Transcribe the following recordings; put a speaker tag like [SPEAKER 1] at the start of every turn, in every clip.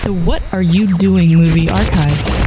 [SPEAKER 1] to What Are You Doing Movie Archives.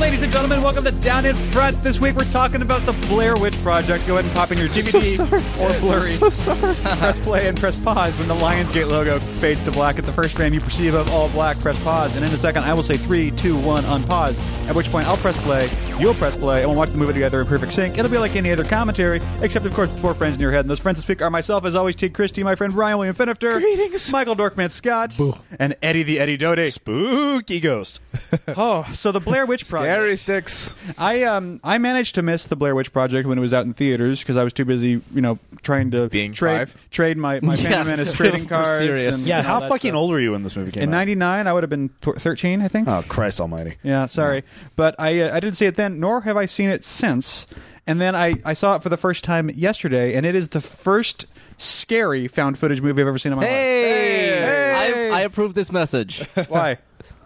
[SPEAKER 2] Ladies and gentlemen, welcome to Down in Front. This week we're talking about the Blair Witch Project. Go ahead and pop in your DVD or Blu-ray.
[SPEAKER 3] So sorry.
[SPEAKER 2] press play and press pause when the Lionsgate logo fades to black. At the first frame you perceive of all black, press pause. And in a second, I will say three, two, one, unpause. At which point I'll press play, you'll press play, and we'll watch the movie together in perfect sync. It'll be like any other commentary, except of course with four friends in your head. And those friends to speak are myself, as always, Teague Chrisman, my friend Ryan William Finifter,
[SPEAKER 3] Greetings.
[SPEAKER 2] Michael Dorkman Scott, and Eddie the Eddie Doty.
[SPEAKER 3] Spooky ghost.
[SPEAKER 2] Oh, so the Blair Witch Project.
[SPEAKER 3] Scary sticks.
[SPEAKER 2] I um I managed to miss the Blair Witch Project when it was out in theaters because I was too busy, you know, trying to
[SPEAKER 3] Being
[SPEAKER 2] trade
[SPEAKER 3] five?
[SPEAKER 2] trade my my Phantom Menace trading cards.
[SPEAKER 4] serious.
[SPEAKER 2] and-
[SPEAKER 4] Yeah,
[SPEAKER 2] and all
[SPEAKER 4] how
[SPEAKER 2] that
[SPEAKER 4] fucking
[SPEAKER 2] stuff.
[SPEAKER 4] old were you when this movie came
[SPEAKER 2] In
[SPEAKER 4] out?
[SPEAKER 2] '99, I would have been tw- 13, I think.
[SPEAKER 4] Oh Christ Almighty!
[SPEAKER 2] Yeah, sorry, but I uh, I didn't see it then, nor have I seen it since. And then I I saw it for the first time yesterday, and it is the first scary found footage movie I've ever seen in my
[SPEAKER 5] Hey,
[SPEAKER 2] Hey!
[SPEAKER 5] I, I approve this message.
[SPEAKER 2] Why?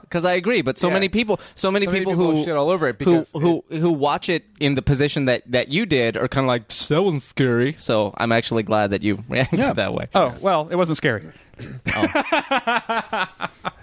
[SPEAKER 5] because I agree. But so
[SPEAKER 3] Yeah.
[SPEAKER 5] many people, so many
[SPEAKER 3] So many
[SPEAKER 5] people,
[SPEAKER 3] people
[SPEAKER 5] who
[SPEAKER 3] shit all over it
[SPEAKER 5] who
[SPEAKER 3] because
[SPEAKER 5] who who watch it in the position that that you did are kind of like that was scary. So I'm actually glad that you reacted
[SPEAKER 4] Yeah.
[SPEAKER 5] that way.
[SPEAKER 2] Oh well, it wasn't scary. Oh.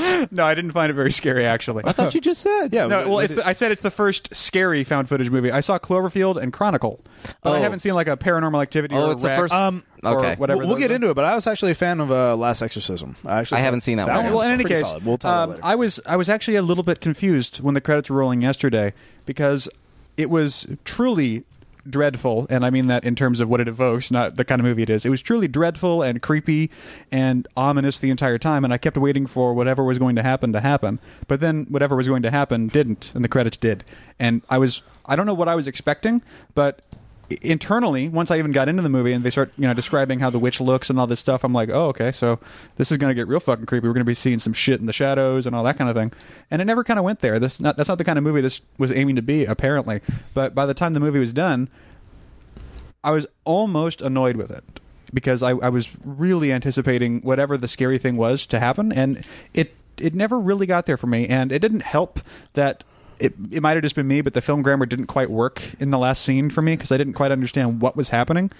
[SPEAKER 2] no, I didn't find it very scary actually.
[SPEAKER 5] I thought you just said
[SPEAKER 4] Yeah,
[SPEAKER 2] No, well, it's
[SPEAKER 4] did-
[SPEAKER 2] the, I said it's the first scary found footage movie. I saw Cloverfield and Chronicle, but I
[SPEAKER 5] Oh.
[SPEAKER 2] haven't seen like a Paranormal Activity.
[SPEAKER 5] Oh,
[SPEAKER 2] or
[SPEAKER 5] it's the first-
[SPEAKER 4] um,
[SPEAKER 2] or
[SPEAKER 5] Okay.
[SPEAKER 2] whatever.
[SPEAKER 4] we'll, we'll get
[SPEAKER 2] are.
[SPEAKER 4] into it, but I was actually a fan of uh, Last Exorcism. I actually
[SPEAKER 5] I haven't seen that one.
[SPEAKER 4] one
[SPEAKER 2] Well, in any case,
[SPEAKER 4] solid. we'll talk
[SPEAKER 2] um,
[SPEAKER 4] about it.
[SPEAKER 2] I was I was actually a little bit confused when the credits were rolling yesterday because it was truly dreadful, and I mean that in terms of what it evokes, not the kind of movie it is. It was truly dreadful and creepy and ominous the entire time, and I kept waiting for whatever was going to happen to happen. But then whatever was going to happen didn't, and the credits did. And I was I don't know what I was expecting, but internally once i even got into the movie and they start you know describing how the witch looks and all this stuff i'm like oh okay so this is going to get real fucking creepy. We're going to be seeing some shit in the shadows and all that kind of thing. And it never kind of went there. This not that's not the kind of movie this was aiming to be apparently. But by the time the movie was done i was almost annoyed with it because I, I was really anticipating whatever the scary thing was to happen. And it it never really got there for me. And it didn't help that it, it might have just been me, but the film grammar didn't quite work in the last scene for me because I didn't quite understand what was happening.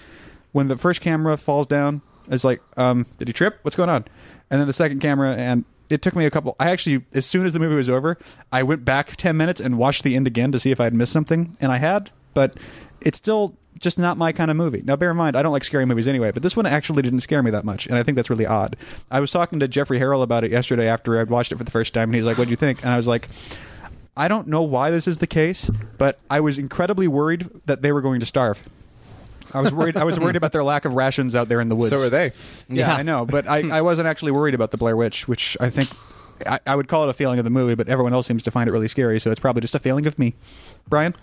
[SPEAKER 2] When the first camera falls down, it's like, um, did he trip? What's going on? And then the second camera, and it took me a couple. I actually, as soon as the movie was over, I went back ten minutes and watched the end again to see if I had missed something, and I had, but it's still just not my kind of movie. Now, bear in mind, I don't like scary movies anyway, but this one actually didn't scare me that much, and I think that's really odd. I was talking to Jeffrey Harrell about it yesterday after I'd watched it for the first time, and he's like, "What'd you think?" And I was like. I don't know why this is the case, but I was incredibly worried that they were going to starve. I was worried. I was worried about their lack of rations out there in the woods.
[SPEAKER 3] So are they.
[SPEAKER 2] Yeah,
[SPEAKER 5] Yeah.
[SPEAKER 2] I know, but I, I wasn't actually worried about the Blair Witch, which I think I, I would call it a failing of the movie, but everyone else seems to find it really scary, so it's probably just a failing of me. Brian,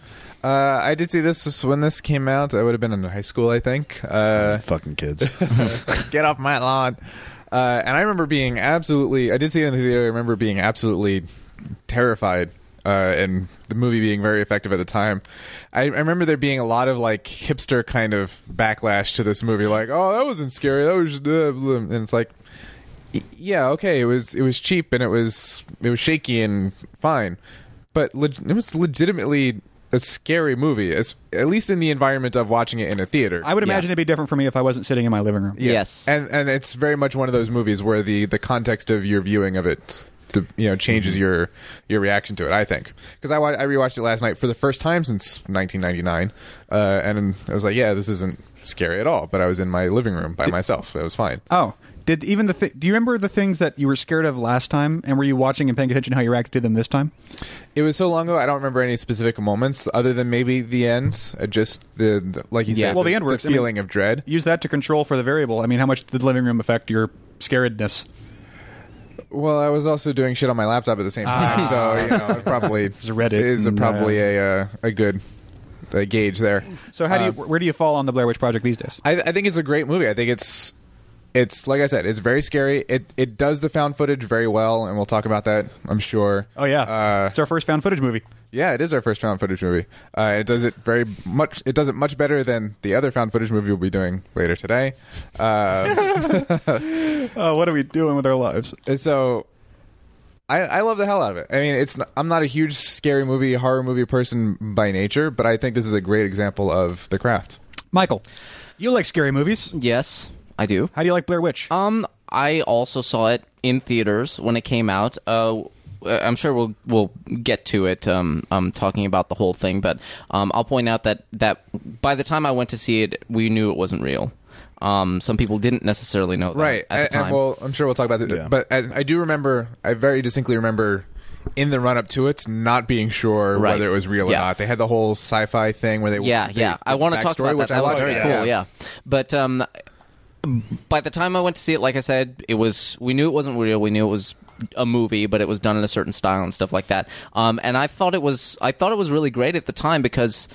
[SPEAKER 3] Uh, I did see this when this came out. I would have been in high school, I think. Uh,
[SPEAKER 4] fucking kids.
[SPEAKER 3] get off my lawn. Uh, and I remember being absolutely. I did see it in the theater. I remember being absolutely terrified, uh, and the movie being very effective at the time. I, I remember there being a lot of like hipster kind of backlash to this movie, like, "Oh, that wasn't scary. That was," just, uh, and it's like, yeah, okay, it was it was cheap and it was it was shaky and fine, but leg- it was legitimately a scary movie, as, at least in the environment of watching it in a theater.
[SPEAKER 2] I would
[SPEAKER 5] Yeah.
[SPEAKER 2] imagine it'd be different for me if I wasn't sitting in my living room.
[SPEAKER 3] Yeah.
[SPEAKER 5] Yes.
[SPEAKER 3] and and it's very much one of those movies where the the context of your viewing of it, to, you know, changes your your reaction to it. I think because I I rewatched it last night for the first time since 1999, uh, and I was like, yeah, this isn't scary at all. But I was in my living room by myself, so it was fine.
[SPEAKER 2] Oh, did even the thi- do you remember the things that you were scared of last time, and were you watching and paying attention how you reacted to them this time?
[SPEAKER 3] It was so long ago, I don't remember any specific moments other than maybe the end. Uh, just the, the like you
[SPEAKER 5] Yeah.
[SPEAKER 3] said,
[SPEAKER 2] Well, the end
[SPEAKER 3] the
[SPEAKER 2] works. I mean-
[SPEAKER 3] feeling of dread.
[SPEAKER 2] Use that to control for the variable. I mean, how much did the living room affect your scaredness?
[SPEAKER 3] Well, I was also doing shit on my laptop at the same time, so you know, it probably
[SPEAKER 2] a Reddit
[SPEAKER 3] is a,
[SPEAKER 2] and,
[SPEAKER 3] probably a uh, a good uh, gauge there.
[SPEAKER 2] So how do you
[SPEAKER 3] Uh,
[SPEAKER 2] where do you fall on the Blair Witch Project these days?
[SPEAKER 3] I, I think it's a great movie. I think it's it's like I said, it's very scary. It it does the found footage very well, and we'll talk about that. I'm sure.
[SPEAKER 2] Oh yeah,
[SPEAKER 3] Uh,
[SPEAKER 2] it's our first found footage movie.
[SPEAKER 3] Yeah, it is our first found footage movie. Uh, it does it very much. It does it much better than the other found footage movie we'll be doing later today. Uh,
[SPEAKER 2] Oh, what are we doing with our lives?
[SPEAKER 3] And so I, I love the hell out of it. I mean, it's not, I'm not a huge scary movie, horror movie person by nature, but I think this is a great example of the craft.
[SPEAKER 2] Michael, you like scary movies.
[SPEAKER 5] Yes. I do.
[SPEAKER 2] How do you like Blair Witch?
[SPEAKER 5] Um, I also saw it in theaters when it came out. Uh, I'm sure we'll we'll get to it. Um, um, talking about the whole thing, but um, I'll point out that that by the time I went to see it, we knew it wasn't real. Um, some people didn't necessarily know that
[SPEAKER 3] right
[SPEAKER 5] at
[SPEAKER 3] and,
[SPEAKER 5] the time.
[SPEAKER 3] and well i'm sure we'll talk about it
[SPEAKER 4] Yeah.
[SPEAKER 3] but I, I do remember i very distinctly remember in the run up to it not being sure
[SPEAKER 5] Right.
[SPEAKER 3] whether it was real
[SPEAKER 5] Yeah.
[SPEAKER 3] or not they had the whole sci-fi thing where they
[SPEAKER 5] yeah,
[SPEAKER 3] they-
[SPEAKER 5] yeah. I want to talk about that.
[SPEAKER 3] which
[SPEAKER 5] That
[SPEAKER 3] I
[SPEAKER 5] was
[SPEAKER 3] loved.
[SPEAKER 5] very cool. Yeah, but um, by the time I went to see it, like I said, it was we knew it wasn't real. We knew it was a movie, but it was done in a certain style and stuff like that. Um, and I thought it was I thought it was really great at the time because.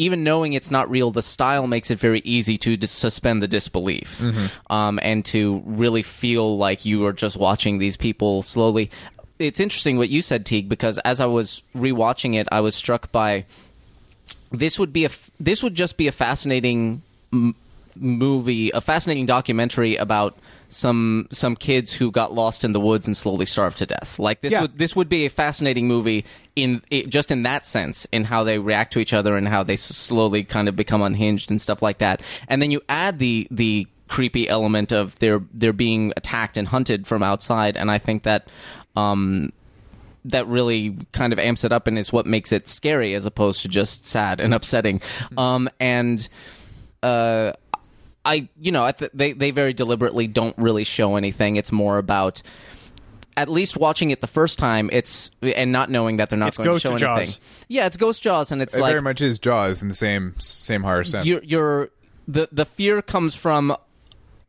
[SPEAKER 5] Even knowing it's not real, the style makes it very easy to dis- suspend the disbelief um, and to really feel like you are just watching these people slowly. It's interesting what you said, Teague, because as I was rewatching it, I was struck by this would be a f- this would just be a fascinating m- movie, a fascinating documentary about some some kids who got lost in the woods and slowly starved to death. Like this
[SPEAKER 2] Yeah.
[SPEAKER 5] would this would be a fascinating movie in it, just in that sense, in how they react to each other and how they s- slowly kind of become unhinged and stuff like that. And then you add the the creepy element of they're they're being attacked and hunted from outside, and I think that. Um, that really kind of amps it up and is what makes it scary as opposed to just sad and upsetting. Um, and uh, I, you know, at the, they they very deliberately don't really show anything. It's more about at least watching it the first time. It's and not knowing that they're not
[SPEAKER 2] It's
[SPEAKER 5] going
[SPEAKER 2] Ghost
[SPEAKER 5] to show
[SPEAKER 2] Jaws.
[SPEAKER 5] anything. Yeah, it's Ghost Jaws, and it's
[SPEAKER 3] it
[SPEAKER 5] like
[SPEAKER 3] very much is jaws in the same same horror sense
[SPEAKER 5] you're, you're the the fear comes from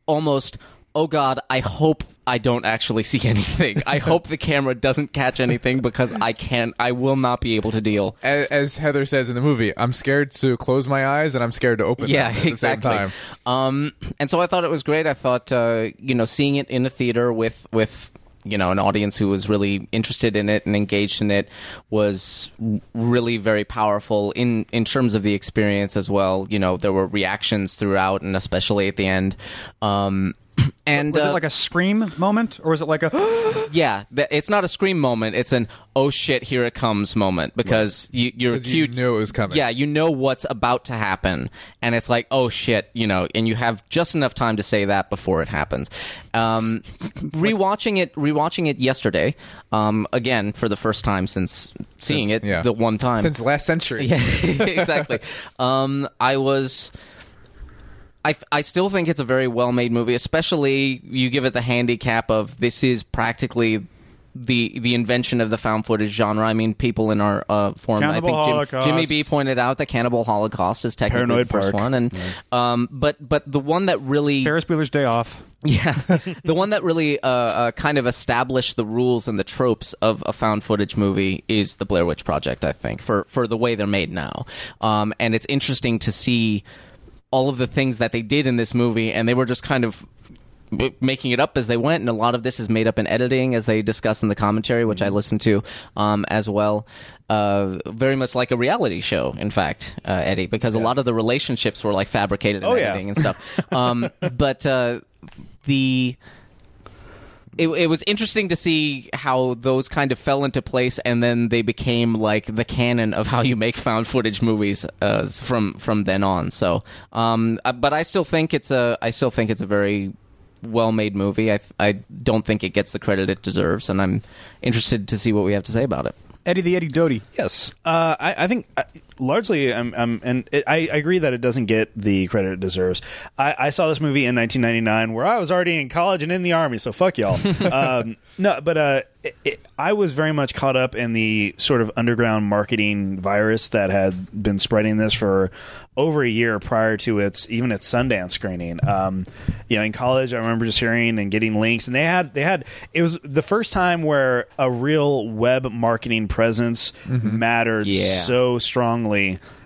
[SPEAKER 5] almost oh god i hope i don't actually see anything. I hope the camera doesn't catch anything because i can't i will not be able to deal.
[SPEAKER 3] As, as Heather says in the movie, I'm scared to close my eyes and I'm scared to open
[SPEAKER 5] yeah
[SPEAKER 3] them at
[SPEAKER 5] exactly
[SPEAKER 3] the same time.
[SPEAKER 5] um and so i thought it was great. I thought uh you know seeing it in a theater with with you know an audience who was really interested in it and engaged in it was really very powerful in in terms of the experience as well. You know there were reactions throughout and especially at the end. Um and
[SPEAKER 2] was
[SPEAKER 5] uh,
[SPEAKER 2] it like a scream moment, or was it like a?
[SPEAKER 5] yeah, th- it's not a scream moment. It's an oh shit, here it comes moment because you, you're
[SPEAKER 3] 'Cause you
[SPEAKER 5] cute.
[SPEAKER 3] knew it was coming.
[SPEAKER 5] Yeah, you know what's about to happen, and it's like oh shit, you know, and you have just enough time to say that before it happens. Um, rewatching it, rewatching it yesterday, um, again for the first time since seeing
[SPEAKER 3] Since-
[SPEAKER 5] it
[SPEAKER 3] yeah.
[SPEAKER 5] the one time
[SPEAKER 3] Since last century.
[SPEAKER 5] yeah, exactly. Um, I was. I, I still think it's a very well made movie, especially you give it the handicap of this is practically the the invention of the found footage genre. I mean, people in our uh, forum,
[SPEAKER 2] Cannibal
[SPEAKER 5] I think Jim- Jimmy B pointed out that Cannibal Holocaust is technically
[SPEAKER 4] Paranoid
[SPEAKER 5] the first
[SPEAKER 4] Park.
[SPEAKER 5] one, and um, but but the one that really
[SPEAKER 2] Ferris Bueller's Day Off.
[SPEAKER 5] yeah, the one that really uh, uh, kind of established the rules and the tropes of a found footage movie is the Blair Witch Project. I think for for the way they're made now, um, and it's interesting to see all of the things that they did in this movie, and they were just kind of making it up as they went and a lot of this is made up in editing as they discuss in the commentary which i listened to um, as well. Uh, very much like a reality show in fact uh, eddie because a lot of the relationships were like fabricated in
[SPEAKER 4] Oh, yeah.
[SPEAKER 5] and stuff. Um, but uh, the it, it was interesting to see how those kind of fell into place, and then they became like the canon of how you make found footage movies uh, from from then on. So, um, uh, but I still think it's a I still think it's a very well made movie. I I don't think it gets the credit it deserves, and I'm interested to see what we have to say about it.
[SPEAKER 2] Eddie the Eddie Doty.
[SPEAKER 4] Yes, uh, I, I think uh, largely, I'm, I'm and it, I, I agree that it doesn't get the credit it deserves. I, I saw this movie in 1999, where I was already in college and in the army, so fuck y'all. um, no, but uh, it, it, I was very much caught up in the sort of underground marketing virus that had been spreading this for over a year prior to its even its Sundance screening. Um, you know, in college, I remember just hearing and getting links, and they had they had it was the first time where a real web marketing presence mattered
[SPEAKER 5] Yeah.
[SPEAKER 4] so strongly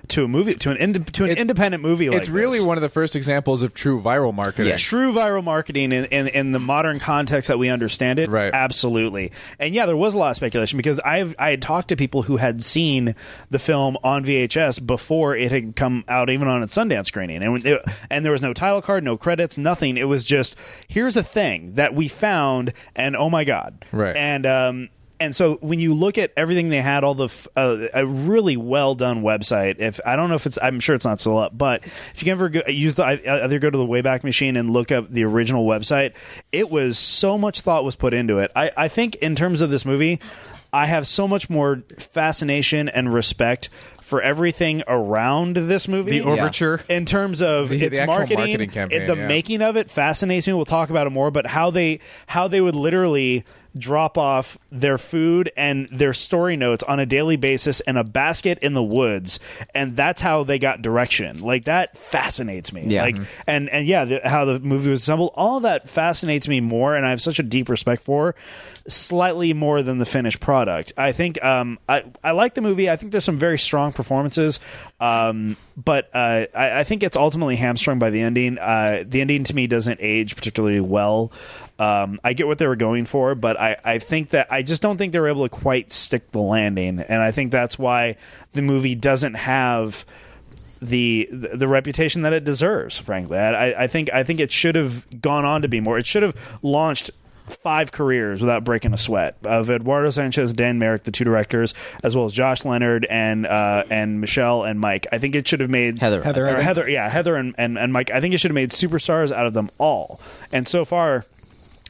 [SPEAKER 4] to a movie to an ind- to an
[SPEAKER 3] It-
[SPEAKER 4] independent movie like
[SPEAKER 3] it's really
[SPEAKER 4] this.
[SPEAKER 3] one of the first examples of true viral marketing.
[SPEAKER 5] Yeah.
[SPEAKER 4] True viral marketing in, in, in the modern context that we understand it,
[SPEAKER 3] Right.
[SPEAKER 4] Absolutely, and yeah, there was a lot of speculation because I've I had talked to people who had seen the film on VHS before it had come out, even on its Sundance screening, and it, and there was no title card, no credits, nothing. It was just here's a thing that we found, and oh my god,
[SPEAKER 3] Right.
[SPEAKER 4] and um, and so when you look at everything they had, all the f- uh, a really well done website. If I don't know if it's, I'm sure it's not still up, but if you can ever go, use the I- either go to the Wayback Machine and look up the original website, it was so much thought was put into it. I, I think in terms of this movie, I have so much more fascination and respect for everything around this movie.
[SPEAKER 2] The overture.
[SPEAKER 4] in terms of
[SPEAKER 3] The-
[SPEAKER 4] its
[SPEAKER 3] the
[SPEAKER 4] marketing,
[SPEAKER 3] marketing campaign,
[SPEAKER 4] it- the
[SPEAKER 3] yeah.
[SPEAKER 4] making of it fascinates me. We'll talk about it more, but how they how they would literally drop off their food and their story notes on a daily basis in a basket in the woods, and that's how they got direction. Like that fascinates me.
[SPEAKER 5] Yeah.
[SPEAKER 4] Like and and yeah, the, how the movie was assembled, all that fascinates me more, and I have such a deep respect for. Slightly more than the finished product. I think um, I I like the movie. I think there's some very strong performances, um, but uh, I, I think it's ultimately hamstrung by the ending. Uh, the ending to me doesn't age particularly well. Um, I get what they were going for, but I, I think that I just don't think they were able to quite stick the landing, and I think that's why the movie doesn't have the the reputation that it deserves. Frankly, I, I think I think it should have gone on to be more. It should have launched five careers without breaking a sweat of Eduardo Sanchez, Dan Myrick, the two directors, as well as Josh Leonard and uh, and Michelle and Mike. I think it should have made
[SPEAKER 5] Heather.
[SPEAKER 2] Heather,
[SPEAKER 4] or. Heather, yeah, Heather and, and and Mike. I think it should have made superstars out of them all. And so far.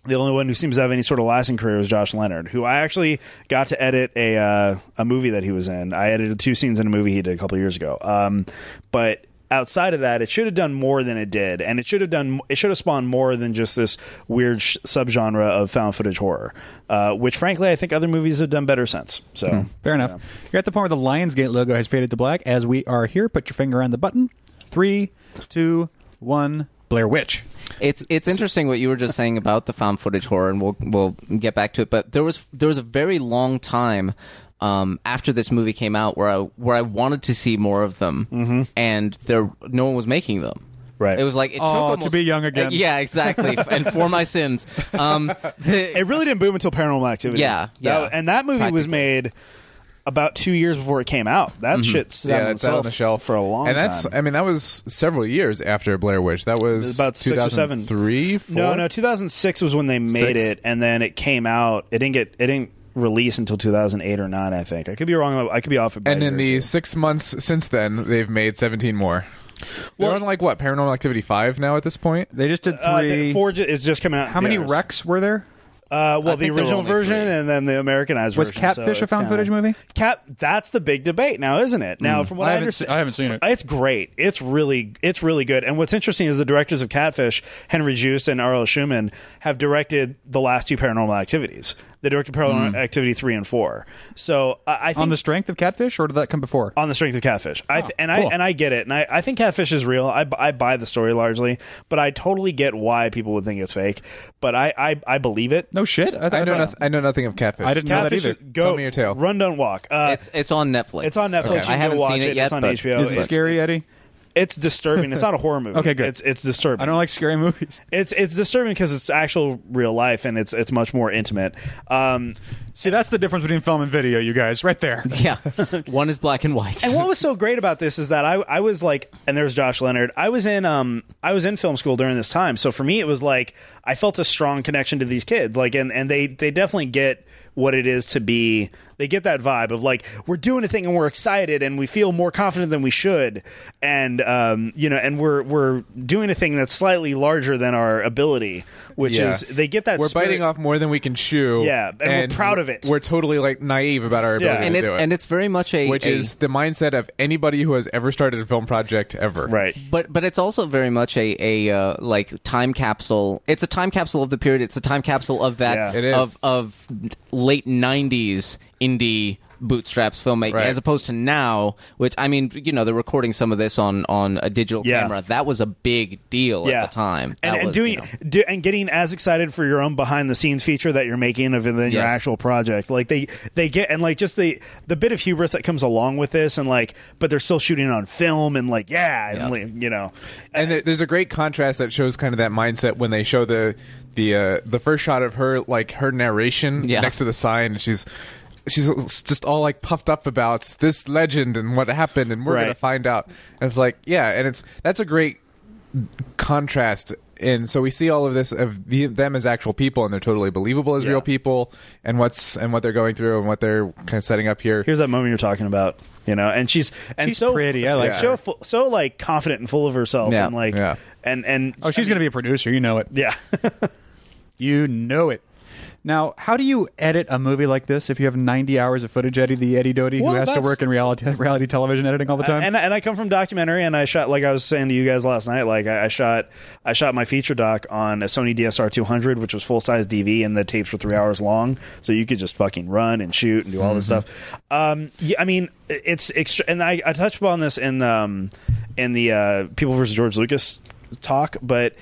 [SPEAKER 4] The only one who seems to have any sort of lasting career is Josh Leonard, who I actually got to edit a uh, a movie that he was in. I edited two scenes in a movie he did a couple years ago. Um, but outside of that, it should have done more than it did, and it should have done it should have spawned more than just this weird sh- subgenre of found footage horror, uh, which frankly I think other movies have done better since. So
[SPEAKER 2] Fair enough. You're at the point where the Lionsgate logo has faded to black. As we are here, put your finger on the button. Three, two, one. Blair Witch.
[SPEAKER 5] It's it's interesting what you were just saying about the found footage horror, and we'll we'll get back to it. But there was there was a very long time um, after this movie came out where I where I wanted to see more of them, and there no one was making them.
[SPEAKER 4] Right.
[SPEAKER 5] It was like it took
[SPEAKER 2] Oh, to be young again.
[SPEAKER 5] Uh, yeah, exactly. and for my sins. Um, the-
[SPEAKER 4] it really didn't boom until Paranormal Activity.
[SPEAKER 5] Yeah, yeah.
[SPEAKER 4] That- and that movie was made about two years before it came out. That shit sat
[SPEAKER 3] Mm-hmm. Yeah,
[SPEAKER 4] on
[SPEAKER 3] it's out on the shelf
[SPEAKER 4] for a long
[SPEAKER 3] and that's,
[SPEAKER 4] time.
[SPEAKER 3] I mean, that was several years after Blair Witch. That was
[SPEAKER 4] About six or seven.
[SPEAKER 3] 2003,
[SPEAKER 4] No, no, 2006 was when they made
[SPEAKER 3] Six?
[SPEAKER 4] it, and then it came out. It didn't get. It didn't release until 2008 or nine. I think. I could be wrong. I could be off.
[SPEAKER 3] And in the
[SPEAKER 4] two.
[SPEAKER 3] six months since then, they've made 17 more. They're
[SPEAKER 4] Well-
[SPEAKER 3] on like what Paranormal Activity five now at this point.
[SPEAKER 2] They just did
[SPEAKER 4] Uh,
[SPEAKER 2] three.
[SPEAKER 4] four ju- is just coming out.
[SPEAKER 2] How many
[SPEAKER 4] yes.
[SPEAKER 2] wrecks were there?
[SPEAKER 4] Uh, well,
[SPEAKER 5] I
[SPEAKER 4] the
[SPEAKER 5] think there were
[SPEAKER 4] original version
[SPEAKER 5] three.
[SPEAKER 4] and then the Americanized
[SPEAKER 2] Was
[SPEAKER 4] version.
[SPEAKER 2] Was Catfish
[SPEAKER 4] so
[SPEAKER 2] a found footage
[SPEAKER 4] kinda-
[SPEAKER 2] movie?
[SPEAKER 4] Cat. That's the big debate now, isn't it? Now, from what
[SPEAKER 2] I
[SPEAKER 4] I,
[SPEAKER 2] haven't
[SPEAKER 4] understand,
[SPEAKER 2] se- I haven't seen it.
[SPEAKER 4] It's great. It's really, it's really good. And what's interesting is the directors of Catfish, Henry Joost and Ariel Schulman, have directed the last two Paranormal Activities. They directed Paranormal Activity three and four. So I, I think
[SPEAKER 2] On the strength of Catfish, or did that come before?
[SPEAKER 4] on the strength of catfish. I th- and
[SPEAKER 2] cool.
[SPEAKER 4] I and I get it, and I, I think catfish is real. I, I buy the story largely, but I totally get why people would think it's fake. But I I, I believe it.
[SPEAKER 2] no shit. I, thought,
[SPEAKER 3] I know, noth- I know nothing of Catfish.
[SPEAKER 2] I didn't know that
[SPEAKER 4] Catfish
[SPEAKER 2] either.
[SPEAKER 4] is- Go
[SPEAKER 3] Tell me your tale.
[SPEAKER 4] Run, don't walk. Uh,
[SPEAKER 5] it's it's on Netflix.
[SPEAKER 4] it's on Netflix.
[SPEAKER 3] Okay.
[SPEAKER 5] I haven't
[SPEAKER 4] watch
[SPEAKER 5] seen it
[SPEAKER 4] it.
[SPEAKER 5] yet,
[SPEAKER 4] It's on
[SPEAKER 5] but-
[SPEAKER 4] HBO.
[SPEAKER 2] Is it
[SPEAKER 4] It's-
[SPEAKER 2] scary, Eddie?
[SPEAKER 4] It's disturbing. It's not a horror movie.
[SPEAKER 2] Okay, good.
[SPEAKER 4] It's it's disturbing.
[SPEAKER 2] I don't like scary movies.
[SPEAKER 4] It's it's disturbing because it's actual real life and it's it's much more intimate. Um,
[SPEAKER 2] See, that's the difference between film and video, you guys, right there.
[SPEAKER 5] yeah. One is black and white.
[SPEAKER 4] And what was so great about this is that I I was like, and there's Josh Leonard. I was in um I was in film school during this time, so for me it was like I felt a strong connection to these kids, like, and and they they definitely get what it is to be. They get that vibe of like we're doing a thing and we're excited and we feel more confident than we should, and um you know, and we're we're doing a thing that's slightly larger than our ability, which
[SPEAKER 3] Yeah.
[SPEAKER 4] is they get that
[SPEAKER 3] We're
[SPEAKER 4] spirit-
[SPEAKER 3] biting off more than we can chew.
[SPEAKER 4] Yeah, and we're proud of it.
[SPEAKER 3] We're totally like naive about our ability
[SPEAKER 4] Yeah.
[SPEAKER 5] and
[SPEAKER 3] to
[SPEAKER 5] it's
[SPEAKER 3] do it,
[SPEAKER 5] and it's very much a
[SPEAKER 3] which
[SPEAKER 5] a-
[SPEAKER 3] is the mindset of anybody who has ever started a film project ever.
[SPEAKER 4] right.
[SPEAKER 5] but but it's also very much a a uh, like time capsule. It's a time capsule of the period. It's a time capsule of that
[SPEAKER 4] Yeah.
[SPEAKER 3] It is.
[SPEAKER 5] of of late '90s indie bootstraps filmmaking
[SPEAKER 3] Right.
[SPEAKER 5] as opposed to now which i mean you know they're recording some of this on on a digital
[SPEAKER 4] Yeah.
[SPEAKER 5] camera that was a big deal
[SPEAKER 4] yeah.
[SPEAKER 5] at the time
[SPEAKER 4] and, and
[SPEAKER 5] was,
[SPEAKER 4] doing
[SPEAKER 5] you know.
[SPEAKER 4] do, and getting as excited for your own behind the scenes feature that you're making of than your actual project. Like they they get and like just the the bit of hubris that comes along with this, and like but they're still shooting on film and like yeah, and,
[SPEAKER 5] Yeah.
[SPEAKER 4] like, you know,
[SPEAKER 3] and there- there's a great contrast that shows kind of that mindset when they show the the uh, the first shot of her like her narration
[SPEAKER 5] Yeah.
[SPEAKER 3] next to the sign and she's she's just all like puffed up about this legend and what happened and we're
[SPEAKER 4] Right.
[SPEAKER 3] gonna find out and it's like yeah and it's that's a great contrast and so we see all of this of the, them as actual people, and they're totally believable as
[SPEAKER 4] Yeah.
[SPEAKER 3] real people, and what's and what they're going through, and what they're kind of setting up here.
[SPEAKER 4] Here's that moment you're talking about, you know, and she's and
[SPEAKER 2] She's
[SPEAKER 4] so
[SPEAKER 2] pretty. I like
[SPEAKER 4] so
[SPEAKER 2] her.
[SPEAKER 4] fu- so like confident and full of herself,
[SPEAKER 5] Yeah.
[SPEAKER 4] and like
[SPEAKER 3] Yeah.
[SPEAKER 4] and and
[SPEAKER 2] Oh, she's going to be a producer. You know it.
[SPEAKER 4] yeah.
[SPEAKER 2] You know it. Now, how do you edit a movie like this if you have 90 hours of footage, Eddie, the Eddie Doty,
[SPEAKER 4] Well,
[SPEAKER 2] who has to work in reality, reality television editing all the time?
[SPEAKER 4] and and I come from documentary, and I shot like I was saying to you guys last night. Like I, I shot I shot my feature doc on a Sony DSR 200, which was full size DV, and the tapes were three hours long, so you could just fucking run and shoot and do all this stuff. Um, yeah, I mean, it's extra, and I, I touched upon this in um in the uh, People versus George Lucas talk, but.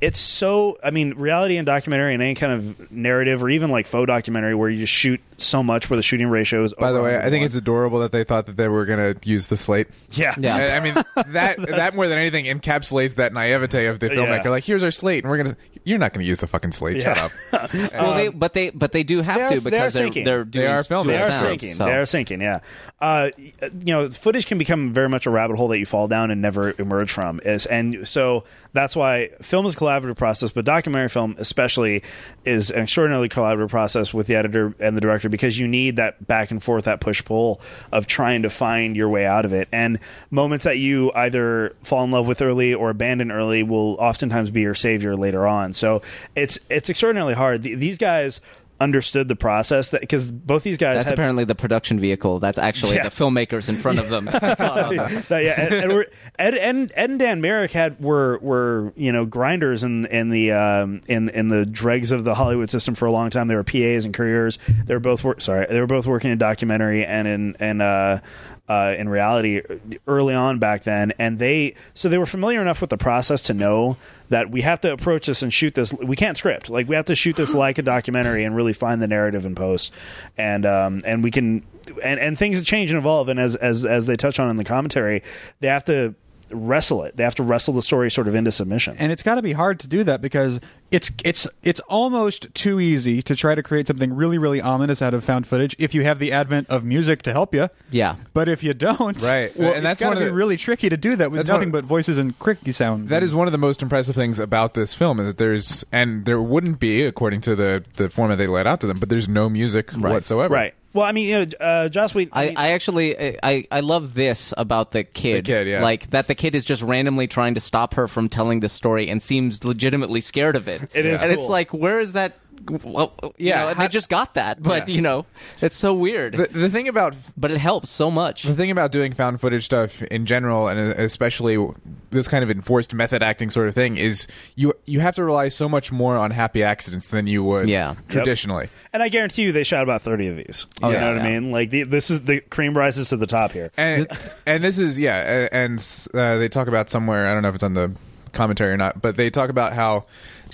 [SPEAKER 4] It's so. I mean, reality and documentary and any kind of narrative or even like faux documentary where you just shoot so much where the shooting ratio is.
[SPEAKER 3] By the way, I
[SPEAKER 4] 101.
[SPEAKER 3] think it's adorable that they thought that they were going to use the slate.
[SPEAKER 4] yeah,
[SPEAKER 5] Yeah.
[SPEAKER 3] I I mean, that that more than anything encapsulates that naivete of the filmmaker.
[SPEAKER 4] Yeah.
[SPEAKER 3] Like, here's our slate, and we're gonna. You're not going to use the fucking slate. Shut
[SPEAKER 4] Yeah.
[SPEAKER 3] up.
[SPEAKER 5] well, they but they but they do have
[SPEAKER 4] they are-
[SPEAKER 5] to
[SPEAKER 4] they
[SPEAKER 5] because
[SPEAKER 4] are
[SPEAKER 5] they're
[SPEAKER 4] syncing.
[SPEAKER 5] they're doing
[SPEAKER 3] are filming.
[SPEAKER 4] They are
[SPEAKER 5] sound,
[SPEAKER 4] sinking.
[SPEAKER 5] so-
[SPEAKER 4] They are sinking. Yeah. Uh, you know, footage can become very much a rabbit hole that you fall down and never emerge from. Is and so that's why film is a collaborative process, but documentary film especially is an extraordinarily collaborative process with the editor and the director because you need that back and forth, that push pull of trying to find your way out of it. And moments that you either fall in love with early or abandon early will oftentimes be your savior later on. So it's it's extraordinarily hard. These guys understood the process that because both these guys
[SPEAKER 5] That's
[SPEAKER 4] had,
[SPEAKER 5] apparently the production vehicle. That's actually
[SPEAKER 4] Yeah.
[SPEAKER 5] the filmmakers in front of them.
[SPEAKER 4] yeah, yeah, Ed, Ed, Ed, and Dan Myrick had were were you know grinders in in the um, in in the dregs of the Hollywood system for a long time. They were PAs and careers. They were both wor- sorry. They were both working in documentary and in and uh, uh, in reality early on back then, and they so they were familiar enough with the process to know that we have to approach this and shoot this. We can't script like we have to shoot this like a documentary and really find the narrative in post, and um, and we can and and things change and evolve, and as as as they touch on in the commentary, they have to wrestle it. They have to wrestle the story sort of into submission.
[SPEAKER 2] and it's got to be hard to do that because it's it's it's almost too easy to try to create something really really ominous out of found footage if you have the advent of music to help you.
[SPEAKER 5] Yeah.
[SPEAKER 2] But if you don't,
[SPEAKER 3] Right.
[SPEAKER 2] Well,
[SPEAKER 3] And that's
[SPEAKER 2] it's got
[SPEAKER 3] one
[SPEAKER 2] to
[SPEAKER 3] of
[SPEAKER 2] be
[SPEAKER 3] the-
[SPEAKER 2] really tricky to do that with nothing
[SPEAKER 3] one-
[SPEAKER 2] but voices and cricky sounds.
[SPEAKER 3] That is one of the most impressive things about this film is that there's and there wouldn't be according to the the format they laid out to them, but there's no music whatsoever.
[SPEAKER 4] right. Well, I mean, you know, uh, Joss Whedon.
[SPEAKER 5] I,
[SPEAKER 4] mean-
[SPEAKER 5] I actually I, I love this about the kid.
[SPEAKER 3] The kid, yeah.
[SPEAKER 5] Like that the kid is just randomly trying to stop her from telling the story and seems legitimately scared of it.
[SPEAKER 4] It is
[SPEAKER 5] And it's like, where is that well,
[SPEAKER 3] Yeah,
[SPEAKER 5] yeah,
[SPEAKER 3] how-
[SPEAKER 5] they just got that, but
[SPEAKER 3] Yeah.
[SPEAKER 5] you know, it's so weird.
[SPEAKER 3] The, the thing about
[SPEAKER 5] but it helps so much.
[SPEAKER 3] the thing about doing found footage stuff in general, and especially this kind of enforced method acting sort of thing, is you you have to rely so much more on happy accidents than you would
[SPEAKER 5] Yeah.
[SPEAKER 3] traditionally.
[SPEAKER 4] and I guarantee you, they shot about thirty of these.
[SPEAKER 5] Oh,
[SPEAKER 4] you
[SPEAKER 5] yeah,
[SPEAKER 4] know what I mean? Like the, this is the cream rises to the top here.
[SPEAKER 3] and and this is yeah, and uh, they talk about somewhere I don't know if it's on the commentary or not, but they talk about how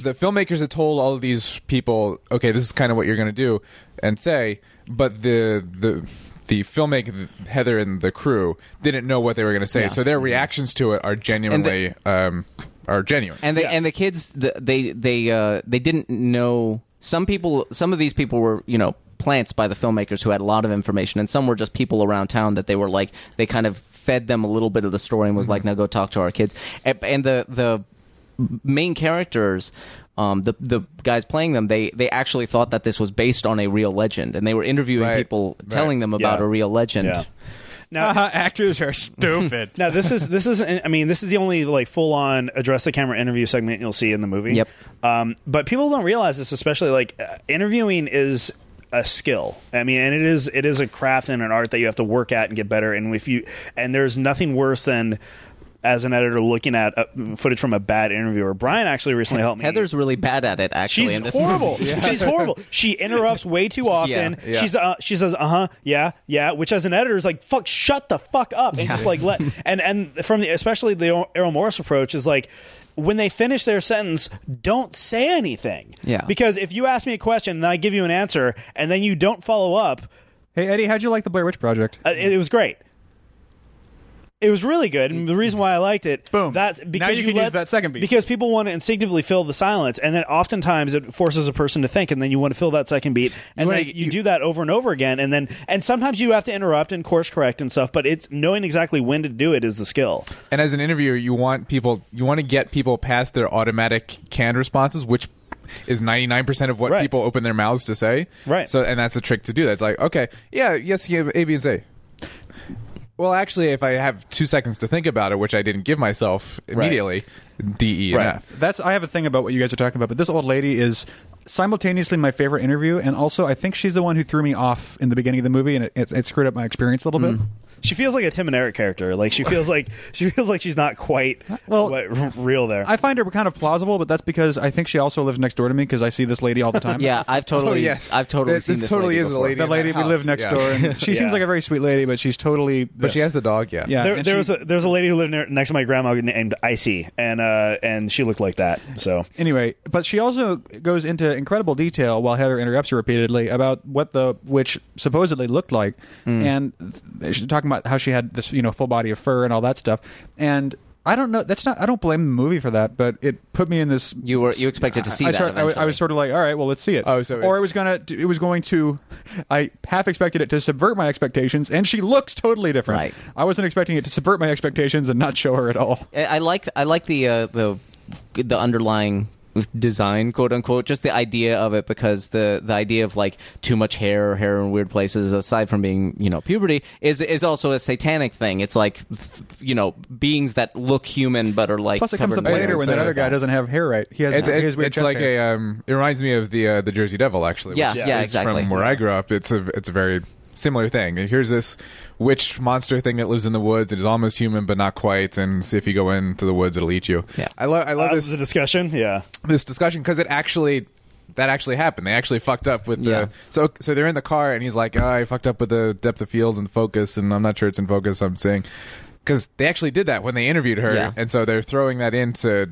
[SPEAKER 3] the filmmakers had told all of these people, okay, this is kind of what you're going to do and say, but the the the filmmaker Heather and the crew didn't know what they were going to say,
[SPEAKER 5] Yeah.
[SPEAKER 3] so their reactions to it are genuinely um, are genuine.
[SPEAKER 5] and they
[SPEAKER 4] Yeah.
[SPEAKER 5] and the kids the, they they uh they didn't know some people some of these people were you know plants by the filmmakers who had a lot of information and some were just people around town that they were like they kind of fed them a little bit of the story and was like now go talk to our kids and, and the the main characters um, the the guys playing them, they they actually thought that this was based on a real legend, and they were interviewing
[SPEAKER 3] Right.
[SPEAKER 5] people,
[SPEAKER 3] Right.
[SPEAKER 5] telling them about
[SPEAKER 4] Yeah.
[SPEAKER 5] a real legend.
[SPEAKER 4] Yeah. Now,
[SPEAKER 2] actors are stupid.
[SPEAKER 4] now this is this is I mean this is the only like full on address the camera interview segment you'll see in the movie.
[SPEAKER 5] Yep.
[SPEAKER 4] Um, but people don't realize this, especially like uh, interviewing is a skill. I mean, and it is it is a craft and an art that you have to work at and get better. And if you and there's nothing worse than as an editor looking at uh, footage from a bad interviewer. Brian actually recently helped me.
[SPEAKER 5] Heather's really bad at it. Actually,
[SPEAKER 4] She's
[SPEAKER 5] in this
[SPEAKER 4] horrible.
[SPEAKER 5] movie.
[SPEAKER 4] She's horrible. She interrupts way too often.
[SPEAKER 3] Yeah.
[SPEAKER 4] She's uh, she says uh huh yeah yeah, which as an editor is like fuck shut the fuck up and just like let and and from the especially the Errol Morris approach is like when they finish their sentence, don't say anything.
[SPEAKER 5] Yeah.
[SPEAKER 4] Because if you ask me a question and I give you an answer and then you don't follow up,
[SPEAKER 2] hey Eddie, how'd you like the Blair Witch Project?
[SPEAKER 4] uh, it, it was great. It was really good, and the reason why I liked it,
[SPEAKER 2] Boom.
[SPEAKER 4] That's
[SPEAKER 2] Now
[SPEAKER 4] because
[SPEAKER 2] you can use that second beat.
[SPEAKER 4] Because people want to instinctively fill the silence, and then oftentimes it forces a person to think, and then you want to fill that second beat, and
[SPEAKER 3] wanna-
[SPEAKER 4] then you,
[SPEAKER 3] you-
[SPEAKER 4] do that over and over again, and then and sometimes you have to interrupt and course correct and stuff. But it's knowing exactly when to do it is the skill.
[SPEAKER 3] And as an interviewer, you want people, you want to get people past their automatic canned responses, which is 99% of what
[SPEAKER 4] Right.
[SPEAKER 3] people open their mouths to say.
[SPEAKER 4] Right.
[SPEAKER 3] So, and that's a trick to do that. It's like, okay, yeah, yes, you have A, B, and C. Well, actually, if I have two seconds to think about it, which I didn't give myself immediately, D, E, and F.
[SPEAKER 2] That's I have a thing about what you guys are talking about, but this old lady is simultaneously my favorite interview, and also I think she's the one who threw me off in the beginning of the movie, and it, it, it screwed up my experience a little hmm. bit.
[SPEAKER 4] She feels like a Tim and Eric character. Like she feels like she feels like she's not quite
[SPEAKER 2] Well,
[SPEAKER 4] quite r- real there.
[SPEAKER 2] I find her kind of plausible, but that's because I think she also lives next door to me because I see this lady all the time.
[SPEAKER 5] Yeah, I've totally,
[SPEAKER 3] Oh, yes.
[SPEAKER 5] I've totally
[SPEAKER 3] This-
[SPEAKER 5] seen
[SPEAKER 3] this
[SPEAKER 5] this.
[SPEAKER 3] totally
[SPEAKER 5] lady
[SPEAKER 3] is a lady.
[SPEAKER 2] that
[SPEAKER 3] in
[SPEAKER 2] lady
[SPEAKER 3] that
[SPEAKER 2] we live next
[SPEAKER 3] yeah.
[SPEAKER 2] door, and she
[SPEAKER 4] Yeah.
[SPEAKER 2] seems like a very sweet lady, but she's totally.
[SPEAKER 3] But she has the dog, yeah.
[SPEAKER 2] Yeah,
[SPEAKER 4] there, there
[SPEAKER 2] she-
[SPEAKER 4] was a there was a lady who lived near, next to my grandma named Icy, and uh, and she looked like that. So
[SPEAKER 2] Anyway, but she also goes into incredible detail while Heather interrupts her repeatedly about what the witch supposedly looked like, and th- she's talking about how she had this, you know, full body of fur and all that stuff. And I don't know. That's not. I don't blame the movie for that, but it put me in this.
[SPEAKER 5] You were you expected to see
[SPEAKER 2] I,
[SPEAKER 5] that.
[SPEAKER 2] start- I, was- I was sort of like, all right, well, let's see it.
[SPEAKER 3] Oh, so
[SPEAKER 2] or it was gonna. It was going to. I half expected it to subvert my expectations, and she looks totally different.
[SPEAKER 5] Right.
[SPEAKER 2] I wasn't expecting it to subvert my expectations and not show her at all.
[SPEAKER 5] I I like I like the uh, the the underlying design quote unquote just the idea of it because the the idea of like too much hair or hair in weird places aside from being you know puberty is is also a satanic thing it's like you know beings that look human but are like
[SPEAKER 2] Plus, it comes up later
[SPEAKER 5] hair.
[SPEAKER 2] when that other guy doesn't have hair right. He has.
[SPEAKER 3] It's,
[SPEAKER 2] he has
[SPEAKER 3] it's,
[SPEAKER 2] weird
[SPEAKER 3] it's
[SPEAKER 2] chest
[SPEAKER 3] like
[SPEAKER 2] hair.
[SPEAKER 3] a. Um, it reminds me of the uh, the Jersey Devil, actually.
[SPEAKER 5] Yeah,
[SPEAKER 3] which
[SPEAKER 5] yeah, exactly.
[SPEAKER 3] From where I grew up, it's a it's a very similar thing. Here's this witch monster thing that lives in the woods It is almost human but not quite. And see if you go into the woods, it'll eat you.
[SPEAKER 5] Yeah.
[SPEAKER 3] I love I love
[SPEAKER 4] uh,
[SPEAKER 3] this
[SPEAKER 4] the discussion, yeah.
[SPEAKER 3] this discussion because it actually that actually happened. They actually fucked up with the
[SPEAKER 5] Yeah.
[SPEAKER 3] so so they're in the car and he's like, oh, I fucked up with the depth of field and focus, and I'm not sure it's in focus. I'm saying because they actually did that when they interviewed her,
[SPEAKER 5] Yeah.
[SPEAKER 3] and so they're throwing that in to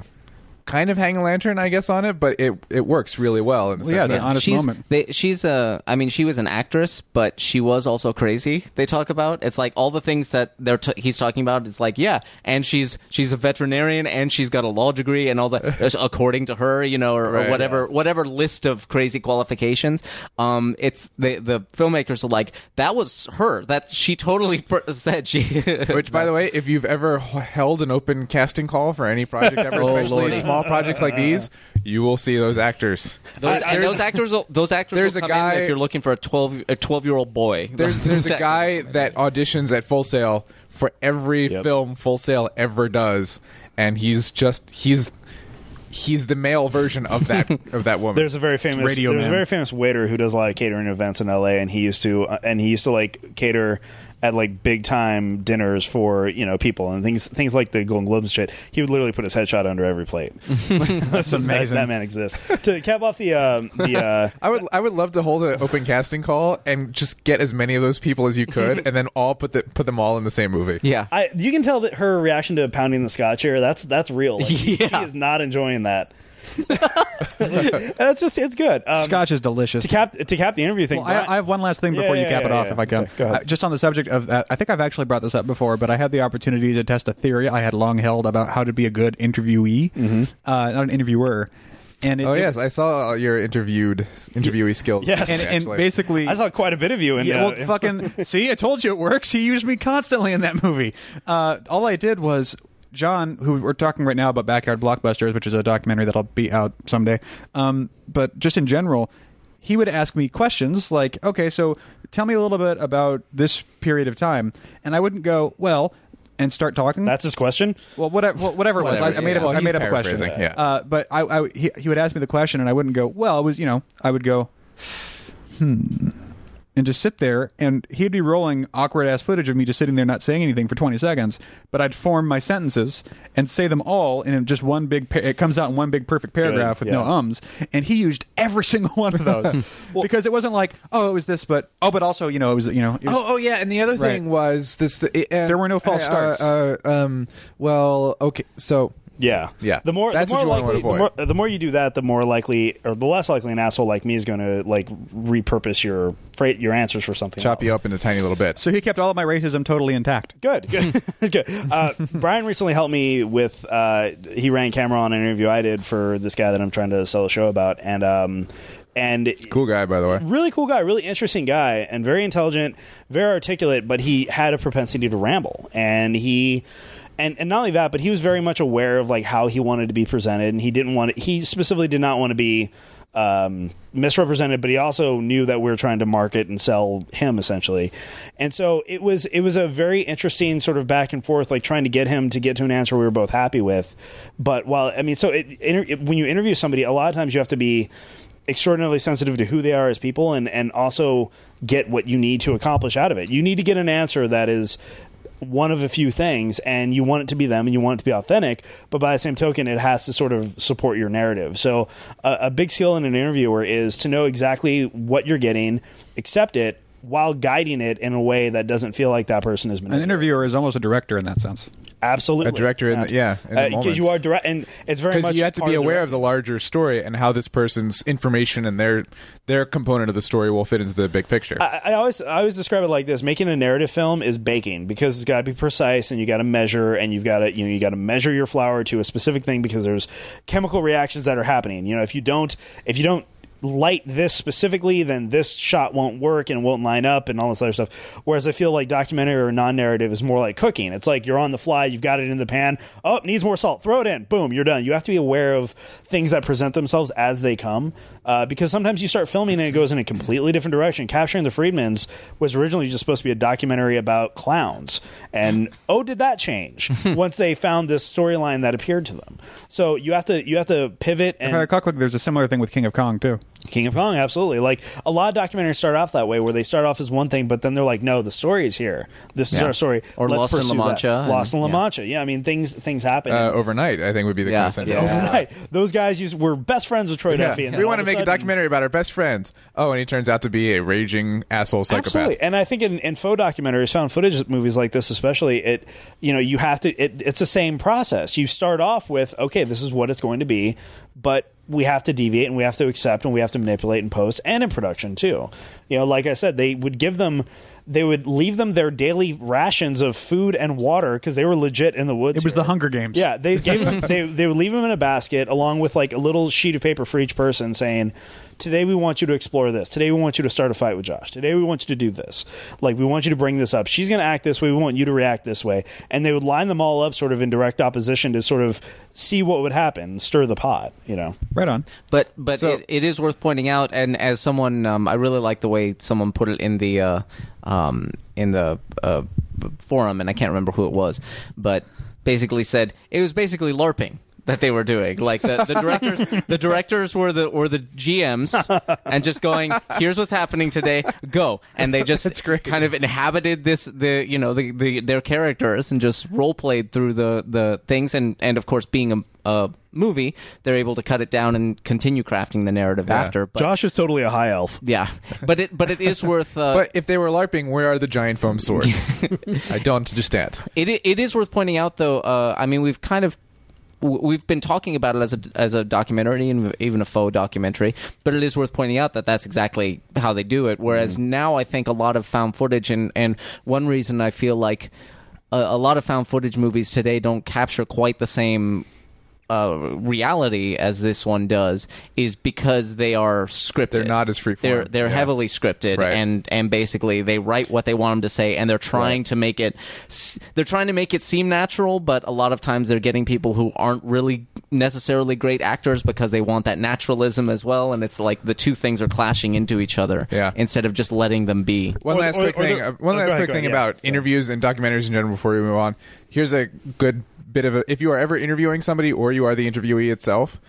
[SPEAKER 3] kind of hang a lantern, I guess, on it, but it it works really well. In the
[SPEAKER 2] Well, yeah,
[SPEAKER 3] sense
[SPEAKER 2] it's
[SPEAKER 3] that-
[SPEAKER 2] an honest
[SPEAKER 5] she's,
[SPEAKER 2] moment.
[SPEAKER 5] They, she's a. I mean, she was an actress, but she was also crazy. They talk about it's like all the things that they're t- he's talking about. It's like yeah, and she's she's a veterinarian and she's got a law degree and all that according to her, you know, or, or
[SPEAKER 3] Right.
[SPEAKER 5] whatever whatever list of crazy qualifications. Um, it's the the filmmakers are like that was her that she totally per- said she.
[SPEAKER 3] Which, by the way, if you've ever held an open casting call for any project ever,
[SPEAKER 5] Oh,
[SPEAKER 3] especially
[SPEAKER 5] Lordy.
[SPEAKER 3] Small projects like these, you will see those actors.
[SPEAKER 5] Those,
[SPEAKER 3] I-
[SPEAKER 5] those actors, will- those actors.
[SPEAKER 3] there's
[SPEAKER 5] will
[SPEAKER 3] a
[SPEAKER 5] come in
[SPEAKER 3] guy-
[SPEAKER 5] if you're looking for a twelve a twelve year old boy.
[SPEAKER 3] There's there's a guy that auditions at Full Sail for every
[SPEAKER 4] Yep.
[SPEAKER 3] film Full Sail ever does, and he's just he's he's the male version of that of that woman.
[SPEAKER 4] There's a very famous
[SPEAKER 2] Radio
[SPEAKER 4] there's
[SPEAKER 2] Man.
[SPEAKER 4] a very famous waiter who does a lot of catering events in LA, and he used to uh, and he used to like cater at like big time dinners for you know people and things things like the Golden Globes shit. He would literally put his headshot under every plate. That's
[SPEAKER 2] amazing.
[SPEAKER 4] That, man exists. to cap off the um, the uh,
[SPEAKER 3] I would I would love to hold an open casting call and just get as many of those people as you could, and then all put the, put them all in the same movie.
[SPEAKER 5] Yeah.
[SPEAKER 4] I, you can tell that her reaction to pounding the scotch here that's that's real. Like, she, she is not enjoying that. that's just it's good. Um,
[SPEAKER 2] Scotch is delicious.
[SPEAKER 4] to cap to cap the interview thing.
[SPEAKER 2] Well, I,
[SPEAKER 4] Brian-
[SPEAKER 2] I have one last thing before
[SPEAKER 4] Yeah,
[SPEAKER 2] you
[SPEAKER 4] yeah,
[SPEAKER 2] cap it
[SPEAKER 4] yeah,
[SPEAKER 2] off,
[SPEAKER 4] yeah.
[SPEAKER 2] if I can.
[SPEAKER 4] Okay, go ahead.
[SPEAKER 2] Uh, just on the subject of that, I think I've actually brought this up before, but I had the opportunity to test a theory I had long held about how to be a good interviewee,
[SPEAKER 4] Mm-hmm.
[SPEAKER 2] uh, not an interviewer. And it,
[SPEAKER 3] Oh
[SPEAKER 2] it-
[SPEAKER 3] yes, I saw your interviewed interviewee skills.
[SPEAKER 4] Yes.
[SPEAKER 2] and, and
[SPEAKER 3] actually.
[SPEAKER 2] basically,
[SPEAKER 4] I saw quite a bit of you in.
[SPEAKER 2] yeah,
[SPEAKER 4] uh,
[SPEAKER 2] well, fucking see, I told you it works. He used me constantly in that movie. Uh, all I did was John, who we're talking right now about Backyard Blockbusters, which is a documentary that'll be out someday. Um, but just in general, he would ask me questions like, "Okay, so tell me a little bit about this period of time," and I wouldn't go, "Well." And start talking.
[SPEAKER 4] That's his question.
[SPEAKER 2] well, whatever, well, whatever it was. I, I made
[SPEAKER 5] yeah.
[SPEAKER 2] up.
[SPEAKER 3] Well,
[SPEAKER 2] I made up a question.
[SPEAKER 3] yeah.
[SPEAKER 2] Uh, but I, I he, he would ask me the question, and I wouldn't go. Well, it was you know. I would go, hmm, and just sit there, and he'd be rolling awkward ass footage of me just sitting there not saying anything for twenty seconds. But I'd form my sentences and say them all in just one big. Pa- it comes out in one big perfect paragraph with no ums, and he used every single one of those because it wasn't like, oh, it was this, but oh, but also you know it was you know. Was,
[SPEAKER 3] Oh, oh yeah, and the other thing was this. The, it- and,
[SPEAKER 2] There were no false
[SPEAKER 3] uh,
[SPEAKER 2] starts.
[SPEAKER 3] Uh, um, well, okay, so
[SPEAKER 4] Yeah,
[SPEAKER 3] Yeah.
[SPEAKER 4] The more
[SPEAKER 3] That's
[SPEAKER 4] the
[SPEAKER 3] what
[SPEAKER 4] more
[SPEAKER 3] you wanna avoid.
[SPEAKER 4] The more, the more you do that, the more likely, or the less likely, an asshole like me is going to like repurpose your freight your answers for something.
[SPEAKER 3] Chop
[SPEAKER 4] else.
[SPEAKER 3] you up into tiny little bits.
[SPEAKER 2] So he kept all of my racism totally intact.
[SPEAKER 4] Good, good, good. Uh, Brian recently helped me with. Uh, he ran camera on an interview I did for this guy that I'm trying to sell a show about, and um, and
[SPEAKER 3] cool guy, by the way.
[SPEAKER 4] really cool guy, really interesting guy, and very intelligent, very articulate. But he had a propensity to ramble, and he. And, and not only that, but he was very much aware of like how he wanted to be presented, and he didn't want to, he specifically did not want to be um, misrepresented, but he also knew that we were trying to market and sell him essentially. And so it was it was a very interesting sort of back and forth, like trying to get him to get to an answer we were both happy with. But while I mean, so it, it, when you interview somebody, a lot of times you have to be extraordinarily sensitive to who they are as people and and also get what you need to accomplish out of it. You need to get an answer that is one of a few things and you want it to be them and you want it to be authentic but by the same token it has to sort of support your narrative so a, a big skill in an interviewer is to know exactly what you're getting accept it while guiding it in a way that doesn't feel like that person is
[SPEAKER 2] An interviewer is almost a director in that sense.
[SPEAKER 4] Absolutely.
[SPEAKER 3] A director in the- yeah,
[SPEAKER 4] because uh,
[SPEAKER 3] you
[SPEAKER 4] are direct and it's very
[SPEAKER 3] because
[SPEAKER 4] much
[SPEAKER 3] you have to be
[SPEAKER 4] of the
[SPEAKER 3] aware of the larger story and how this person's information and their their component of the story will fit into the big picture.
[SPEAKER 4] I, I always I always describe it like this: making a narrative film is baking because it's got to be precise and you got to measure and you've got to you know you got to measure your flour to a specific thing because there's chemical reactions that are happening. You know, if you don't if you don't light this specifically, then this shot won't work and won't line up and all this other stuff. Whereas I feel like documentary or non-narrative is more like cooking. It's like you're on the fly, you've got it in the pan. Oh, it needs more salt. Throw it in. Boom, you're done. You have to be aware of things that present themselves as they come, uh, because sometimes you start filming and it goes in a completely different direction. Capturing the Friedmans was originally just supposed to be a documentary about clowns, and oh, did that change once they found this storyline that appeared to them? So you have to you have to pivot
[SPEAKER 2] If I
[SPEAKER 4] and
[SPEAKER 2] recall quickly, there's a similar thing with King of Kong too.
[SPEAKER 4] King of Kong, absolutely. Like a lot of documentaries start off that way, where they start off as one thing, but then they're like, "No, the story is here. This is
[SPEAKER 5] Yeah.
[SPEAKER 4] our story."
[SPEAKER 5] Or
[SPEAKER 4] Let's
[SPEAKER 5] Lost in La
[SPEAKER 4] pursue that."
[SPEAKER 5] Mancha and-
[SPEAKER 4] Lost in La
[SPEAKER 5] yeah.
[SPEAKER 4] Mancha. Yeah, I mean things things happen.
[SPEAKER 3] uh, overnight, I think would be the
[SPEAKER 5] Yeah,
[SPEAKER 3] quintessential.
[SPEAKER 5] yeah.
[SPEAKER 4] Overnight, those guys used, were best friends with Troy
[SPEAKER 3] Yeah.
[SPEAKER 4] Duffy. And
[SPEAKER 3] We want to
[SPEAKER 4] all of
[SPEAKER 3] make a documentary about our best friends. Oh, and he turns out to be a raging asshole psychopath.
[SPEAKER 4] Absolutely, and I think in, in faux documentaries, found footage movies like this, especially, it you know you have to. It, it's the same process. You start off with okay, this is what it's going to be, but we have to deviate and we have to accept and we have to manipulate in post and in production too. You know, like I said, they would give them. They would leave them their daily rations of food and water because they were legit in the woods.
[SPEAKER 2] It was
[SPEAKER 4] here.
[SPEAKER 2] the Hunger Games.
[SPEAKER 4] Yeah, they gave them, they they would leave them in a basket along with like a little sheet of paper for each person saying, "Today we want you to explore this. Today we want you to start a fight with Josh. Today we want you to do this. Like we want you to bring this up. She's going to act this way. We want you to react this way." And they would line them all up sort of in direct opposition to sort of see what would happen, stir the pot, you know.
[SPEAKER 2] Right on.
[SPEAKER 5] But but
[SPEAKER 3] So-
[SPEAKER 5] it, it is worth pointing out, and as someone, um, I really like the way someone put it in the uh, um, in the uh, forum, and I can't remember who it was, but basically said it was basically LARPing that they were doing. Like the, the directors, the directors were the were the GMs, and just going, "Here's what's happening today. Go!" And they just
[SPEAKER 3] great.
[SPEAKER 5] kind of inhabited this the you know the, the their characters and just role played through the the things, and and of course being a, a movie, they're able to cut it down and continue crafting the narrative
[SPEAKER 3] Yeah.
[SPEAKER 5] after. But,
[SPEAKER 4] Josh is totally a high elf.
[SPEAKER 5] yeah, but it but it is worth. Uh,
[SPEAKER 3] But if they were LARPing, where are the giant foam swords? I don't understand.
[SPEAKER 5] It it is worth pointing out, though. Uh, I mean, we've kind of w- we've been talking about it as a as a documentary and even a faux documentary, but it is worth pointing out that that's exactly how they do it. Whereas mm-hmm. now, I think a lot of found footage and and one reason I feel like a, a lot of found footage movies today don't capture quite the same uh, reality as this one does is because they are scripted.
[SPEAKER 3] They're not as freeform.
[SPEAKER 5] They're they're
[SPEAKER 3] Yeah.
[SPEAKER 5] heavily scripted,
[SPEAKER 3] Right.
[SPEAKER 5] and and basically they write what they want them to say, and they're trying
[SPEAKER 3] Right.
[SPEAKER 5] to make it. They're trying to make it seem natural, but a lot of times they're getting people who aren't really necessarily great actors because they want that naturalism as well, and it's like the two things are clashing into each other.
[SPEAKER 3] Yeah.
[SPEAKER 5] Instead of just letting them be.
[SPEAKER 3] One
[SPEAKER 4] Or-
[SPEAKER 3] last
[SPEAKER 4] or-
[SPEAKER 3] quick
[SPEAKER 4] or
[SPEAKER 3] thing.
[SPEAKER 4] the-
[SPEAKER 3] uh, one
[SPEAKER 4] oh,
[SPEAKER 3] last
[SPEAKER 4] ahead,
[SPEAKER 3] quick
[SPEAKER 4] go
[SPEAKER 3] thing
[SPEAKER 4] ahead, yeah.
[SPEAKER 3] about interviews and documentaries in general before we move on. Here's a good bit of a. If you are ever interviewing somebody or you are the interviewee itself,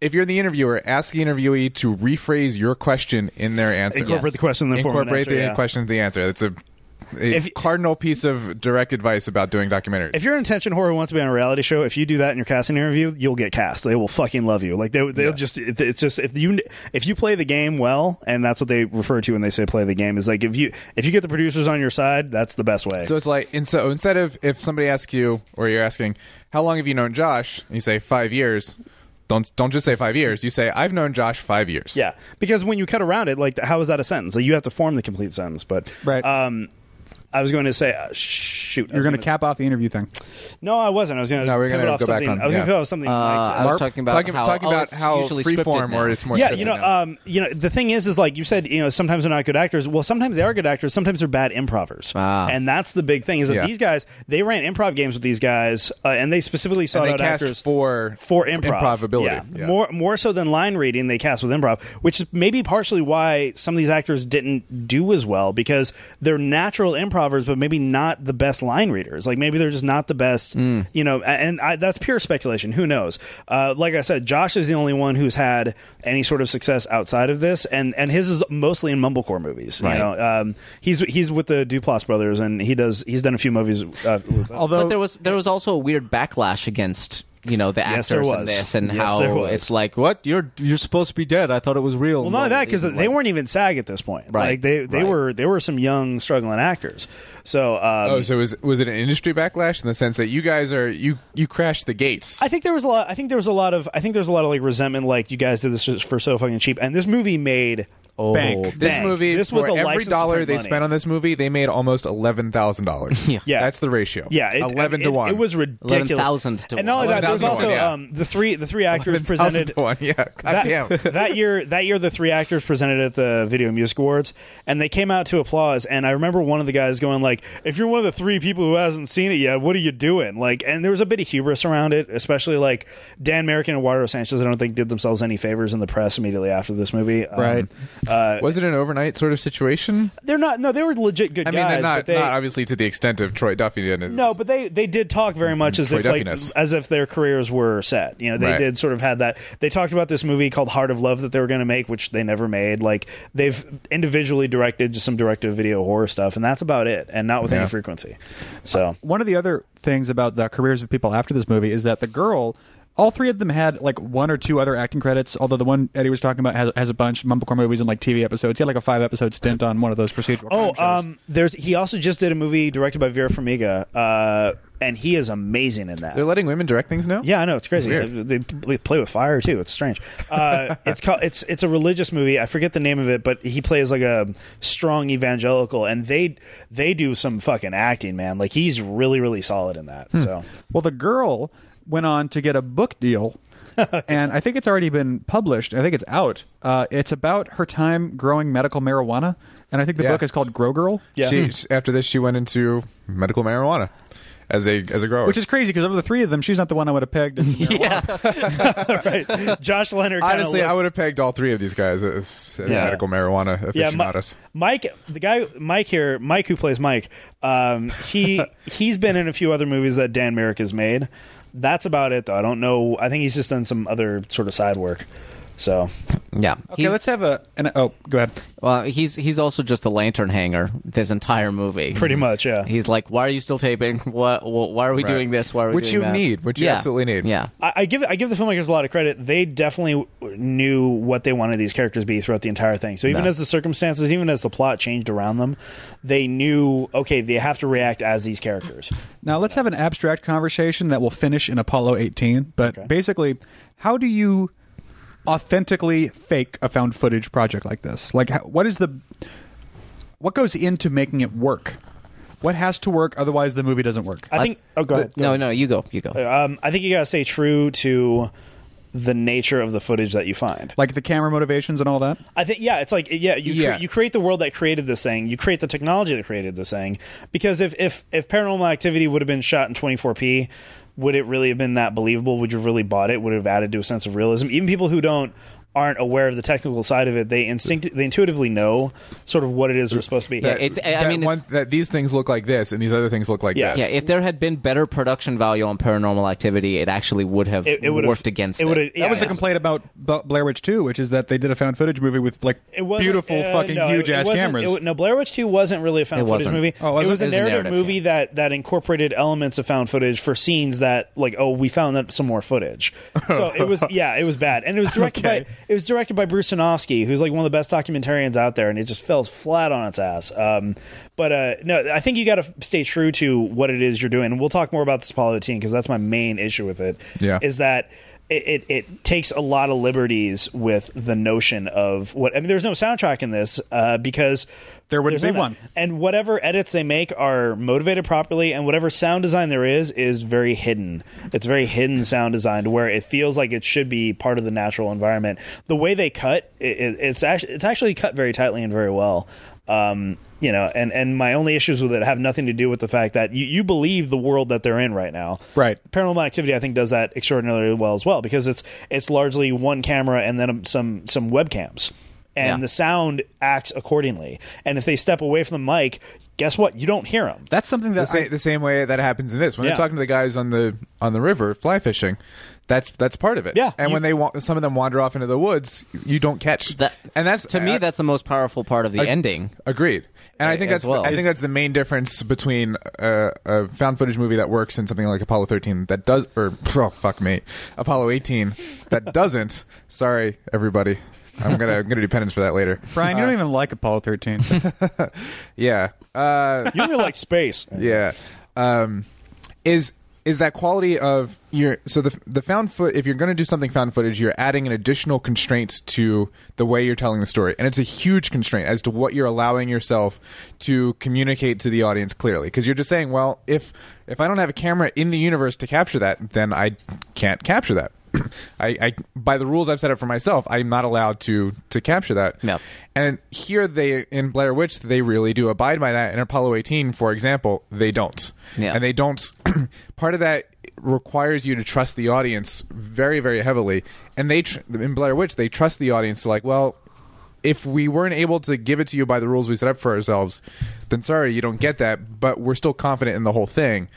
[SPEAKER 3] if you're the interviewer, ask the interviewee to rephrase your question in their answer.
[SPEAKER 4] Incorporate the question in the form of an
[SPEAKER 3] Incorporate
[SPEAKER 4] answer,
[SPEAKER 3] the
[SPEAKER 4] yeah.
[SPEAKER 3] question to the answer. It's a a
[SPEAKER 4] If-
[SPEAKER 3] cardinal piece of direct advice about doing documentaries.
[SPEAKER 4] If you're an attention whore who wants to be on a reality show, if you do that in your casting interview, you'll get cast. They will fucking love you. Like they, they'll just. It's just if you if you play the game well, and that's what they refer to when they say play the game. Is like if you if you get the producers on your side, that's the best way.
[SPEAKER 3] So it's like, and so instead of if somebody asks you or you're asking, how long have you known Josh? And you say five years. Don't don't just say five years. You say I've known Josh five years.
[SPEAKER 4] yeah, because when you cut around it, like how is that a sentence? Like you have to form the complete sentence. But
[SPEAKER 2] Right.
[SPEAKER 4] Um, I was going to say, uh, shoot, I
[SPEAKER 2] You're
[SPEAKER 4] was
[SPEAKER 2] going to cap off the interview thing.
[SPEAKER 4] No, I wasn't. I was going to.
[SPEAKER 3] No, we're gonna
[SPEAKER 4] off
[SPEAKER 3] go back
[SPEAKER 4] something.
[SPEAKER 3] on-
[SPEAKER 4] I was
[SPEAKER 3] yeah.
[SPEAKER 4] going to pivot off something.
[SPEAKER 5] Uh,
[SPEAKER 4] Mike said.
[SPEAKER 5] I was talking about
[SPEAKER 3] talking,
[SPEAKER 5] how,
[SPEAKER 3] talking
[SPEAKER 5] oh,
[SPEAKER 3] about
[SPEAKER 5] it's
[SPEAKER 3] how
[SPEAKER 5] usually scripted
[SPEAKER 3] freeform
[SPEAKER 5] now.
[SPEAKER 3] or it's more
[SPEAKER 4] yeah,
[SPEAKER 3] scripted
[SPEAKER 4] you know,
[SPEAKER 3] now.
[SPEAKER 4] um, you know, the thing is, is like you said, you know, sometimes they're not good actors. Well, sometimes they are good actors. Sometimes they're bad improvers,
[SPEAKER 5] Ah.
[SPEAKER 4] and that's the big thing. Is that
[SPEAKER 3] Yeah.
[SPEAKER 4] these guys they ran improv games with these guys, uh, and they specifically sought
[SPEAKER 3] and
[SPEAKER 4] out
[SPEAKER 3] cast
[SPEAKER 4] actors
[SPEAKER 3] for
[SPEAKER 4] for improv,
[SPEAKER 3] improv ability.
[SPEAKER 4] Yeah.
[SPEAKER 3] Yeah.
[SPEAKER 4] more more so than line reading. They cast with improv, which is maybe partially why some of these actors didn't do as well because their natural natural improvers, but maybe not the best line readers. Like maybe they're just not the best,
[SPEAKER 3] Mm.
[SPEAKER 4] you know. And I, that's pure speculation. Who knows? Uh, like I said, Josh is the only one who's had any sort of success outside of this, and and his is mostly in mumblecore movies.
[SPEAKER 5] Right.
[SPEAKER 4] You know, um, he's he's with the Duplass brothers, and he does he's done a few movies. Uh, with,
[SPEAKER 2] Although
[SPEAKER 5] But there was there was also a weird backlash against you know the
[SPEAKER 4] Yes, there
[SPEAKER 5] actors in
[SPEAKER 4] was.
[SPEAKER 5] this and
[SPEAKER 4] Yes, there
[SPEAKER 5] how
[SPEAKER 4] was.
[SPEAKER 5] it's like what you're you're supposed to be dead. I thought it was real.
[SPEAKER 4] Well, not that because they weren't even SAG at this point.
[SPEAKER 5] Right,
[SPEAKER 4] Like they they
[SPEAKER 5] right.
[SPEAKER 4] were they were some young struggling actors. So um,
[SPEAKER 3] Oh, so was was it an industry backlash in the sense that you guys are you you crashed the gates?
[SPEAKER 4] I think there was a lot. I think there was a lot of. I think there was a lot of like resentment. Like you guys did this for so fucking cheap. And this movie made
[SPEAKER 5] oh,
[SPEAKER 2] Bank.
[SPEAKER 3] this
[SPEAKER 4] Bank.
[SPEAKER 3] movie,
[SPEAKER 4] This was
[SPEAKER 3] for
[SPEAKER 4] a
[SPEAKER 3] every dollar they
[SPEAKER 4] money.
[SPEAKER 3] spent on this movie, they made almost eleven thousand dollars.
[SPEAKER 5] Yeah.
[SPEAKER 4] Yeah.
[SPEAKER 3] that's the ratio.
[SPEAKER 4] Yeah, it,
[SPEAKER 3] eleven
[SPEAKER 4] it,
[SPEAKER 3] to one.
[SPEAKER 4] It was ridiculous.
[SPEAKER 5] 11,000 to
[SPEAKER 4] and not only that, there was also
[SPEAKER 3] one, yeah.
[SPEAKER 4] um, the three the three actors
[SPEAKER 3] 11,000
[SPEAKER 4] presented.
[SPEAKER 3] to one. Yeah,
[SPEAKER 4] that,
[SPEAKER 3] goddamn.
[SPEAKER 4] that year that year the three actors presented at the Video Music Awards and they came out to applause and I remember one of the guys going like if you're one of the three people who hasn't seen it yet what are you doing like and there was a bit of hubris around it especially like Dan Myrick and Eduardo Sanchez I don't think did themselves any favors in the press immediately after this movie Um,
[SPEAKER 2] Right.
[SPEAKER 4] Uh,
[SPEAKER 3] was it an overnight sort of situation?
[SPEAKER 4] they're not no they were legit good guys.
[SPEAKER 3] I mean,
[SPEAKER 4] guys
[SPEAKER 3] they're not
[SPEAKER 4] but they,
[SPEAKER 3] not obviously to the extent of Troy Duffy did. It's-
[SPEAKER 4] No, but they they did talk very much as
[SPEAKER 3] Troy
[SPEAKER 4] if like as if their careers were set. You know, they
[SPEAKER 3] Right.
[SPEAKER 4] did sort of had that. They talked about this movie called Heart of Love that they were going to make, which they never made. Like they've individually directed just some direct to video horror stuff, and that's about it, and not with
[SPEAKER 3] Yeah.
[SPEAKER 4] any frequency. So
[SPEAKER 2] one of the other things about the careers of people after this movie is that the girl all three of them had like one or two other acting credits although the one eddie was talking about has, has a bunch mumblecore movies and like tv episodes he had like a five episode stint on one of those procedural
[SPEAKER 4] Oh,
[SPEAKER 2] crime shows.
[SPEAKER 4] um, there's he also just did a movie directed by Vera Farmiga, uh, and he is amazing in that.
[SPEAKER 3] they're letting women direct things now.
[SPEAKER 4] Yeah, I know it's crazy.
[SPEAKER 3] Weird.
[SPEAKER 4] They, they play with fire too. It's strange. Uh, it's called it's it's a religious movie. I forget the name of it, but he plays like a strong evangelical, and they they do some fucking acting, man. Like he's really really solid in that. So
[SPEAKER 2] well the girl went on to get a book deal and i think it's already been published i think it's out uh, it's about her time growing medical marijuana and i think the
[SPEAKER 3] Yeah.
[SPEAKER 2] book is called grow girl
[SPEAKER 4] yeah,
[SPEAKER 3] She, after this, she went into medical marijuana as a as a grower.
[SPEAKER 2] which is crazy because of the three of them she's not the one i would have pegged in marijuana.
[SPEAKER 5] yeah.
[SPEAKER 4] Josh Leonard.
[SPEAKER 3] honestly, I would have pegged all three of these guys as, as
[SPEAKER 4] Yeah.
[SPEAKER 3] medical marijuana
[SPEAKER 4] Yeah, Mi-
[SPEAKER 3] aficionados.
[SPEAKER 4] Mike, the guy Mike here, Mike who plays Mike, um, he he's been in a few other movies that Dan Myrick has made. That's about it, though. I don't know. I think he's just done some other sort of side work. So
[SPEAKER 5] Yeah.
[SPEAKER 2] okay
[SPEAKER 5] He's-
[SPEAKER 2] let's have a an, oh go ahead
[SPEAKER 5] Well, he's he's also just a lantern hanger this entire movie.
[SPEAKER 4] pretty mm-hmm. much, yeah.
[SPEAKER 5] He's like, why are you still taping? What? wh- Why are we
[SPEAKER 3] Right.
[SPEAKER 5] doing this? Why are we
[SPEAKER 3] Which
[SPEAKER 5] doing
[SPEAKER 3] you
[SPEAKER 5] that?
[SPEAKER 3] need, which you
[SPEAKER 5] Yeah.
[SPEAKER 3] absolutely need.
[SPEAKER 5] Yeah.
[SPEAKER 4] I, I give I give the filmmakers a lot of credit. They definitely knew what they wanted these characters to be throughout the entire thing. So even
[SPEAKER 5] Yeah.
[SPEAKER 4] as the circumstances, even as the plot changed around them, they knew okay, they have to react as these characters.
[SPEAKER 2] Now let's have an abstract conversation that will finish in Apollo 18. But
[SPEAKER 4] Okay.
[SPEAKER 2] basically, how do you authentically fake a found footage project like this? Like, what is the what goes into making it work? What has to work? Otherwise, the movie doesn't work.
[SPEAKER 4] I think. Oh, go ahead. Go
[SPEAKER 5] No,
[SPEAKER 4] ahead.
[SPEAKER 5] no, you go. You go.
[SPEAKER 4] Um, I think you gotta stay true to the nature of the footage that you find.
[SPEAKER 2] Like the camera motivations and all that.
[SPEAKER 4] I think yeah, it's like yeah, you
[SPEAKER 3] Yeah.
[SPEAKER 4] Cre- you create the world that created this thing, you create the technology that created this thing. Because if if if Paranormal Activity would have been shot in 24p, would it really have been that believable? Would you have really bought it? Would it have added to a sense of realism? Even people who don't aren't aware of the technical side of it. They instinct they intuitively know sort of what it is they're supposed to be.
[SPEAKER 5] Yeah, it's- I
[SPEAKER 3] that
[SPEAKER 5] mean,
[SPEAKER 3] one,
[SPEAKER 5] it's-
[SPEAKER 3] that these things look like this and these other things look like
[SPEAKER 4] Yes.
[SPEAKER 3] this.
[SPEAKER 5] Yeah, if there had been better production value on Paranormal Activity, it actually would have
[SPEAKER 4] It- it would've-
[SPEAKER 5] worked against it.
[SPEAKER 4] it yeah,
[SPEAKER 2] that was a complaint about Blair Witch 2, which is that they did a found footage movie with like
[SPEAKER 4] It
[SPEAKER 2] beautiful,
[SPEAKER 4] uh,
[SPEAKER 2] fucking
[SPEAKER 4] no,
[SPEAKER 2] huge
[SPEAKER 4] it
[SPEAKER 2] ass
[SPEAKER 4] wasn't-
[SPEAKER 2] cameras.
[SPEAKER 4] it no, Blair Witch 2 wasn't really a found
[SPEAKER 5] It
[SPEAKER 4] footage
[SPEAKER 5] wasn't.
[SPEAKER 4] movie.
[SPEAKER 2] Oh, was
[SPEAKER 4] it
[SPEAKER 2] it?
[SPEAKER 4] was a
[SPEAKER 5] It was a
[SPEAKER 4] narrative,
[SPEAKER 5] narrative,
[SPEAKER 4] movie
[SPEAKER 5] yeah.
[SPEAKER 4] that, that incorporated elements of found footage for scenes that, like, oh, we found some more footage. So it was, yeah, it was bad, and it was directed
[SPEAKER 2] Okay.
[SPEAKER 4] by it was directed by Bruce Sinofsky, who's like one of the best documentarians out there, and it just fell flat on its ass. Um, but uh, no, I think you got to stay true to what it is you're doing, and we'll talk more about this Apollo 18 because that's my main issue with it.
[SPEAKER 3] Yeah.
[SPEAKER 4] is that it, it, takes a lot of liberties with the notion of what I mean. There's no soundtrack in this uh, because
[SPEAKER 2] There wouldn't be
[SPEAKER 4] no-
[SPEAKER 2] one.
[SPEAKER 4] and whatever edits they make are motivated properly, and whatever sound design there is is very hidden. It's very hidden sound design to where it feels like it should be part of the natural environment. The way they cut, it, it's actually it's actually cut very tightly and very well. Um, you know, and and my only issues with it have nothing to do with the fact that you, you believe the world that they're in right now.
[SPEAKER 2] Right.
[SPEAKER 4] Paranormal Activity, I think, does that extraordinarily well as well because it's it's largely one camera and then some some webcams, and
[SPEAKER 5] Yeah.
[SPEAKER 4] the sound acts accordingly. And if they step away from the mic, guess what? You don't hear them.
[SPEAKER 2] That's something
[SPEAKER 3] the,
[SPEAKER 2] that
[SPEAKER 3] sa-
[SPEAKER 2] I,
[SPEAKER 3] the same way that happens in this when
[SPEAKER 4] Yeah.
[SPEAKER 3] they're talking to the guys on the on the river fly fishing that's that's part of it
[SPEAKER 4] Yeah,
[SPEAKER 3] and
[SPEAKER 4] you-
[SPEAKER 3] when they wa- some of them wander off into the woods you don't catch
[SPEAKER 5] That-
[SPEAKER 3] and that's
[SPEAKER 5] to me,
[SPEAKER 3] uh,
[SPEAKER 5] that's the most powerful part of the
[SPEAKER 3] Ag-
[SPEAKER 5] ending.
[SPEAKER 3] Agreed, and I think that's
[SPEAKER 5] well.
[SPEAKER 3] the, I think that's the main difference between uh, a found footage movie that works and something like Apollo 13 that does, or oh fuck me, Apollo 18 that doesn't. Sorry, everybody. I'm gonna I'm gonna do penance for that later.
[SPEAKER 2] Brian, you don't even like Apollo 13.
[SPEAKER 3] Yeah, uh,
[SPEAKER 4] You only like space.
[SPEAKER 3] yeah. Um, is is that quality of your so the the found foot if you're going to do something found footage you're adding an additional constraint to the way you're telling the story. And it's a huge constraint as to what you're allowing yourself to communicate to the audience clearly. Because you're just saying well if if I don't have a camera in the universe to capture that then I can't capture that I, I by the rules I've set up for myself I'm not allowed to to capture that
[SPEAKER 5] Yep.
[SPEAKER 3] and here they in Blair Witch they really do abide by that. In Apollo 18, for example, they don't.
[SPEAKER 5] Yeah.
[SPEAKER 3] And they don't. part of that requires you to trust the audience very very heavily. And they tr- in Blair Witch they trust the audience to like well. If we weren't able to give it to you by the rules we set up for ourselves, then sorry, you don't get that. But we're still confident in the whole thing.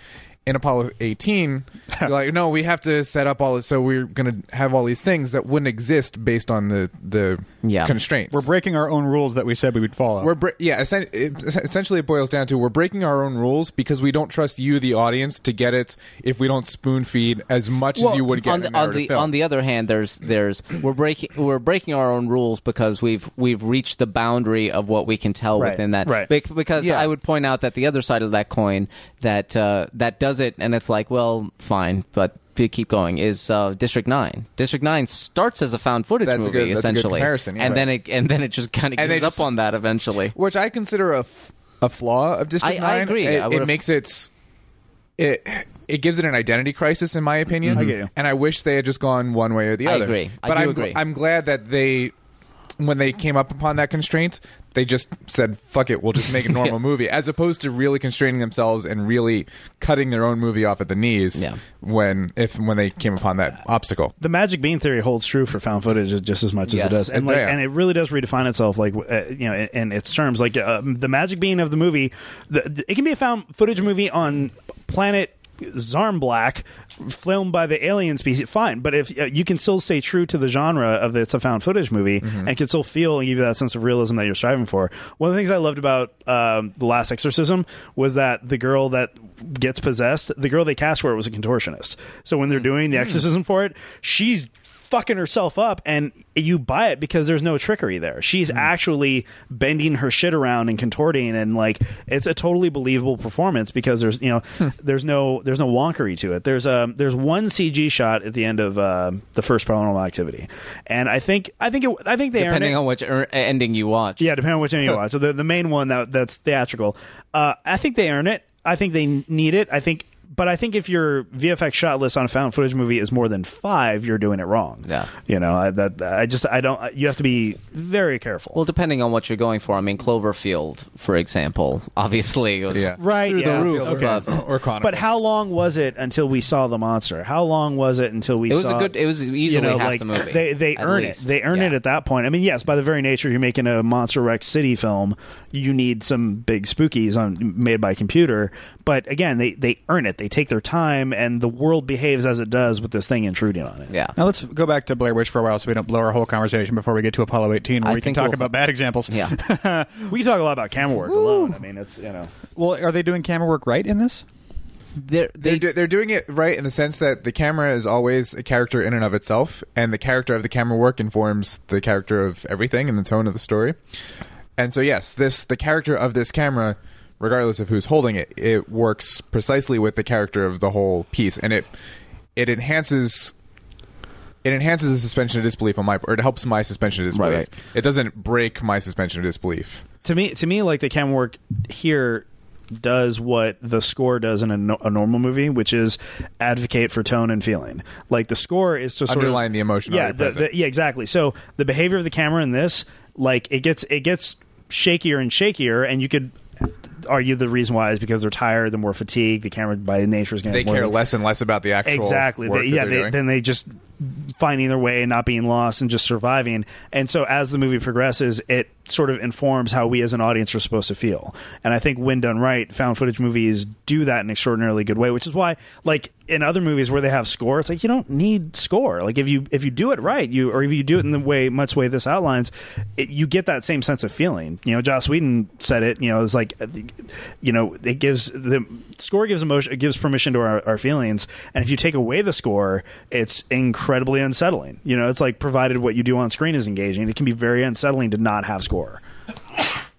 [SPEAKER 3] In Apollo 18, they're like, no, we have to set up all this, so we're going to have all these things that wouldn't exist based on the the
[SPEAKER 5] Yeah.
[SPEAKER 3] constraints.
[SPEAKER 2] We're breaking our own rules that we said we would follow.
[SPEAKER 3] We're bre- yeah. essen- it- essentially, it boils down to we're breaking our own rules because we don't trust you, the audience, to get it if we don't spoon feed as much as you would get
[SPEAKER 5] on
[SPEAKER 3] in
[SPEAKER 5] the,
[SPEAKER 3] a
[SPEAKER 5] on
[SPEAKER 3] narrative
[SPEAKER 5] the
[SPEAKER 3] film.
[SPEAKER 5] on the other hand, there's there's we're breaking we're breaking our own rules because we've we've reached the boundary of what we can tell
[SPEAKER 4] Right,
[SPEAKER 5] within that.
[SPEAKER 4] right.
[SPEAKER 5] Bec- because
[SPEAKER 3] Yeah.
[SPEAKER 5] I would point out that the other side of that coin that uh, that does it, and it's like, well, fine, but to keep going is uh, District Nine. District Nine starts as a found footage
[SPEAKER 3] That's a
[SPEAKER 5] movie,
[SPEAKER 3] good- that's a good
[SPEAKER 5] essentially,
[SPEAKER 3] comparison, yeah.
[SPEAKER 5] and then it and then it just kind of
[SPEAKER 3] And
[SPEAKER 5] gives
[SPEAKER 3] they
[SPEAKER 5] up on that eventually.
[SPEAKER 3] which I consider a, f- a flaw of District
[SPEAKER 5] I- I agree.
[SPEAKER 3] It,
[SPEAKER 5] I
[SPEAKER 3] it makes it it it gives it an identity crisis, in my opinion.
[SPEAKER 4] I get you.
[SPEAKER 3] And I wish they had just gone one way or the
[SPEAKER 5] I
[SPEAKER 3] other.
[SPEAKER 5] agree. I
[SPEAKER 3] but
[SPEAKER 5] do
[SPEAKER 3] am
[SPEAKER 5] agree.
[SPEAKER 3] I'm glad that they. When they came up upon that constraint, they just said, "Fuck it, we'll just make a normal movie," as opposed to really constraining themselves and really cutting their own movie off at the knees.
[SPEAKER 5] Yeah.
[SPEAKER 3] When if when they came upon that obstacle.
[SPEAKER 4] the magic bean theory holds true for found footage just as much as it does, and
[SPEAKER 3] It-
[SPEAKER 4] like,
[SPEAKER 3] yeah.
[SPEAKER 4] and it really does redefine itself, like uh, you know, in, in its terms. Like uh, the magic bean of the movie, the, the- it can be a found footage movie on planet Zarmblack, filmed by the alien species. Fine, but if uh, you can still stay true to the genre of the, it's a found footage movie, and can still feel and give you that sense of realism that you're striving for. One of the things I loved about um, the Last Exorcism was that the girl that gets possessed, the girl they cast for it was a contortionist. So when they're doing the exorcism for it, she's fucking herself up and you buy it because there's no trickery there. She's actually bending her shit around and contorting and like it's a totally believable performance because there's you know there's no there's no wonkery to it. There's um there's one CG shot at the end of uh, the first paranormal activity. And I think I think it, I think they
[SPEAKER 5] Depending on which er- ending you watch,
[SPEAKER 4] Yeah, depending on which ending you watch. So the the main one that that's theatrical. Uh, I think they earn it. I think they need it. I think but I think if your VFX shot list on a found footage movie is more than five, you're doing it wrong.
[SPEAKER 5] Yeah.
[SPEAKER 4] you know I, that I just I don't. You have to be very careful.
[SPEAKER 5] Well, depending on what you're going for. I mean, Cloverfield, for example, obviously was
[SPEAKER 3] Yeah.
[SPEAKER 4] right,
[SPEAKER 3] Through
[SPEAKER 4] yeah.
[SPEAKER 3] the roof.
[SPEAKER 4] Okay.
[SPEAKER 5] But
[SPEAKER 3] or Chronicle.
[SPEAKER 4] But how long was it until we saw the monster? How long was it until we saw
[SPEAKER 5] It was
[SPEAKER 4] saw
[SPEAKER 5] a good. It was easily
[SPEAKER 4] you know,
[SPEAKER 5] half
[SPEAKER 4] like,
[SPEAKER 5] the movie.
[SPEAKER 4] They they earn
[SPEAKER 5] least.
[SPEAKER 4] it. They earn it at that point. I mean, yes, by the very nature you're making a Monster Wreck City film, you need some big spookies on made by computer. But again, they they earn it. They take their time, and the world behaves as it does with this thing intruding on it.
[SPEAKER 5] Yeah.
[SPEAKER 2] Now let's go back to Blair Witch for a while, so we don't blow our whole conversation before we get to Apollo 18, where
[SPEAKER 5] I
[SPEAKER 2] we can talk
[SPEAKER 5] we'll-
[SPEAKER 2] about bad examples.
[SPEAKER 5] Yeah.
[SPEAKER 4] We can talk a lot about camera work alone. I mean, it's you know.
[SPEAKER 2] Well, are they doing camera work right in this?
[SPEAKER 5] They're,
[SPEAKER 3] They're, do, they're doing it right in the sense that the camera is always a character in and of itself, and the character of the camera work informs the character of everything and the tone of the story. And so, yes, this the character of this camera, regardless of who's holding it, it works precisely with the character of the whole piece, and it it enhances it enhances the suspension of disbelief on my or it helps my suspension of disbelief.
[SPEAKER 5] right.
[SPEAKER 3] It doesn't break my suspension of disbelief.
[SPEAKER 4] to me to me like the camera work here does what the score does in a, no- a normal movie which is advocate for tone and feeling like the score is to sort
[SPEAKER 3] Underline
[SPEAKER 4] of
[SPEAKER 3] the emotion
[SPEAKER 4] yeah the, the- yeah exactly so the behavior of the camera in this like it gets it gets shakier and shakier and you could argue the reason why? Is because they're tired they're more fatigued the camera by nature is going to.
[SPEAKER 3] They care less and less about the actual
[SPEAKER 4] exactly. They- yeah they, then they just finding their way and not being lost and just surviving. And so as the movie progresses it sort of informs how we as an audience are supposed to feel. And i think when done right found footage movies do that in an extraordinarily good way which is why like in other movies where they have score it's like you don't need score. Like if you if you do it right you or if you do it in the way much way this outlines it, you get that same sense of feeling. You know joss whedon said it you know it's like you know it gives the score gives emotion it gives permission to our, our feelings and if you take away the score it's incredibly unsettling you know it's like provided what you do on screen is engaging it can be very unsettling to not have score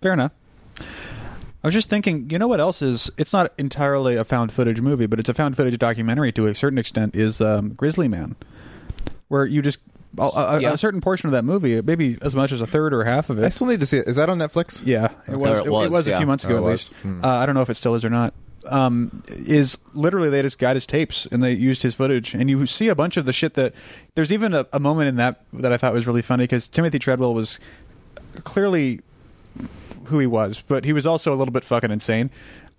[SPEAKER 2] Fair enough. I was just thinking, you know what else is? It's not entirely a found footage movie, but it's a found footage documentary to a certain extent. Is um, Grizzly Man, where you just a, a,
[SPEAKER 5] Yeah.
[SPEAKER 2] a certain portion of that movie, maybe as much as a third or half of it.
[SPEAKER 3] I still need to see it. Is that on Netflix?
[SPEAKER 2] Yeah, it was.
[SPEAKER 5] it
[SPEAKER 2] It,
[SPEAKER 5] was,
[SPEAKER 2] was a few months ago
[SPEAKER 3] Oh,
[SPEAKER 2] at least.
[SPEAKER 3] Hmm.
[SPEAKER 2] Uh, I don't know if it still is or not. Um, is literally they just got his tapes and they used his footage, and you see a bunch of the shit that. There's even a, a moment in that that I thought was really funny because Timothy Treadwell was clearly who he was, but he was also a little bit fucking insane.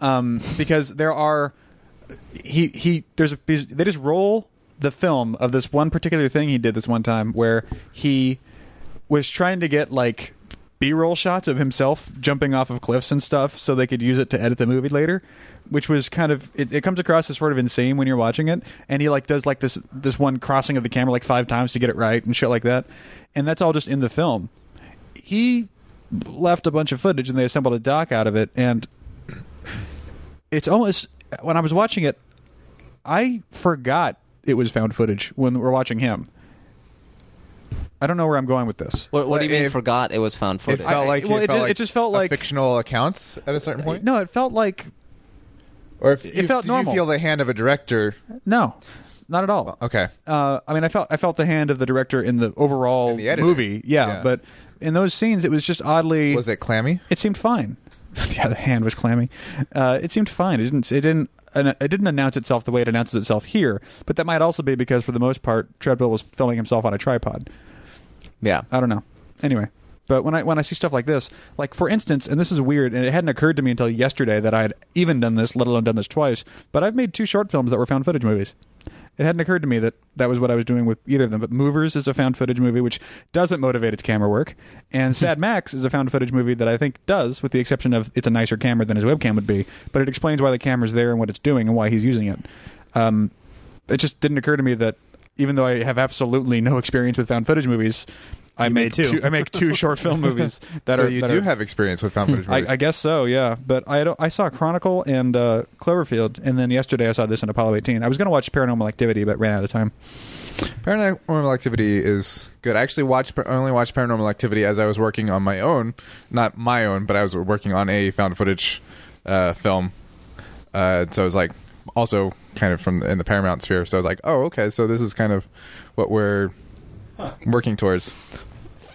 [SPEAKER 2] Um, because there are he he there's a they just roll the film of this one particular thing he did this one time where he was trying to get like b-roll shots of himself jumping off of cliffs and stuff so they could use it to edit the movie later which was kind of it, it comes across as sort of insane when you're watching it. And he like does like this this one crossing of the camera like five times to get it right and shit like that. And that's all just in the film. He left a bunch of footage and they assembled a doc out of it. And it's almost when i was watching it i forgot it was found footage when we're watching him i don't know where i'm going with this
[SPEAKER 5] What, what do you mean?
[SPEAKER 3] if-
[SPEAKER 5] forgot it was found
[SPEAKER 3] It
[SPEAKER 5] footage.
[SPEAKER 3] felt
[SPEAKER 2] I-
[SPEAKER 3] like
[SPEAKER 2] well,
[SPEAKER 3] it,
[SPEAKER 2] it
[SPEAKER 3] felt
[SPEAKER 2] just-
[SPEAKER 3] like
[SPEAKER 2] it just felt like-
[SPEAKER 3] fictional accounts at a certain point.
[SPEAKER 2] no it felt like
[SPEAKER 3] or if
[SPEAKER 2] it
[SPEAKER 3] you,
[SPEAKER 2] felt
[SPEAKER 3] did
[SPEAKER 2] normal.
[SPEAKER 3] you feel the hand of a director?
[SPEAKER 2] no not at all
[SPEAKER 3] Okay,
[SPEAKER 2] uh, I mean, I felt I felt the hand of the director in the overall
[SPEAKER 3] In the
[SPEAKER 2] movie. Yeah,
[SPEAKER 3] Yeah.
[SPEAKER 2] but in those scenes, it was just oddly.
[SPEAKER 3] was it clammy?
[SPEAKER 2] It seemed fine. yeah, other hand was clammy. Uh, it seemed fine. It didn't. It didn't. It didn't announce itself the way it announces itself here. But that might also be because, for the most part, Treadwell was filming himself on a tripod.
[SPEAKER 5] yeah.
[SPEAKER 2] I don't know. Anyway, but when I when I see stuff like this, like for instance, and this is weird, and it hadn't occurred to me until yesterday that I had even done this, let alone done this twice. But I've made two short films that were found footage movies. It hadn't occurred to me that that was what I was doing with either of them. But Movers is a found footage movie which doesn't motivate its camera work, and Sad Max is a found footage movie that I think does, with the exception of it's a nicer camera than his webcam would be. But it explains why the camera's there and what it's doing and why he's using it. Um, it just didn't occur to me that even though I have absolutely no experience with found footage movies, I
[SPEAKER 4] You
[SPEAKER 2] make
[SPEAKER 4] made two.
[SPEAKER 2] I make two short film movies that are
[SPEAKER 3] so
[SPEAKER 2] are.
[SPEAKER 3] you
[SPEAKER 2] that
[SPEAKER 3] do
[SPEAKER 2] are-
[SPEAKER 3] have experience with found footage
[SPEAKER 2] I,
[SPEAKER 3] movies.
[SPEAKER 2] I guess so, yeah. But I don't, I saw Chronicle and uh, Cloverfield, and then yesterday I saw this in Apollo 18. I was going to watch Paranormal Activity, but ran out of time.
[SPEAKER 3] Paranormal Activity is good. I actually watched I only watched Paranormal Activity as I was working on my own, not my own, but I was working on a found footage uh, film. Uh, so it was like also kind of from the, in the Paramount sphere. So I was like, oh, okay, so this is kind of what we're working towards.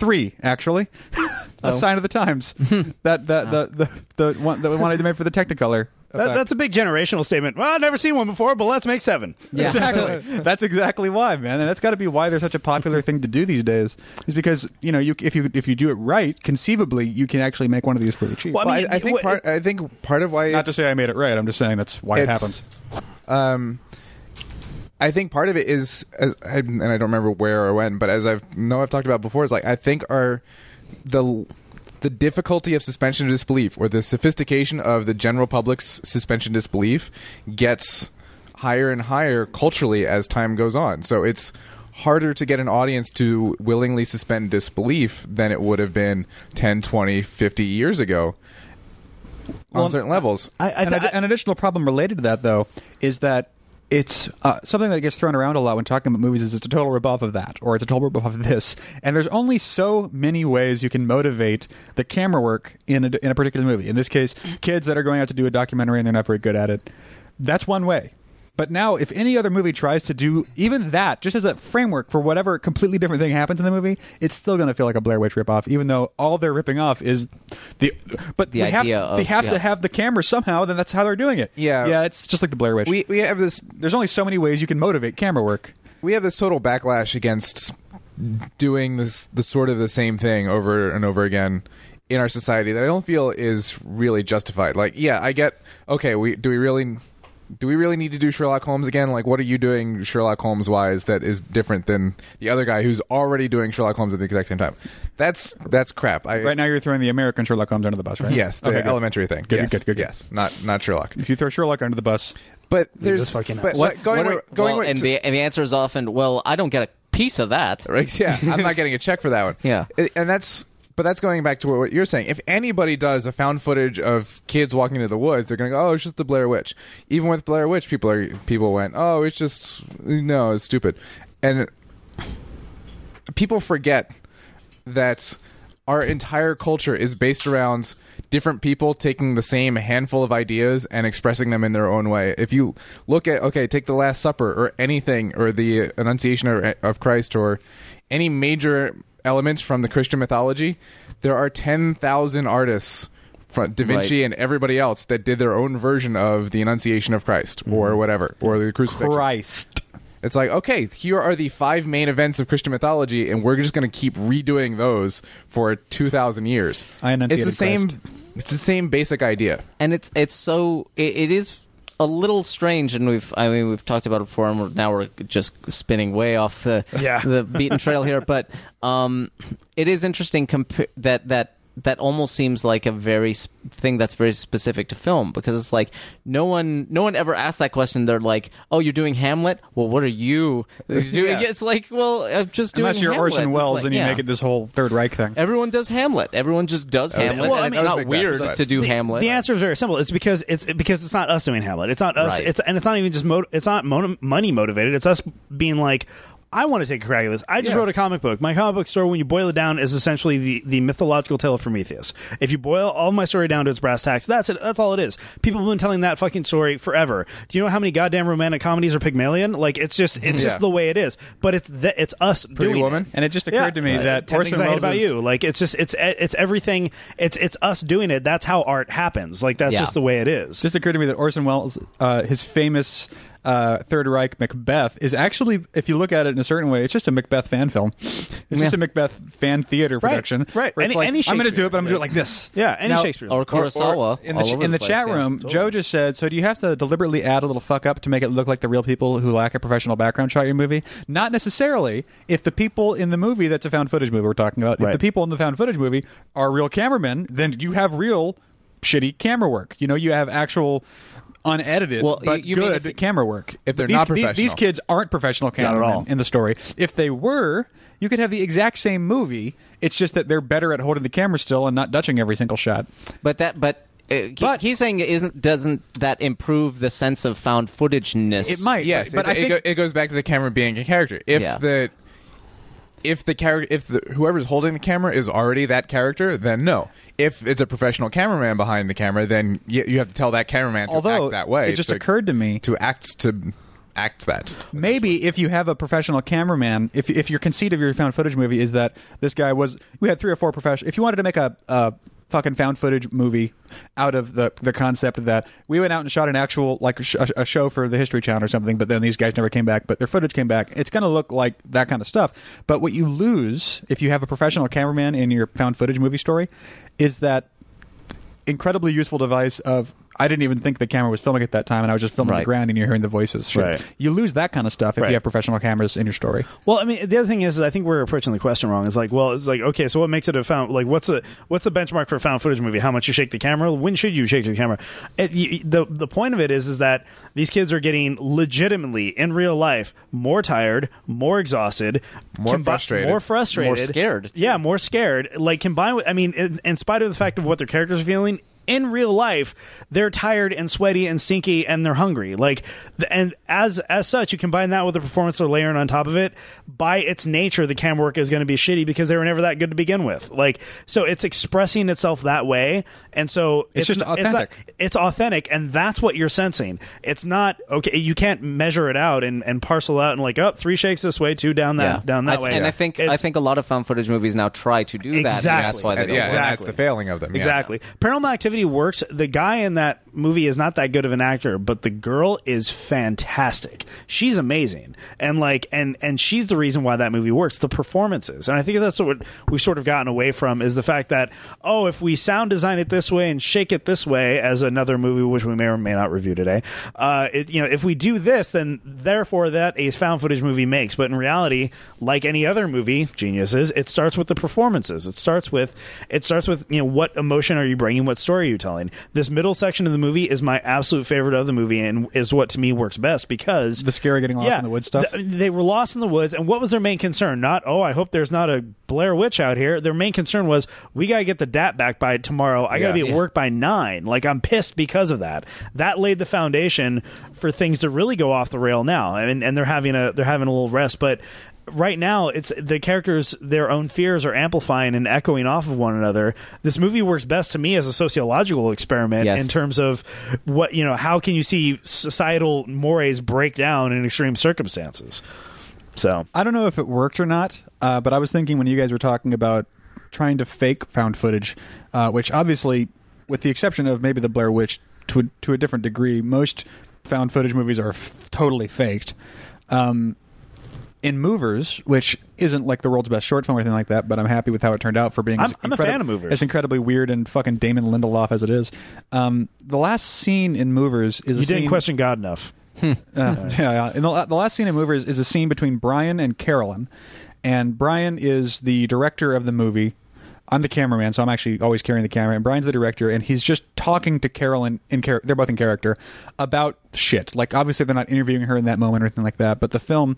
[SPEAKER 2] Three, actually. a sign of the times. that that the the the one the one they made for the Technicolor.
[SPEAKER 4] That,
[SPEAKER 2] effect.
[SPEAKER 4] that's a big generational statement. Well, I've never seen one before, but let's make seven.
[SPEAKER 5] Yeah.
[SPEAKER 2] Exactly. That's exactly why, man, and that's got to be why there's such a popular thing to do these days. Is because you know, you if you if you do it right, conceivably, you can actually make one of these pretty cheap.
[SPEAKER 4] Well,
[SPEAKER 3] Well, I,
[SPEAKER 4] mean,
[SPEAKER 3] I think
[SPEAKER 4] what-
[SPEAKER 3] part. I think part of why
[SPEAKER 2] Not to say I made it right. I'm just saying that's why it
[SPEAKER 3] It's-
[SPEAKER 2] happens.
[SPEAKER 3] um, I think part of it is, as, and I don't remember where or when, but as I know I've talked about before, is like I think our the the difficulty of suspension of disbelief or the sophistication of the general public's suspension disbelief gets higher and higher culturally as time goes on. So it's harder to get an audience to willingly suspend disbelief than it would have been 10, 20, 50 years ago on
[SPEAKER 2] Well,
[SPEAKER 3] certain levels.
[SPEAKER 4] I, I,
[SPEAKER 2] an,
[SPEAKER 4] th-
[SPEAKER 2] ad- an additional problem related to that, though, is that it's uh, something that gets thrown around a lot when talking about movies. Is it's a total ripoff of that, or it's a total ripoff of this, and there's only so many ways you can motivate the camera work in a, in a particular movie. In this case, kids that are going out to do a documentary and they're not very good at it. That's one way. But now, if any other movie tries to do even that, just as a framework for whatever completely different thing happens in the movie, it's still going to feel like a Blair Witch ripoff, even though all they're ripping off is the. But
[SPEAKER 5] The
[SPEAKER 2] we have,
[SPEAKER 5] idea of-
[SPEAKER 2] they have to have the camera somehow. Then that's how they're doing it.
[SPEAKER 3] Yeah.
[SPEAKER 2] yeah. It's just like the Blair Witch.
[SPEAKER 3] We we have this
[SPEAKER 2] There's only so many ways you can motivate camera work.
[SPEAKER 3] we have this total backlash against doing this the sort of the same thing over and over again in our society that I don't feel is really justified. Like, yeah, I get okay, we do we really do we really need to do Sherlock Holmes again? Like, what are you doing Sherlock Holmes wise that is different than the other guy who's already doing Sherlock Holmes at the exact same time? That's that's crap. I,
[SPEAKER 2] Right now, you're throwing the American Sherlock Holmes under the bus, right?
[SPEAKER 3] Yes, the
[SPEAKER 2] Okay, good.
[SPEAKER 3] elementary thing.
[SPEAKER 2] Good,
[SPEAKER 3] yes,
[SPEAKER 2] good, good, good.
[SPEAKER 3] Yes, not not Sherlock.
[SPEAKER 2] If you throw Sherlock under the bus,
[SPEAKER 3] But there's
[SPEAKER 4] this fucking
[SPEAKER 3] but,
[SPEAKER 4] house.
[SPEAKER 3] but going
[SPEAKER 5] What
[SPEAKER 3] way-
[SPEAKER 5] are-
[SPEAKER 3] going
[SPEAKER 5] well,
[SPEAKER 3] way
[SPEAKER 5] and
[SPEAKER 3] to-
[SPEAKER 5] the and the answer is often, well, I don't get a piece of that.
[SPEAKER 3] right? Yeah, I'm not getting a check for that one.
[SPEAKER 5] Yeah.
[SPEAKER 3] I- and that's but that's going back to what you're saying. If anybody does a found footage of kids walking into the woods, they're going to go, "Oh, it's just the Blair Witch." Even with Blair Witch, people are people went, "Oh, it's just no, it's stupid," and people forget that our entire culture is based around different people taking the same handful of ideas and expressing them in their own way. If you look at okay, take the Last Supper or anything or the Annunciation of, of Christ or any major elements from the Christian mythology, there are 10,000 artists from Da Vinci
[SPEAKER 5] Right.
[SPEAKER 3] and everybody else that did their own version of the Annunciation of Christ or mm-hmm. whatever or the crucifixion.
[SPEAKER 2] Christ.
[SPEAKER 3] It's like, okay, here are the five main events of Christian mythology, and we're just going to keep redoing those for 2,000 years.
[SPEAKER 2] I enunciated
[SPEAKER 3] It's the same. It's the same basic idea.
[SPEAKER 5] and it's it's so it, it is a little strange and we've i mean we've talked about it before and we're, now we're just spinning way off the
[SPEAKER 4] Yeah.
[SPEAKER 5] the beaten trail here but um it is interesting compa- that that that almost seems like a very s- thing that's very specific to film because it's like no one no one ever asked that question they're like oh you're doing hamlet well what are you doing
[SPEAKER 3] Yeah.
[SPEAKER 5] it's like well i'm just doing
[SPEAKER 2] Unless you're
[SPEAKER 5] Hamlet.
[SPEAKER 2] Orson Welles
[SPEAKER 5] like,
[SPEAKER 2] and you
[SPEAKER 5] yeah.
[SPEAKER 2] make it this whole Third Reich thing.
[SPEAKER 5] Everyone does Hamlet. Everyone just does Hamlet,
[SPEAKER 4] well,
[SPEAKER 5] and
[SPEAKER 4] I
[SPEAKER 5] it's not
[SPEAKER 3] That was Macbeth,
[SPEAKER 5] weird
[SPEAKER 3] but-
[SPEAKER 5] to do
[SPEAKER 4] the,
[SPEAKER 5] Hamlet.
[SPEAKER 4] The answer is very simple. It's because it's because it's not us doing Hamlet. It's not us.
[SPEAKER 5] Right.
[SPEAKER 4] It's and it's not even just mo- it's not mon- money motivated. It's us being like. I want to take a crack at this. I just
[SPEAKER 3] Yeah.
[SPEAKER 4] wrote a comic book. My comic book story, when you boil it down, is essentially the, the mythological tale of Prometheus. If you boil all my story down to its brass tacks, that's it. That's all it is. People have been telling that fucking story forever. Do you know how many goddamn romantic comedies are Pygmalion? Like it's just it's
[SPEAKER 3] Yeah.
[SPEAKER 4] just the way it is. But it's the, it's us
[SPEAKER 3] Pretty
[SPEAKER 4] doing
[SPEAKER 3] Woman?
[SPEAKER 4] it.
[SPEAKER 2] And it just occurred to me
[SPEAKER 4] Uh,
[SPEAKER 2] that
[SPEAKER 4] 10
[SPEAKER 2] Orson
[SPEAKER 4] things I hate
[SPEAKER 2] Welles
[SPEAKER 4] about
[SPEAKER 2] is-
[SPEAKER 4] you. Like it's just it's it's everything. It's it's us doing it. That's how art happens. Like that's
[SPEAKER 5] Yeah.
[SPEAKER 4] just the way it is.
[SPEAKER 2] just occurred to me that Orson Welles, uh, his famous uh, Third Reich Macbeth, is actually, if you look at it in a certain way, it's just a Macbeth fan film. It's just a Macbeth fan theater production.
[SPEAKER 4] right.
[SPEAKER 2] Where it's
[SPEAKER 4] Any-
[SPEAKER 2] like,
[SPEAKER 4] any
[SPEAKER 2] I'm going to do it, but I'm going to do it like this.
[SPEAKER 4] yeah, any
[SPEAKER 2] Now-
[SPEAKER 4] Shakespeare.
[SPEAKER 5] or Kurosawa.
[SPEAKER 2] in the, ch- in the,
[SPEAKER 5] place,
[SPEAKER 2] chat
[SPEAKER 5] yeah.
[SPEAKER 2] room, Joe just said, "So do you have to deliberately add a little fuck up to make it look like the real people who lack a professional background shot your movie? Not necessarily. If the people in the movie that's a found footage movie we're talking about, if the people in the found footage movie are real cameramen, then you have real shitty camera work. You know, you have actual." Unedited,
[SPEAKER 5] Well,
[SPEAKER 2] but
[SPEAKER 5] you- you mean
[SPEAKER 2] good
[SPEAKER 5] if-
[SPEAKER 2] camera work.
[SPEAKER 3] If they're
[SPEAKER 2] these,
[SPEAKER 3] not
[SPEAKER 2] these- These kids aren't professional
[SPEAKER 4] at
[SPEAKER 2] cameramen
[SPEAKER 4] all.
[SPEAKER 2] in the story. If they were, you could have the exact same movie. It's just that they're better at holding the camera still and not dutching every single shot.
[SPEAKER 5] But that, but. Uh, he-
[SPEAKER 2] But-
[SPEAKER 5] he's saying isn't doesn't that improve the sense of found footageness?
[SPEAKER 2] It might.
[SPEAKER 3] Yes,
[SPEAKER 2] but, but
[SPEAKER 3] it,
[SPEAKER 2] I
[SPEAKER 3] it,
[SPEAKER 2] think
[SPEAKER 3] it goes back to the camera being a character. If
[SPEAKER 5] Yeah.
[SPEAKER 3] the if the character if the whoever's holding the camera is already that character, then no. If it's a professional cameraman behind the camera, then you, you have to tell that cameraman to
[SPEAKER 2] although
[SPEAKER 3] act that way.
[SPEAKER 2] it just
[SPEAKER 3] to,
[SPEAKER 2] occurred to me
[SPEAKER 3] to act to act that.
[SPEAKER 2] Maybe if you have a professional cameraman, if if your conceit of your found footage movie is that this guy was, we had three or four professional. If you wanted to make a, a fucking found footage movie out of the the concept of that, we went out and shot an actual like a, sh- a show for the History Channel or something. But then these guys never came back. But their footage came back. It's going to look like that kind of stuff. But what you lose if you have a professional cameraman in your found footage movie story is that incredibly useful device of I didn't even think the camera was filming at that time, and I was just filming the ground, and you're hearing the voices. Shit.
[SPEAKER 4] Right.
[SPEAKER 2] You lose that kind of stuff if
[SPEAKER 4] Right.
[SPEAKER 2] you have professional cameras in your story.
[SPEAKER 4] Well, I mean, the other thing is, is I think we're approaching the question wrong. It's like, well, it's like, okay, so what makes it a found? Like, what's a what's the benchmark for a found footage movie? How much you shake the camera? When should you shake the camera? It, you, the the point of it is, is that these kids are getting legitimately in real life more tired, more exhausted,
[SPEAKER 3] More frustrated.
[SPEAKER 4] more frustrated,
[SPEAKER 5] More scared.
[SPEAKER 4] Yeah, more scared. Like combined with, I mean, in, in spite of the fact of what their characters are feeling. In real life, they're tired and sweaty and stinky, and they're hungry. Like, and as as such, you combine that with the performance they're layering on top of it. By its nature, the cam work is going to be shitty because they were never that good to begin with. Like, so it's expressing itself that way, and so
[SPEAKER 2] It's just authentic.
[SPEAKER 4] It's, it's authentic, and that's what you're sensing. It's not okay. You can't measure it out and, and parcel out and like, oh, three shakes this way, two down that down that
[SPEAKER 5] I,
[SPEAKER 4] way.
[SPEAKER 5] And I think I think a lot of found footage movies now try to do that. and
[SPEAKER 4] Exactly.
[SPEAKER 5] that's why they don't
[SPEAKER 3] yeah,
[SPEAKER 5] work.
[SPEAKER 3] and that's
[SPEAKER 4] Exactly.
[SPEAKER 3] the failing of them. yeah.
[SPEAKER 4] Exactly. Paranormal Activity works. The guy in that movie is not that good of an actor, but the girl is fantastic. She's amazing, and like, and and she's the reason why that movie works. The performances, and I think that's what we've sort of gotten away from is the fact that oh, if we sound design it this way and shake it this way, as another movie which we may or may not review today, uh, it, you know, if we do this, then therefore that a found footage movie makes. But in reality, like any other movie, geniuses, it starts with the performances. It starts with it starts with you know what emotion are you bringing, what story are you telling. This middle section of the movie is my absolute favorite of the movie, and is what to me works best because
[SPEAKER 2] The scary getting lost
[SPEAKER 4] yeah,
[SPEAKER 2] in the woods stuff.
[SPEAKER 4] th- they were lost in the woods, and what was their main concern? Not oh, I hope there's not a Blair Witch out here. Their main concern was we gotta get the DAT back by tomorrow. I gotta
[SPEAKER 3] Yeah.
[SPEAKER 4] be at
[SPEAKER 5] Yeah.
[SPEAKER 4] work by nine. Like I'm pissed because of that. That laid the foundation for things to really go off the rail now, and and they're having a they're having a little rest, but. Right now, it's the characters. Their own fears are amplifying and echoing off of one another. This movie works best to me as a sociological experiment
[SPEAKER 5] Yes.
[SPEAKER 4] in terms of what you know. How can you see societal mores break down in extreme circumstances? So
[SPEAKER 2] I don't know if it worked or not, uh, but I was thinking when you guys were talking about trying to fake found footage, uh, which obviously, with the exception of maybe the Blair Witch to a, to a different degree, most found footage movies are f- totally faked. Um, in Movers, which isn't like the world's best short film or anything like that, but I'm happy with how it turned out for being.
[SPEAKER 4] I'm-
[SPEAKER 2] as
[SPEAKER 4] I'm a fan of Movers.
[SPEAKER 2] It's incredibly weird and fucking Damon Lindelof as it is. Um, the last scene in Movers is a
[SPEAKER 4] you didn't
[SPEAKER 2] scene-
[SPEAKER 4] question God enough.
[SPEAKER 2] uh, yeah, yeah. And the, the last scene in Movers is a scene between Brian and Carolyn, and Brian is the director of the movie. I'm the cameraman, so I'm actually always carrying the camera. And Brian's the director, and he's just talking to Carolyn in char- they're both in character about shit. Like obviously they're not interviewing her in that moment or anything like that, but the film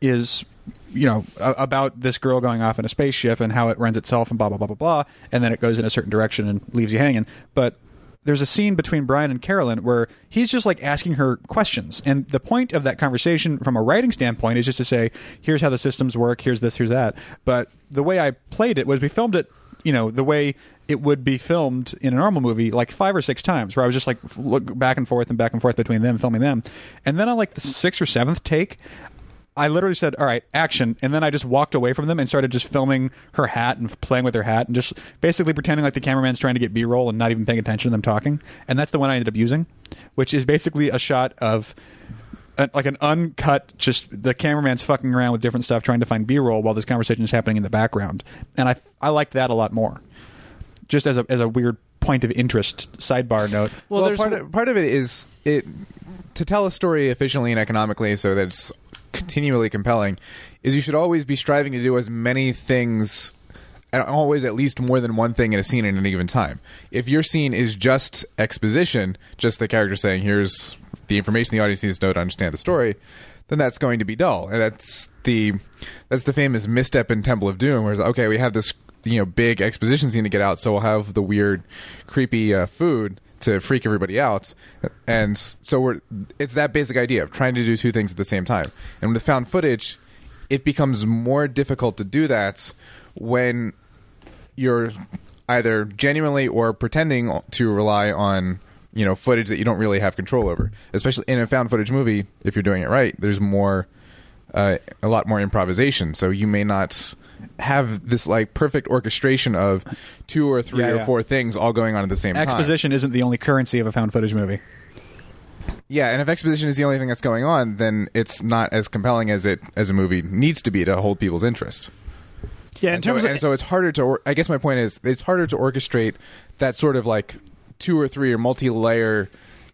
[SPEAKER 2] is you know about this girl going off in a spaceship and how it runs itself and blah blah blah blah blah, and then it goes in a certain direction and leaves you hanging. But there's a scene between Brian and Carolyn where he's just like asking her questions. And the point of that conversation from a writing standpoint is just to say, here's how the systems work, here's this, here's that. But the way I played it was we filmed it, you know, the way it would be filmed in a normal movie like five or six times where I was just like look back and forth and back and forth between them filming them. And then on like the sixth or seventh take, I literally said, "All right, action," and then I just walked away from them and started just filming her hat and playing with her hat and just basically pretending like the cameraman's trying to get B-roll and not even paying attention to them talking. And that's the one I ended up using, which is basically a shot of a, like an uncut, just the cameraman's fucking around with different stuff trying to find B-roll while this conversation is happening in the background. And I I liked that a lot more, just as a as a weird point of interest sidebar note.
[SPEAKER 5] Well,
[SPEAKER 3] Well, part of, part of it is it to tell a story efficiently and economically so that it's continually compelling. Is you should always be striving to do as many things and always at least more than one thing in a scene at any given time. If your scene is just exposition, just the character saying, "Here's the information the audience needs to know to understand the story," then that's going to be dull. And that's the that's the famous misstep in Temple of Doom, where it's okay, we have this you know big exposition scene to get out, so we'll have the weird, creepy uh, food to freak everybody out, and so we're it's that basic idea of trying to do two things at the same time. And with found footage, it becomes more difficult to do that when you're either genuinely or pretending to rely on you know footage that you don't really have control over. Especially in a found footage movie, if you're doing it right, there's more uh, a lot more improvisation. So you may not have this like perfect orchestration of two or three
[SPEAKER 2] Yeah,
[SPEAKER 3] or
[SPEAKER 2] yeah.
[SPEAKER 3] four things all going on at the same time.
[SPEAKER 2] Exposition isn't the only currency of a found footage movie.
[SPEAKER 3] Yeah, and if exposition is the only thing that's going on, then it's not as compelling as it as a movie needs to be to hold people's interest.
[SPEAKER 4] Yeah, in
[SPEAKER 3] and, so,
[SPEAKER 4] terms of
[SPEAKER 3] and so it's harder to. Or, I guess my point is, it's harder to orchestrate that sort of like two or three or multi-layer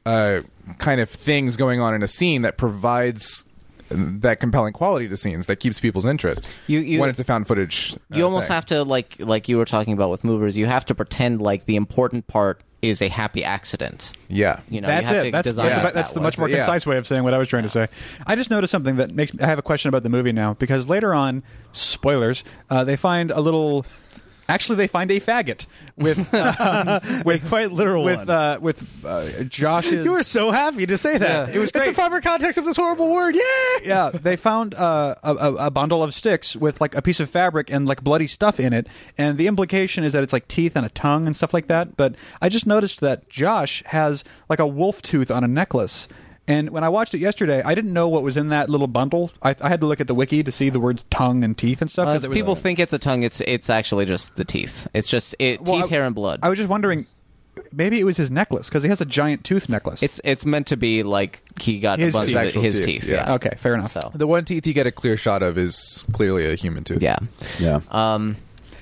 [SPEAKER 3] uh, kind of things going on in a scene that provides that compelling quality to scenes that keeps people's interest.
[SPEAKER 5] You- you-
[SPEAKER 3] when it's a found footage, uh,
[SPEAKER 5] you almost
[SPEAKER 3] thing.
[SPEAKER 5] have to like like you were talking about with movers. You have to pretend like the important part is a happy accident.
[SPEAKER 3] Yeah,
[SPEAKER 5] You know,
[SPEAKER 2] that's
[SPEAKER 5] you have
[SPEAKER 2] it.
[SPEAKER 5] to
[SPEAKER 2] That's,
[SPEAKER 5] design
[SPEAKER 2] that's,
[SPEAKER 5] it
[SPEAKER 2] about- that's
[SPEAKER 5] that
[SPEAKER 2] the
[SPEAKER 5] way.
[SPEAKER 2] much more
[SPEAKER 3] Yeah.
[SPEAKER 2] concise way of saying what I was trying to say. I just noticed something that makes me. I have a question about the movie now because later on, spoilers, uh, they find a little. Actually, they find a faggot with um, with
[SPEAKER 4] quite literal
[SPEAKER 2] with
[SPEAKER 4] one.
[SPEAKER 2] uh, with uh, Josh's.
[SPEAKER 4] you were so happy to say that.
[SPEAKER 5] Yeah.
[SPEAKER 2] It was
[SPEAKER 4] It's the
[SPEAKER 2] great.
[SPEAKER 4] proper context of this horrible word. Yeah.
[SPEAKER 2] yeah, they found uh, a, a, a bundle of sticks with like a piece of fabric and like bloody stuff in it, and the implication is that it's like teeth and a tongue and stuff like that. But I just noticed that Josh has like a wolf tooth on a necklace. And when I watched it yesterday, I didn't know what was in that little bundle. I, I had to look at the wiki to see the words tongue and teeth and stuff.
[SPEAKER 5] Uh,
[SPEAKER 2] 'cause it was-
[SPEAKER 5] people think it's a tongue. It's it's actually just the teeth. It's just it,
[SPEAKER 2] Well,
[SPEAKER 5] teeth,
[SPEAKER 2] I-
[SPEAKER 5] hair, and blood.
[SPEAKER 2] I was just wondering, maybe it was his necklace because he has a giant tooth necklace.
[SPEAKER 5] it's it's meant to be like he got
[SPEAKER 2] His
[SPEAKER 5] a bunch
[SPEAKER 2] teeth.
[SPEAKER 5] of it- his
[SPEAKER 3] teeth,
[SPEAKER 5] teeth.
[SPEAKER 3] yeah.
[SPEAKER 5] Yeah.
[SPEAKER 2] okay, fair enough.
[SPEAKER 5] So
[SPEAKER 3] the one teeth you get a clear shot of is clearly a human tooth.
[SPEAKER 5] yeah.
[SPEAKER 4] Yeah.
[SPEAKER 5] Um,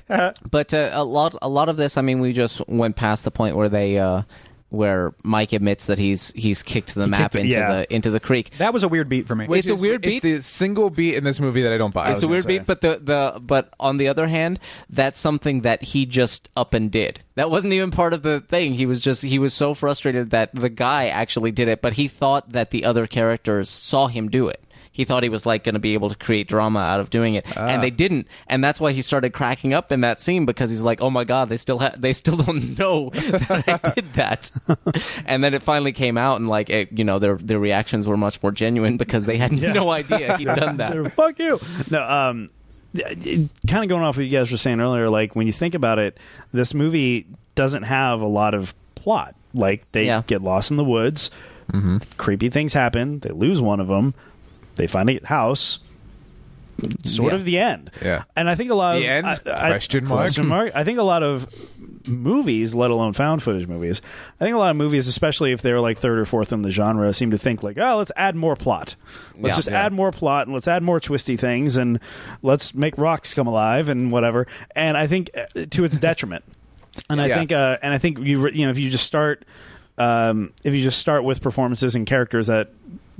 [SPEAKER 5] but uh, a lot, a lot of this. I mean, we just went past the point where they, uh, where Mike admits that he's he's kicked the map
[SPEAKER 4] kicked it,
[SPEAKER 5] into
[SPEAKER 4] yeah.
[SPEAKER 5] the into the creek.
[SPEAKER 2] That was a weird beat for me.
[SPEAKER 5] It's a
[SPEAKER 3] is-
[SPEAKER 5] weird
[SPEAKER 3] It's the single beat in this movie that I don't buy.
[SPEAKER 5] It's a weird
[SPEAKER 4] say.
[SPEAKER 5] beat, but the, the but on the other hand, that's something that he just up and did. That wasn't even part of the thing. He was just he was so frustrated that the guy actually did it, but he thought that the other characters saw him do it. He thought he was like going to be able to create drama out of doing it, and they didn't. And that's why he started cracking up in that scene because he's like, "Oh my god, they still ha- they still don't know that I did that." and then it finally came out, and like it, you know, their their reactions were much more genuine because they had no idea he'd done that.
[SPEAKER 4] They're, Fuck you. No, um, kind of going off what you guys were saying earlier, like when you think about it, this movie doesn't have a lot of plot. Like they
[SPEAKER 5] Yeah.
[SPEAKER 4] get lost in the woods, creepy things happen, they lose one of them, they find a house. Sort
[SPEAKER 5] Yeah.
[SPEAKER 4] of the end.
[SPEAKER 3] Yeah.
[SPEAKER 4] And I think a lot of The
[SPEAKER 3] end?
[SPEAKER 4] I- I-
[SPEAKER 3] Question mark?
[SPEAKER 4] question mark. I think a lot of movies, let alone found footage movies, I think a lot of movies, especially if they're like third or fourth in the genre, seem to think like, oh, let's add more plot. Let's
[SPEAKER 5] Yeah.
[SPEAKER 4] just
[SPEAKER 5] Yeah.
[SPEAKER 4] add more plot and let's add more twisty things and let's make rocks come alive and whatever. And I think uh, to its detriment. And I
[SPEAKER 3] Yeah.
[SPEAKER 4] think, uh, and I think you you know if you just start, um, if you just start with performances and characters that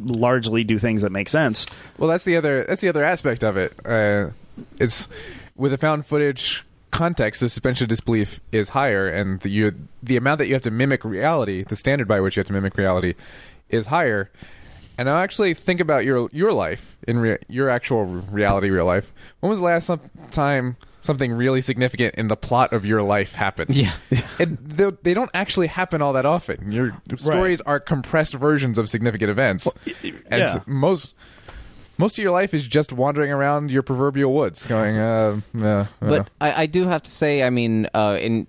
[SPEAKER 4] largely do things that make sense.
[SPEAKER 3] Well, that's the other that's the other aspect of it. Uh, it's with a found footage context, the suspension of disbelief is higher, and the you, the amount that you have to mimic reality, the standard by which you have to mimic reality, is higher. And I actually think about your your life in your actual reality, real life. When was the last time something really significant in the plot of your life happens.
[SPEAKER 5] Yeah.
[SPEAKER 3] and they, they don't actually happen all that often. Your stories are compressed versions of significant events, and
[SPEAKER 4] yeah.
[SPEAKER 3] s- most most of your life is just wandering around your proverbial woods, going, uh, uh, uh.
[SPEAKER 5] But I, I do have to say, I mean, uh, in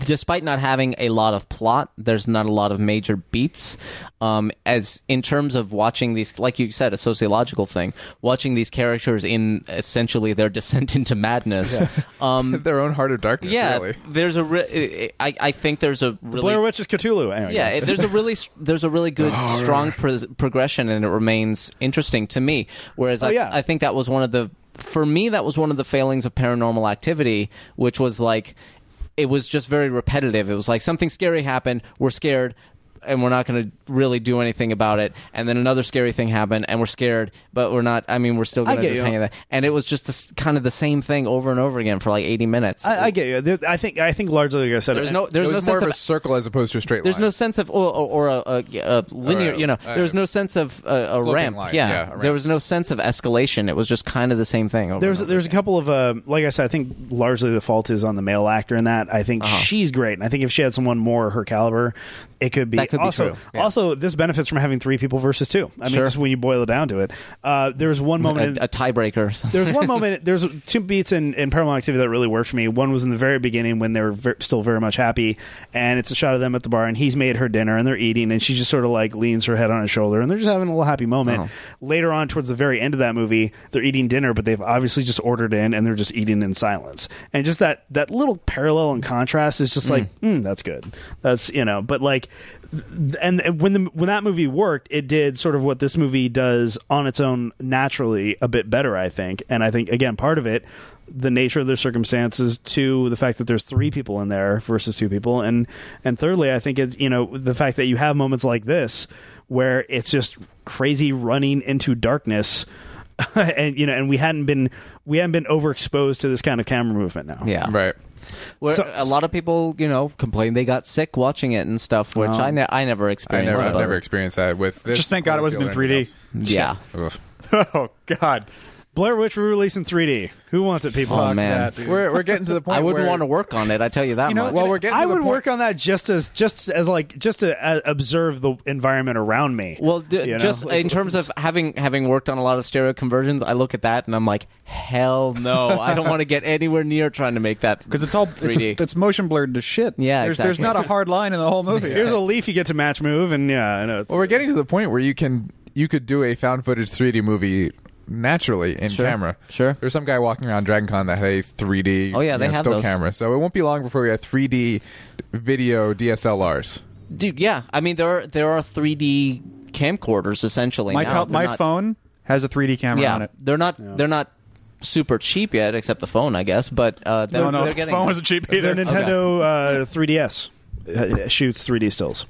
[SPEAKER 5] despite not having a lot of plot, there's not a lot of major beats. Um, as in terms of watching these, like you said, a sociological thing, watching these characters in essentially their descent into madness. Um,
[SPEAKER 3] their own heart of darkness.
[SPEAKER 5] yeah,
[SPEAKER 3] really.
[SPEAKER 5] there's a. Re- I, I think there's a really
[SPEAKER 4] Blair Witch is Cthulhu. Anyway,
[SPEAKER 5] yeah, there's a really there's a really good strong pro- progression, and it remains interesting to me. Whereas I,
[SPEAKER 4] yeah.
[SPEAKER 5] I think that was one of the for me that was one of the failings of Paranormal Activity, which was like it was just very repetitive. It was like something scary happened, we're scared. And we're not going to really do anything about it. And then another scary thing happened, and we're scared, but we're not. I mean, we're still going to just
[SPEAKER 4] you.
[SPEAKER 5] hang in there. And it was just this, kind of the same thing over and over again for like eighty minutes.
[SPEAKER 4] I, I get you. There- I think I think largely, like I said,
[SPEAKER 5] there's no there's
[SPEAKER 3] it
[SPEAKER 5] no
[SPEAKER 3] more
[SPEAKER 5] sense
[SPEAKER 3] of
[SPEAKER 5] of
[SPEAKER 3] a circle as opposed to a straight line.
[SPEAKER 5] there's
[SPEAKER 3] line.
[SPEAKER 5] no sense of or, or, or a, a, a linear,
[SPEAKER 3] Or a-
[SPEAKER 5] you know.
[SPEAKER 3] uh,
[SPEAKER 5] There's no sense of uh, a ramp.
[SPEAKER 3] line.
[SPEAKER 5] Yeah,
[SPEAKER 3] Yeah, a
[SPEAKER 5] there was no sense of escalation. It was just kind of the same thing. Over
[SPEAKER 4] There's
[SPEAKER 5] and over
[SPEAKER 4] there's a couple of uh, like I said, I think largely the fault is on the male actor in that. I think
[SPEAKER 5] Uh-huh.
[SPEAKER 4] she's great, and I think if she had someone more her caliber, it could be
[SPEAKER 5] Could be
[SPEAKER 4] also,
[SPEAKER 5] true. Yeah.
[SPEAKER 4] also, this benefits from having three people versus two. I mean,
[SPEAKER 5] Sure.
[SPEAKER 4] just when you boil it down to it, uh, there was one moment.
[SPEAKER 5] a, a tiebreaker.
[SPEAKER 4] there was one moment. There's two beats in, in Paranormal Activity that really worked for me. One was in the very beginning when they were ver- still very much happy, and it's a shot of them at the bar, and he's made her dinner, and they're eating, and she just sort of like leans her head on his shoulder, and they're just having a little happy moment.
[SPEAKER 5] Oh.
[SPEAKER 4] Later on, towards the very end of that movie, they're eating dinner, but they've obviously just ordered in, and they're just eating in silence, and just that that little parallel and contrast is just like, mm, that's good. That's you know, but like and when the when that movie worked, it did sort of what this movie does on its own naturally a bit better, I think. And I think again, part of it, the nature of their circumstances, to the fact that there's three people in there versus two people, and and thirdly, I think it's you know the fact that you have moments like this where it's just crazy running into darkness. and you know, and we hadn't been we hadn't been overexposed to this kind of camera movement now.
[SPEAKER 5] yeah,
[SPEAKER 3] Right.
[SPEAKER 5] Where
[SPEAKER 4] So-
[SPEAKER 5] a lot of people, you know, complain they got sick watching it and stuff, which
[SPEAKER 4] Oh.
[SPEAKER 5] I, ne- I never
[SPEAKER 3] I
[SPEAKER 5] experienced.
[SPEAKER 3] never, I've never experienced that with this.
[SPEAKER 2] Just thank God it wasn't in 3D.
[SPEAKER 3] anything
[SPEAKER 5] Yeah.
[SPEAKER 2] Oh God.
[SPEAKER 4] Blair Witch re-release in 3D. Who wants it, people?
[SPEAKER 5] Oh,
[SPEAKER 2] Fuck
[SPEAKER 5] man.
[SPEAKER 2] that, dude.
[SPEAKER 3] We're we're getting to the point.
[SPEAKER 5] I wouldn't
[SPEAKER 3] where,
[SPEAKER 5] want to work on it. I tell you that
[SPEAKER 2] You know,
[SPEAKER 5] much.
[SPEAKER 3] Well, we're getting.
[SPEAKER 4] I
[SPEAKER 3] to the
[SPEAKER 4] would
[SPEAKER 3] point-
[SPEAKER 4] work on that just as just as like just to uh, observe the environment around me.
[SPEAKER 5] Well, d-
[SPEAKER 4] You know?
[SPEAKER 5] just in terms of having having worked on a lot of stereo conversions, I look at that and I'm like, hell no, I don't want to get anywhere near trying to make that
[SPEAKER 2] because it's all
[SPEAKER 5] 3D.
[SPEAKER 2] it's motion blurred to shit.
[SPEAKER 5] Yeah,
[SPEAKER 2] there's there's not a hard line in the whole movie.
[SPEAKER 4] Here's a leaf you get to match move, and yeah, I know. It's,
[SPEAKER 3] Well, we're getting to the point where you can you could do a found footage 3D movie naturally in
[SPEAKER 5] Sure.
[SPEAKER 3] camera.
[SPEAKER 5] Sure.
[SPEAKER 3] There's some guy walking around Dragon Con that had a 3D
[SPEAKER 5] Oh, yeah,
[SPEAKER 3] you
[SPEAKER 5] they
[SPEAKER 3] know,
[SPEAKER 5] have
[SPEAKER 3] still
[SPEAKER 5] those.
[SPEAKER 3] camera. So it won't be long before we have 3D video DSLRs.
[SPEAKER 5] dude. Yeah, I mean there are there are 3D camcorders essentially.
[SPEAKER 2] my
[SPEAKER 5] now.
[SPEAKER 2] tel-
[SPEAKER 5] They're
[SPEAKER 2] my
[SPEAKER 5] not-
[SPEAKER 2] phone has a 3D camera
[SPEAKER 5] yeah,
[SPEAKER 2] on it.
[SPEAKER 5] they're not they're not super cheap yet, except the phone, I guess. But uh, they're,
[SPEAKER 2] No, no,
[SPEAKER 5] they're getting
[SPEAKER 2] phone wasn't cheap
[SPEAKER 4] the
[SPEAKER 2] either.
[SPEAKER 4] Nintendo uh, 3DS uh, shoots 3D stills.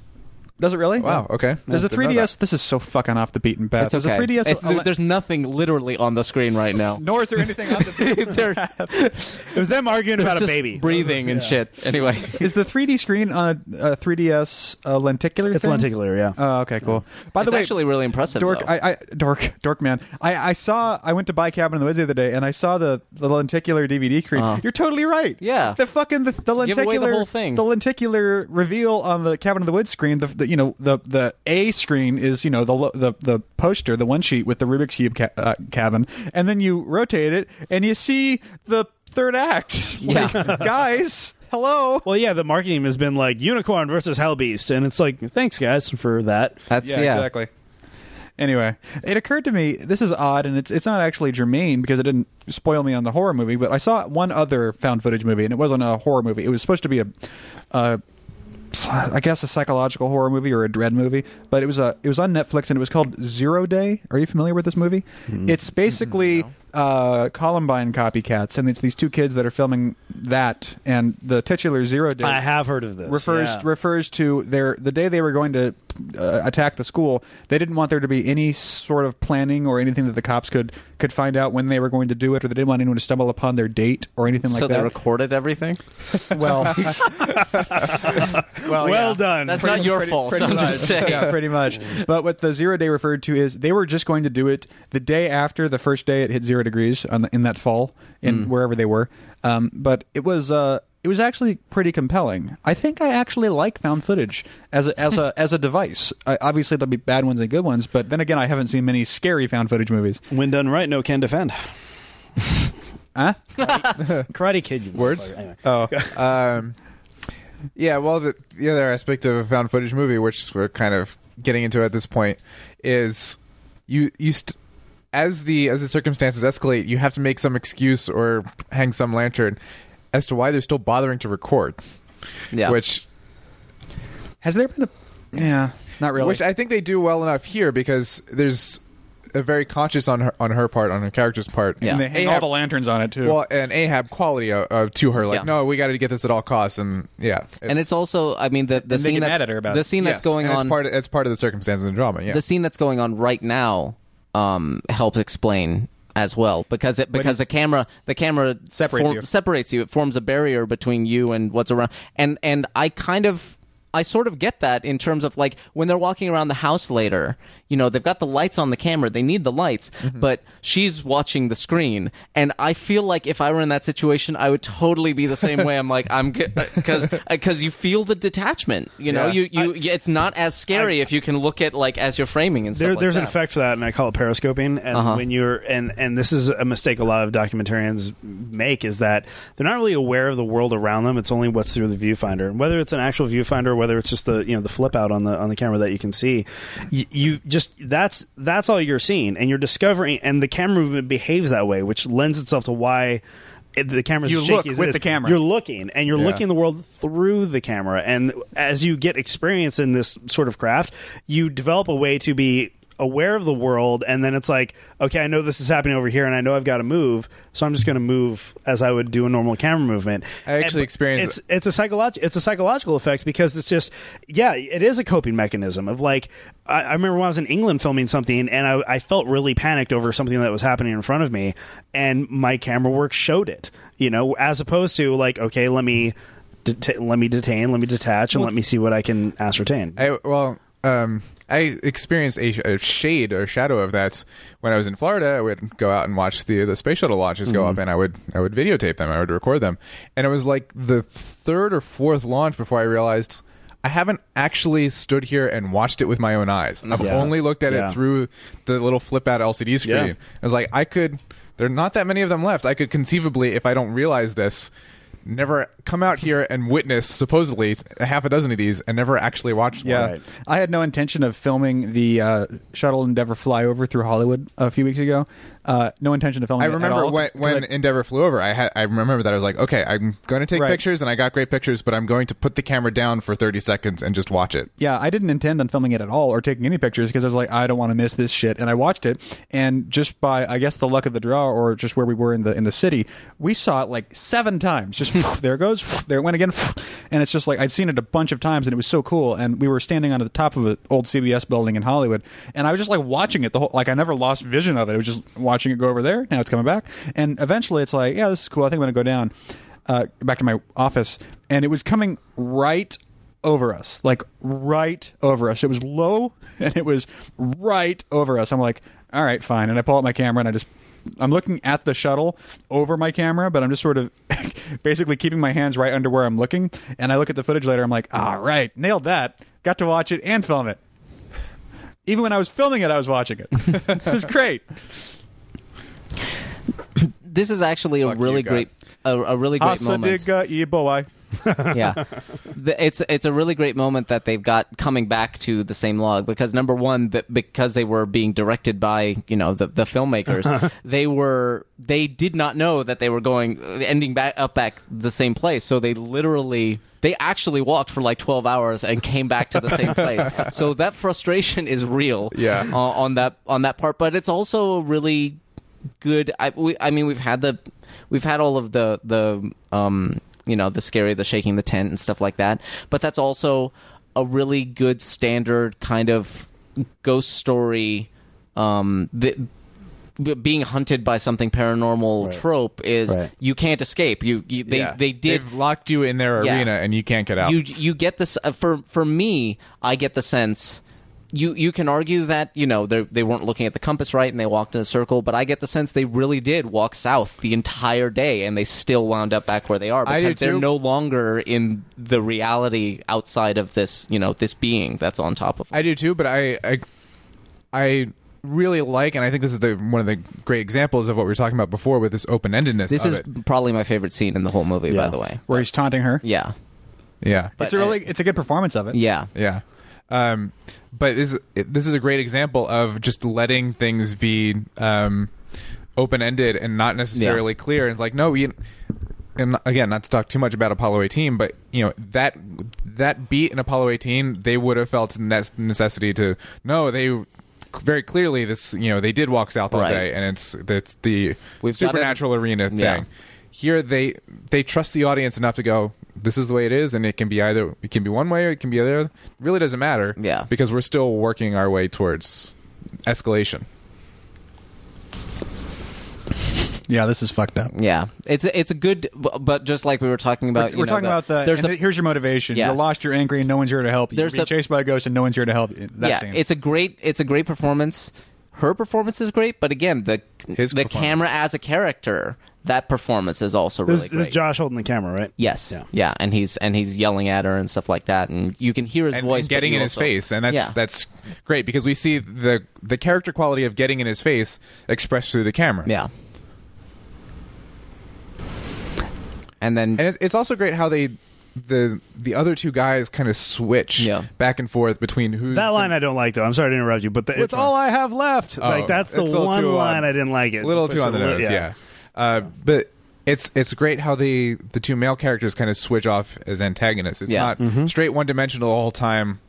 [SPEAKER 2] Does it really?
[SPEAKER 3] Wow. Okay.
[SPEAKER 2] There's a
[SPEAKER 3] Didn't know
[SPEAKER 2] 3DS. This is so fucking off the beaten path.
[SPEAKER 5] It's
[SPEAKER 2] There's
[SPEAKER 5] okay.
[SPEAKER 2] a 3DS.
[SPEAKER 5] It's-
[SPEAKER 2] ele-
[SPEAKER 5] there's nothing literally on the screen right now.
[SPEAKER 2] nor is there anything on the.
[SPEAKER 5] They're
[SPEAKER 4] It was them arguing about a
[SPEAKER 5] just
[SPEAKER 4] baby.
[SPEAKER 5] breathing and shit. Anyway,
[SPEAKER 2] is the 3D screen on a 3DS a lenticular?
[SPEAKER 4] It's
[SPEAKER 2] thing?
[SPEAKER 4] lenticular, yeah.
[SPEAKER 2] Oh, okay, cool. By the
[SPEAKER 5] it's
[SPEAKER 2] way,
[SPEAKER 5] actually really impressive.
[SPEAKER 2] dork,
[SPEAKER 5] though.
[SPEAKER 2] I, I dork, dork man. I, I saw. I went to buy Cabin in the Woods the other day, and I saw the the lenticular DVD screen.
[SPEAKER 5] Uh-huh.
[SPEAKER 2] You're totally right.
[SPEAKER 5] Yeah.
[SPEAKER 2] the fucking the, the
[SPEAKER 5] Give away the
[SPEAKER 2] lenticular
[SPEAKER 5] whole thing.
[SPEAKER 2] The lenticular reveal on the Cabin in the Woods screen. The, the you know the the A screen is you know the the the poster, the one sheet with the Rubik's cube ca- uh, cabin, and then you rotate it and you see the third act.
[SPEAKER 5] Yeah.
[SPEAKER 2] Like, guys, hello.
[SPEAKER 4] Well, yeah, the marketing has been like unicorn versus hellbeast, and it's like, thanks guys for that.
[SPEAKER 5] That's
[SPEAKER 2] yeah,
[SPEAKER 5] yeah.
[SPEAKER 2] exactly. Anyway, it occurred to me this is odd, and it's it's not actually germane because it didn't spoil me on the horror movie. But I saw one other found footage movie, and it wasn't a horror movie. It was supposed to be a, uh, I guess a psychological horror movie or a dread movie. But it was a it was on Netflix, and it was called Zero Day. Are you familiar with this movie? It's basically uh, Columbine copycats, and it's these two kids that are filming that, and the titular Zero Day
[SPEAKER 4] I have heard of this.
[SPEAKER 2] refers
[SPEAKER 4] yeah.
[SPEAKER 2] refers to their the day they were going to uh, attack the school. They didn't want there to be any sort of planning or anything that the cops could could find out when they were going to do it, or they didn't want anyone to stumble upon their date or anything
[SPEAKER 5] so
[SPEAKER 2] like
[SPEAKER 5] they recorded everything.
[SPEAKER 2] well, well,
[SPEAKER 4] well
[SPEAKER 2] yeah.
[SPEAKER 4] done.
[SPEAKER 5] That's
[SPEAKER 2] Pretty-
[SPEAKER 5] not your
[SPEAKER 2] pretty-
[SPEAKER 5] fault.
[SPEAKER 2] pretty
[SPEAKER 5] I'm
[SPEAKER 2] much.
[SPEAKER 5] just saying.
[SPEAKER 2] Yeah, pretty much. But what the zero day referred to is they were just going to do it the day after the first day it hit zero degrees on the, in that fall in wherever they were. Um, but it was uh, it was actually pretty compelling. I think I actually like found footage as a, as a as a device. I, obviously, there'll be bad ones and good ones, but then again, I haven't seen many scary found footage movies.
[SPEAKER 4] when done right, no can defend.
[SPEAKER 2] Huh?
[SPEAKER 4] Karate Kid.
[SPEAKER 3] Words?
[SPEAKER 4] Anyway.
[SPEAKER 2] Oh,
[SPEAKER 3] Um, yeah, well, the, the other aspect of a found footage movie, which we're kind of getting into at this point, is you you st- as the as the circumstances escalate, you have to make some excuse or hang some lantern as to why they're still bothering to record.
[SPEAKER 5] Yeah.
[SPEAKER 3] Which
[SPEAKER 2] has there been a? Yeah, not really.
[SPEAKER 3] which I think they do well enough here because there's a very conscious on her on her part, on her character's part.
[SPEAKER 5] Yeah.
[SPEAKER 2] and they hang all
[SPEAKER 3] Ahab-
[SPEAKER 2] the lanterns on it too.
[SPEAKER 3] Well, and Ahab quality of, uh, to her, like,
[SPEAKER 5] Yeah.
[SPEAKER 3] no, we got to get this at all costs, and yeah,
[SPEAKER 5] and it's also, I mean, the the
[SPEAKER 2] And they
[SPEAKER 5] scene
[SPEAKER 2] get
[SPEAKER 5] that's
[SPEAKER 2] mad at her about
[SPEAKER 5] the
[SPEAKER 2] it.
[SPEAKER 5] scene that's
[SPEAKER 3] yes,
[SPEAKER 5] going
[SPEAKER 3] and
[SPEAKER 5] on.
[SPEAKER 3] It's part. Of, it's part of the circumstances and drama. Yeah,
[SPEAKER 5] the scene that's going on right now um, helps explain as well because it because the camera the camera
[SPEAKER 2] Separates you.
[SPEAKER 5] separates you. It forms a barrier between you and what's around. And and I kind of I sort of get that in terms of like when they're walking around the house later, you know, they've got the lights on the camera, they need the lights,
[SPEAKER 3] Mm-hmm.
[SPEAKER 5] but she's watching the screen. And I feel like if I were in that situation, I would totally be the same way. I'm like, I'm because because you feel the detachment, you know,
[SPEAKER 3] Yeah.
[SPEAKER 5] you you yeah, it's not as scary if you can look at like as you're framing and stuff.
[SPEAKER 4] There,
[SPEAKER 5] like
[SPEAKER 4] there's an
[SPEAKER 5] that.
[SPEAKER 4] effect for that, and I call it periscoping. And
[SPEAKER 5] Uh-huh.
[SPEAKER 4] when you're and and this is a mistake a lot of documentarians make is that they're not really aware of the world around them. It's only what's through the viewfinder, and whether it's an actual viewfinder, or whether it's just the you know the flip out on the on the camera that you can see, you, you just that's that's all you're seeing, and you're discovering, and the camera movement behaves that way, which lends itself to why. The camera's
[SPEAKER 2] You
[SPEAKER 4] shaky
[SPEAKER 2] look
[SPEAKER 4] as
[SPEAKER 2] with
[SPEAKER 4] is.
[SPEAKER 2] the camera.
[SPEAKER 4] You're looking, and you're
[SPEAKER 3] Yeah.
[SPEAKER 4] looking the world through the camera. And as you get experience in this sort of craft, you develop a way to be aware of the world. And then it's like, okay, I know this is happening over here, and I know I've got to move, so I'm just going to move as I would do a normal camera movement.
[SPEAKER 3] I actually
[SPEAKER 4] And-
[SPEAKER 3] experienced-
[SPEAKER 4] it's it's a psychological it's a psychological effect because it's just yeah, it is a coping mechanism of like. I, I remember when I was in England filming something, and I, I felt really panicked over something that was happening in front of me, and my camera work showed it. You know, as opposed to like, okay, let me. Det- let me detain, let me detach, and let me see what I can ascertain.
[SPEAKER 3] I well, um, I experienced a, a shade or shadow of that when I was in Florida. I would go out and watch the the space shuttle launches go up, mm-hmm. and I would I would videotape them. I would record them, and it was like the third or fourth launch before I realized. I haven't actually stood here and watched it with my own eyes. I've
[SPEAKER 4] Yeah.
[SPEAKER 3] only looked at
[SPEAKER 4] Yeah.
[SPEAKER 3] it through the little flip out LCD screen.
[SPEAKER 4] Yeah.
[SPEAKER 3] I was like, I could. There are not that many of them left. I could conceivably, if I don't realize this, never come out here and witness supposedly a half a dozen of these and never actually watch one.
[SPEAKER 2] Yeah,
[SPEAKER 4] Right.
[SPEAKER 2] I had no intention of filming the uh, shuttle Endeavour flyover through Hollywood a few weeks ago. Uh, no intention of filming.
[SPEAKER 3] I
[SPEAKER 2] it at
[SPEAKER 3] remember
[SPEAKER 2] all,
[SPEAKER 3] when, when
[SPEAKER 2] I-
[SPEAKER 3] Endeavor flew over. I had I remember that I was like, okay, I'm going to take
[SPEAKER 2] Right.
[SPEAKER 3] pictures, and I got great pictures, but I'm going to put the camera down for 30 seconds and just watch it.
[SPEAKER 2] yeah, I didn't intend on filming it at all or taking any pictures because I was like, I don't want to miss this shit. And I watched it, and just by I guess the luck of the draw or just where we were in the in the city, we saw it like seven times. Just there it goes, there it went again, and it's just like I'd seen it a bunch of times, and it was so cool. And we were standing on the top of an old CBS building in Hollywood, and I was just like watching it the whole like I never lost vision of it. It was just watching it go over there. Now it's coming back, and eventually it's like, yeah, this is cool. I think I'm going to go down. Uh, back to my office, and it was coming right over us, like right over us. It was low and it was right over us. I'm like, all right, fine. And I pull out my camera and I just, I'm looking at the shuttle over my camera, but I'm just sort of basically keeping my hands right under where I'm looking. And I look at the footage later. I'm like, all right, nailed that. Got to watch it and film it. Even when I was filming it, I was watching it. this is great.
[SPEAKER 5] This is actually a
[SPEAKER 3] Fuck you,
[SPEAKER 5] really
[SPEAKER 3] God.
[SPEAKER 5] great a, a really great
[SPEAKER 2] Asa
[SPEAKER 5] moment.
[SPEAKER 2] digga ye boy.
[SPEAKER 5] yeah, The- it's it's a really great moment that they've got coming back to the same log because number one, that because they were being directed by you know the the filmmakers, they were they did not know that they were going ending back up back the same place, so they literally they actually walked for like twelve hours and came back to the same place. So that frustration is real,
[SPEAKER 3] Yeah.
[SPEAKER 5] uh, on that on that part, but it's also a really good. I we, I mean we've had the we've had all of the the um you know the scary the shaking the tent and stuff like that, but that's also a really good standard kind of ghost story. Um, the, being hunted by something paranormal
[SPEAKER 4] Right.
[SPEAKER 5] trope is
[SPEAKER 4] Right.
[SPEAKER 5] you can't escape. You, you they
[SPEAKER 3] Yeah.
[SPEAKER 5] they did
[SPEAKER 3] They've locked you in their
[SPEAKER 5] Yeah.
[SPEAKER 3] arena and you can't get out.
[SPEAKER 5] you you get this uh, for for me i get the sense you you can argue that you know they they weren't looking at the compass right and they walked in a circle but i get the sense they really did walk south the entire day and they still wound up back where they are because they're no longer in the reality outside of this you know this being that's on top of them.
[SPEAKER 3] I do too, but I, I, I really like, and I think this is the one of the great examples of what we were talking about before with this open endedness.
[SPEAKER 5] this
[SPEAKER 3] of
[SPEAKER 5] is
[SPEAKER 3] it.
[SPEAKER 5] probably my favorite scene in the whole movie by the way
[SPEAKER 2] Where he's taunting her.
[SPEAKER 5] yeah
[SPEAKER 3] yeah,
[SPEAKER 5] But-
[SPEAKER 2] It's a really, uh, it's a good performance of it.
[SPEAKER 5] yeah
[SPEAKER 3] yeah. Um, but this this is a great example of just letting things be um, open ended and not necessarily clear. And it's like no, we. And again, not to talk too much about Apollo 18, but you know that that beat in Apollo 18, they would have felt ne- necessity to no, they very clearly this you know they did walk south all
[SPEAKER 5] Right.
[SPEAKER 3] day, and it's it's the
[SPEAKER 5] We've
[SPEAKER 3] supernatural arena thing.
[SPEAKER 5] Yeah.
[SPEAKER 3] Here they they trust the audience enough to go. This is the way it is, and it can be either it can be one way or it can be the other. Really doesn't matter.
[SPEAKER 5] Yeah.
[SPEAKER 3] because we're still working our way towards escalation.
[SPEAKER 2] Yeah, this is fucked up.
[SPEAKER 5] Yeah, it's a, it's a good, but just like we were talking about,
[SPEAKER 2] We're,
[SPEAKER 5] you
[SPEAKER 2] we're
[SPEAKER 5] know,
[SPEAKER 2] talking about the,
[SPEAKER 5] there's
[SPEAKER 2] and
[SPEAKER 5] the
[SPEAKER 2] here's your motivation.
[SPEAKER 5] Yeah.
[SPEAKER 2] You're lost, you're angry, and no one's here to help you.
[SPEAKER 5] There's
[SPEAKER 2] you're being
[SPEAKER 5] the-
[SPEAKER 2] chased by a ghost, and no one's here to help you. That
[SPEAKER 5] yeah,
[SPEAKER 2] scene.
[SPEAKER 5] it's a great it's a great performance. Her performance is great, but again, the
[SPEAKER 3] His
[SPEAKER 5] the camera as a character, that performance is also
[SPEAKER 4] This,
[SPEAKER 5] really
[SPEAKER 4] this is
[SPEAKER 5] great.
[SPEAKER 4] Josh holding the camera, right?
[SPEAKER 5] Yes,
[SPEAKER 4] Yeah.
[SPEAKER 5] yeah. and he's and he's yelling at her and stuff like that, and you can hear his
[SPEAKER 3] and,
[SPEAKER 5] voice
[SPEAKER 3] and getting
[SPEAKER 5] but you
[SPEAKER 3] in his face, and that's
[SPEAKER 5] yeah.
[SPEAKER 3] that's great because we see the the character quality of getting in his face expressed through the camera.
[SPEAKER 5] yeah. And then
[SPEAKER 3] and it's, it's also great how they the the other two guys kind of switch
[SPEAKER 5] Yeah.
[SPEAKER 3] back and forth between who's
[SPEAKER 4] That
[SPEAKER 3] the-
[SPEAKER 4] line I don't like though. I'm sorry to interrupt you, but the, it's all I have left.
[SPEAKER 3] Oh,
[SPEAKER 4] like that's the
[SPEAKER 3] it's a little
[SPEAKER 4] one
[SPEAKER 3] too, uh,
[SPEAKER 4] line I didn't like. It
[SPEAKER 3] a little too on the
[SPEAKER 4] it a li-
[SPEAKER 3] nose, yeah. Uh, but it's it's great how they the two male characters kind of switch off as antagonists. It's
[SPEAKER 5] Yeah.
[SPEAKER 3] not
[SPEAKER 4] Mm-hmm.
[SPEAKER 3] straight one dimensional the whole time.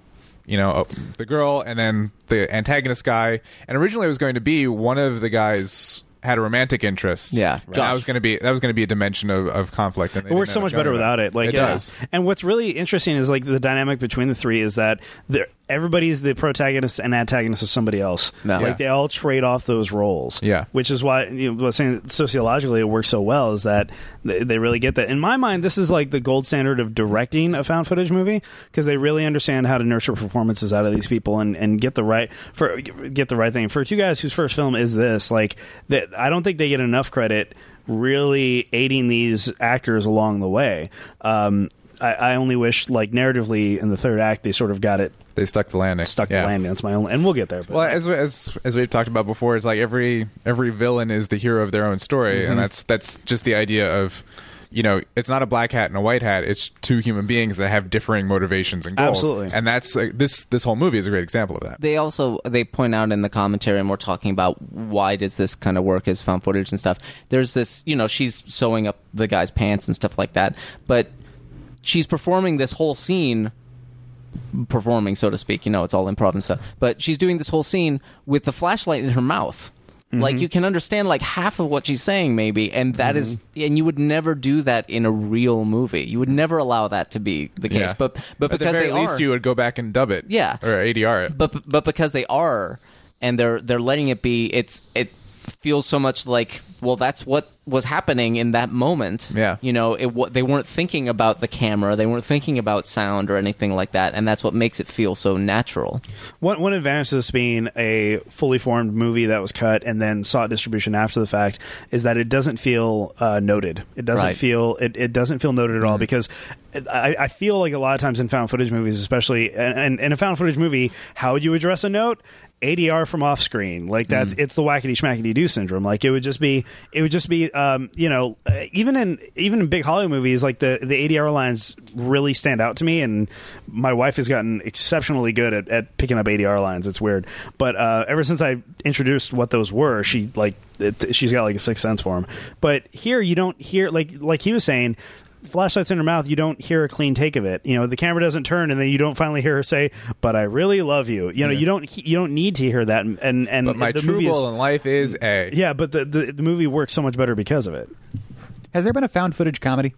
[SPEAKER 3] You know, uh, the girl and then the antagonist guy. And originally, it was going to be one of the guys had a romantic interest.
[SPEAKER 5] Yeah,
[SPEAKER 3] And that
[SPEAKER 5] Josh.
[SPEAKER 3] was going to be that was going to be a dimension of, of conflict. And they
[SPEAKER 4] It works
[SPEAKER 3] didn't
[SPEAKER 4] so
[SPEAKER 3] end
[SPEAKER 4] much
[SPEAKER 3] up
[SPEAKER 4] better
[SPEAKER 3] going with
[SPEAKER 4] without
[SPEAKER 3] that.
[SPEAKER 4] it. Like
[SPEAKER 3] it
[SPEAKER 4] yeah.
[SPEAKER 3] does.
[SPEAKER 4] And what's really interesting is like the dynamic between the three is that they're- everybody's the protagonist and antagonist of somebody else.
[SPEAKER 5] No.
[SPEAKER 4] Like
[SPEAKER 3] Yeah.
[SPEAKER 4] they all trade off those roles.
[SPEAKER 3] Yeah.
[SPEAKER 4] Which is why you know, saying sociologically it works so well is that they, they really get that. In my mind, this is like the gold standard of directing a found footage movie because they really understand how to nurture performances out of these people and, and get the right for get the right thing. For two guys whose first film is this, like that, I don't think they get enough credit really aiding these actors along the way. Um, I, I only wish, like narratively, in the third act, they sort of got it
[SPEAKER 3] They stuck the landing.
[SPEAKER 4] stuck
[SPEAKER 3] Yeah.
[SPEAKER 4] the landing. That's my only, and we'll get there. But
[SPEAKER 3] Well, as as as we've talked about before, it's like every every villain is the hero of their own story,
[SPEAKER 4] Mm-hmm.
[SPEAKER 3] and that's that's just the idea of, you know, it's not a black hat and a white hat. It's two human beings that have differing motivations and goals.
[SPEAKER 4] Absolutely.
[SPEAKER 3] and that's uh, this this whole movie is a great example of that.
[SPEAKER 5] they also they point out in the commentary and we're talking about why does this kind of work as found footage and stuff there's this you know she's sewing up the guy's pants and stuff like that but she's performing this whole scene performing so to speak you know it's all improv and stuff but she's doing this whole scene with the flashlight in her mouth like mm-hmm. you can understand like half of what she's saying maybe and that is mm-hmm. and you would never do that in a real movie you would never allow that to be the case
[SPEAKER 3] Yeah.
[SPEAKER 5] but but
[SPEAKER 3] At the
[SPEAKER 5] because
[SPEAKER 3] very
[SPEAKER 5] they
[SPEAKER 3] least,
[SPEAKER 5] are,
[SPEAKER 3] you would go back and dub it,
[SPEAKER 5] Yeah.
[SPEAKER 3] or ADR it.
[SPEAKER 5] but but because they are and they're they're letting it be it's it feels so much like well that's what was happening in that moment
[SPEAKER 3] Yeah.
[SPEAKER 5] you know it wa- they weren't thinking about the camera they weren't thinking about sound or anything like that and that's what makes it feel so natural
[SPEAKER 4] One, one advantage to this being a fully formed movie that was cut and then sought distribution after the fact is that it doesn't feel uh, noted. It doesn't
[SPEAKER 5] Right.
[SPEAKER 4] feel it, it doesn't feel noted at all because I, I feel like a lot of times in found footage movies, especially and, and in a found footage movie, how would you address a note? ADR from off screen, like that's it's the wackety schmackety do syndrome. Like it would just be, it would just be, um, you know, uh, even in even in big Hollywood movies, like the the ADR lines really stand out to me, and my wife has gotten exceptionally good at, at picking up ADR lines. It's weird, but uh, ever since I introduced what those were, she like it, she's got like a sixth sense for them. But here, you don't hear like like he was saying. Flashlights in her mouth, you don't hear a clean take of it. You know, the camera doesn't turn, and then you don't finally hear her say, "But I really love you." You know, you don't you don't need to hear that. And and, and
[SPEAKER 3] But my
[SPEAKER 4] the
[SPEAKER 3] true
[SPEAKER 4] movie is-
[SPEAKER 3] goal in life is A.
[SPEAKER 4] yeah, but the, the the movie works so much better because of it.
[SPEAKER 2] Has there been a found footage comedy?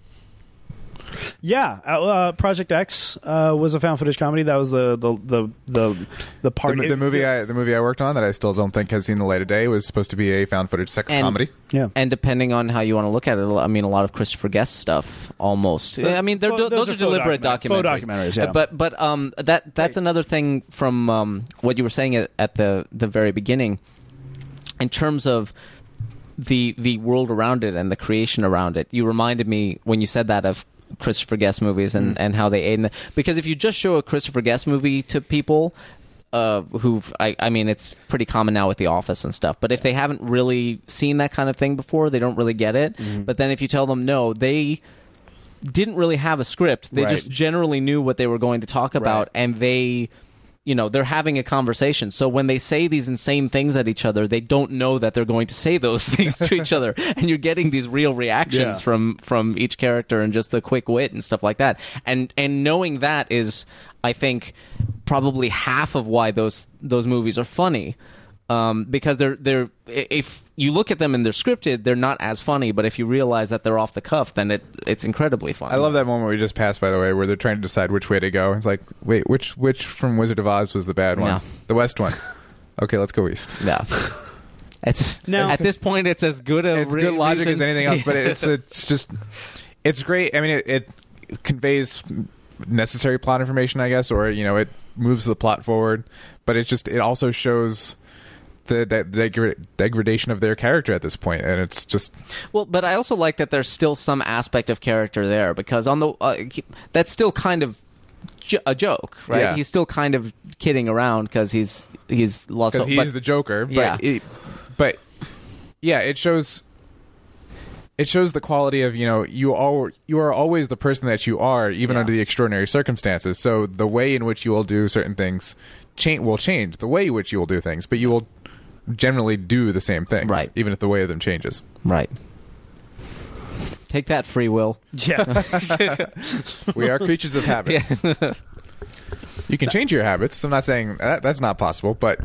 [SPEAKER 4] Yeah, uh, uh, Project X uh, was a found footage comedy. That was the the the the, the
[SPEAKER 3] The,
[SPEAKER 4] part.
[SPEAKER 3] the movie I the movie I worked on that I still don't think has seen the light of day was supposed to be a found footage sex
[SPEAKER 5] And-
[SPEAKER 3] comedy.
[SPEAKER 4] yeah.
[SPEAKER 5] and depending on how you want to look at it i mean a lot of christopher guest stuff almost i mean they're,
[SPEAKER 4] Well,
[SPEAKER 5] those,
[SPEAKER 4] those
[SPEAKER 5] are,
[SPEAKER 4] are
[SPEAKER 5] deliberate
[SPEAKER 4] document-
[SPEAKER 5] documentaries
[SPEAKER 4] documentaries, yeah.
[SPEAKER 5] Uh, but but um that that's another thing from um, what you were saying at, at the the very beginning in terms of the the world around it and the creation around it. You reminded me when you said that of Christopher Guest movies and,
[SPEAKER 4] Mm.
[SPEAKER 5] and how they aid in the, because if you just show a Christopher Guest movie to people uh, who've I, I mean it's pretty common now with The Office and stuff, but if they haven't really seen that kind of thing before, they don't really get it.
[SPEAKER 4] Mm-hmm.
[SPEAKER 5] But then if you tell them no, they didn't really have a script. They
[SPEAKER 4] Right.
[SPEAKER 5] just generally knew what they were going to talk about, and they, you know, they're having a conversation. So when they say these insane things at each other, they don't know that they're going to say those things to each other, and you're getting these real reactions
[SPEAKER 4] Yeah.
[SPEAKER 5] from from each character and just the quick wit and stuff like that. And and knowing that is, I think, probably half of why those those movies are funny. Um, because they're they're if you look at them and they're scripted, they're not as funny. But if you realize that they're off the cuff, then it it's incredibly funny.
[SPEAKER 3] I love that moment we just passed, by the way, where they're trying to decide which way to go. It's like, wait, which which from Wizard of Oz was the bad one?
[SPEAKER 5] Yeah.
[SPEAKER 3] The west one. Okay, let's go east.
[SPEAKER 5] Yeah, It's
[SPEAKER 4] No.
[SPEAKER 5] at this point, it's as good a
[SPEAKER 3] it's
[SPEAKER 5] re-
[SPEAKER 3] good logic
[SPEAKER 5] reason-
[SPEAKER 3] as anything else, but it's it's just it's great. I mean, it, it conveys necessary plot information, I guess, or you know, it moves the plot forward. But it just it also shows the, the degra- degradation of their character at this point, and it's just
[SPEAKER 5] Well, but I also like that there's still some aspect of character there because on the uh, that's still kind of jo- a joke, right?
[SPEAKER 3] Yeah.
[SPEAKER 5] He's still kind of kidding around because he's he's lost.
[SPEAKER 3] because he's
[SPEAKER 5] but-
[SPEAKER 3] the Joker. But
[SPEAKER 5] Yeah.
[SPEAKER 3] it, but yeah, it shows. It shows the quality of you know you all you are always the person that you are even
[SPEAKER 5] Yeah.
[SPEAKER 3] under the extraordinary circumstances. So the way in which you will do certain things cha- will change the way in which you will do things, but you will generally do the same things,
[SPEAKER 5] Right.
[SPEAKER 3] Even if the way of them changes.
[SPEAKER 5] right. Take that, free will.
[SPEAKER 4] Yeah.
[SPEAKER 3] We are creatures of habit.
[SPEAKER 5] Yeah.
[SPEAKER 3] You can change your habits. I'm not saying that, that's not possible, but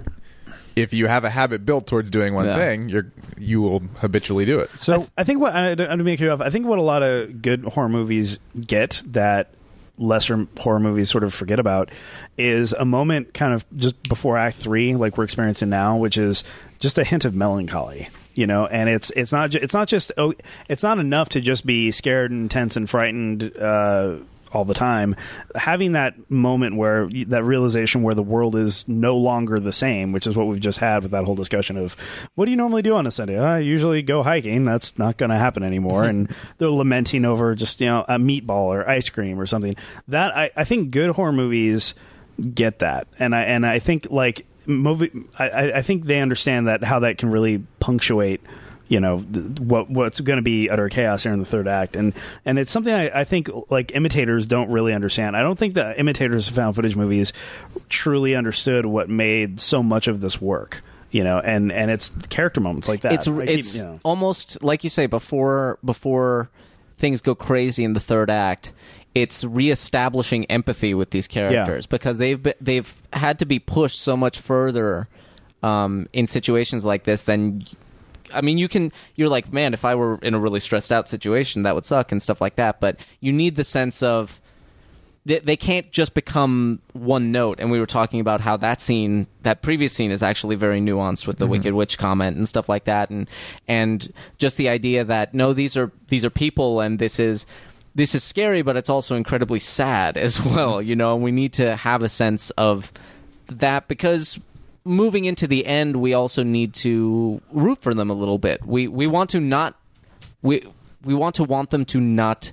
[SPEAKER 3] if you have a habit built towards doing one
[SPEAKER 5] Yeah.
[SPEAKER 3] thing, you're you will habitually do it.
[SPEAKER 2] So
[SPEAKER 4] I, th- I think what I, I don't make you off. I think what a lot of good horror movies get that lesser horror movies sort of forget about is a moment kind of just before Act Three, like we're experiencing now, which is just a hint of melancholy. You know, and it's it's not it's not just oh, it's not enough to just be scared and tense and frightened. Uh, all the time having that moment where that realization where the world is no longer the same which is what we've just had with that whole discussion of what do you normally do on a sunday? I usually go hiking. That's not going to happen anymore. And they're lamenting over just you know a meatball or ice cream or something. That i, I think good horror movies get that. And i and i think like movie i I- i think they understand that how that can really punctuate you know th- what what's going to be utter chaos here in the third act. And and it's something I, I think like imitators don't really understand. I don't think the imitators of found footage movies truly understood what made so much of this work you know and and it's character moments like that.
[SPEAKER 5] It's
[SPEAKER 4] keep-
[SPEAKER 5] it's
[SPEAKER 4] you know.
[SPEAKER 5] almost like you say before before things go crazy in the third act it's reestablishing empathy with these characters because they've been, they've had to be pushed so much further um, in situations like this than I mean you can you're like man if I were in a really stressed out situation that would suck and stuff like that. But you need the sense of they, they can't just become one note. And we were talking about how that scene that previous scene is actually very nuanced with the mm-hmm. wicked witch comment and stuff like that. And and just the idea that no these are these are people and this is this is scary but it's also incredibly sad as well you know? And we need to have a sense of that because moving into the end we also need to root for them a little bit. We we want to not we we want to want them to not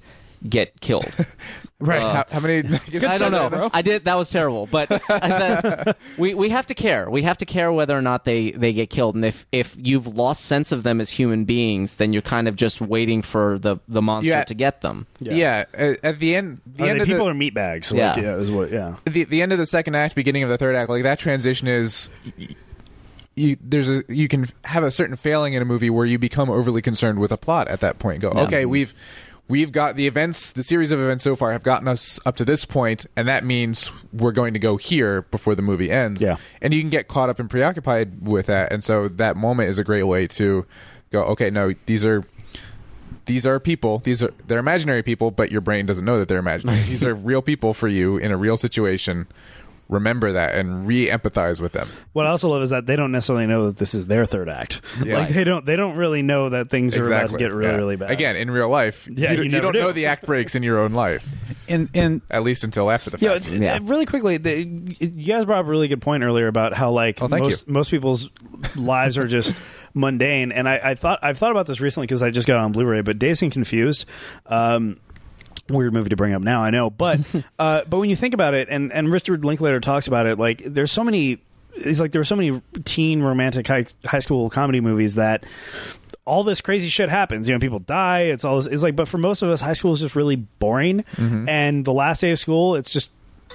[SPEAKER 5] get killed
[SPEAKER 3] Right?
[SPEAKER 5] Uh,
[SPEAKER 3] how, how many?
[SPEAKER 5] I don't know. I did. That was terrible. But uh, that- we we have to care. We have to care whether or not they they get killed. And if if you've lost sense of them as human beings, then you're kind of just waiting for the the monster
[SPEAKER 3] Yeah.
[SPEAKER 5] to get them.
[SPEAKER 3] Yeah. at, at the end, the
[SPEAKER 4] Are
[SPEAKER 3] end
[SPEAKER 4] they
[SPEAKER 3] of
[SPEAKER 4] people
[SPEAKER 3] the,
[SPEAKER 4] are meatbags so
[SPEAKER 5] Yeah.
[SPEAKER 4] like, yeah is what yeah
[SPEAKER 3] the the end of the second act, beginning of the third act, like that transition is. You, there's a you can have a certain failing in a movie where you become overly concerned with a plot at that point. Go
[SPEAKER 5] Yeah.
[SPEAKER 3] okay, we've we've got the events, the series of events so far have gotten us up to this point, and that means we're going to go here before the movie ends.
[SPEAKER 4] Yeah.
[SPEAKER 3] and you can get caught up and preoccupied with that, and so that moment is a great way to go. Okay, no, these are these are people. These are they're imaginary people, but your brain doesn't know that they're imaginary. these are real people for you in a real situation. Remember that and re-empathize with them.
[SPEAKER 4] what I also love is that they don't necessarily know that this is their third act.
[SPEAKER 3] Yeah.
[SPEAKER 4] Like they don't they don't really know that things are about to get really
[SPEAKER 3] Yeah.
[SPEAKER 4] really bad.
[SPEAKER 3] Again, in real life,
[SPEAKER 4] Yeah,
[SPEAKER 3] you,
[SPEAKER 4] you
[SPEAKER 3] you don't
[SPEAKER 4] do.
[SPEAKER 3] know the act breaks in your own life,
[SPEAKER 2] and and
[SPEAKER 3] at least until after the
[SPEAKER 4] Yeah,
[SPEAKER 3] fact.
[SPEAKER 4] it's,
[SPEAKER 5] Yeah.
[SPEAKER 4] uh, really quickly, the, you guys brought up a really good point earlier about how like
[SPEAKER 3] Oh, thank
[SPEAKER 4] most
[SPEAKER 3] you.
[SPEAKER 4] most people's lives are just mundane, and I, I thought I've thought about this recently because I just got on Blu-ray. But Dazed and Confused, um, weird movie to bring up now, I know, but uh, but when you think about it, and and Richard Linklater talks about it, like there's so many. He's like there were so many teen romantic high high school comedy movies that all this crazy shit happens. You know, people die. It's all this. It's like, but for most of us, high school is just really boring. And the last day of school, it's just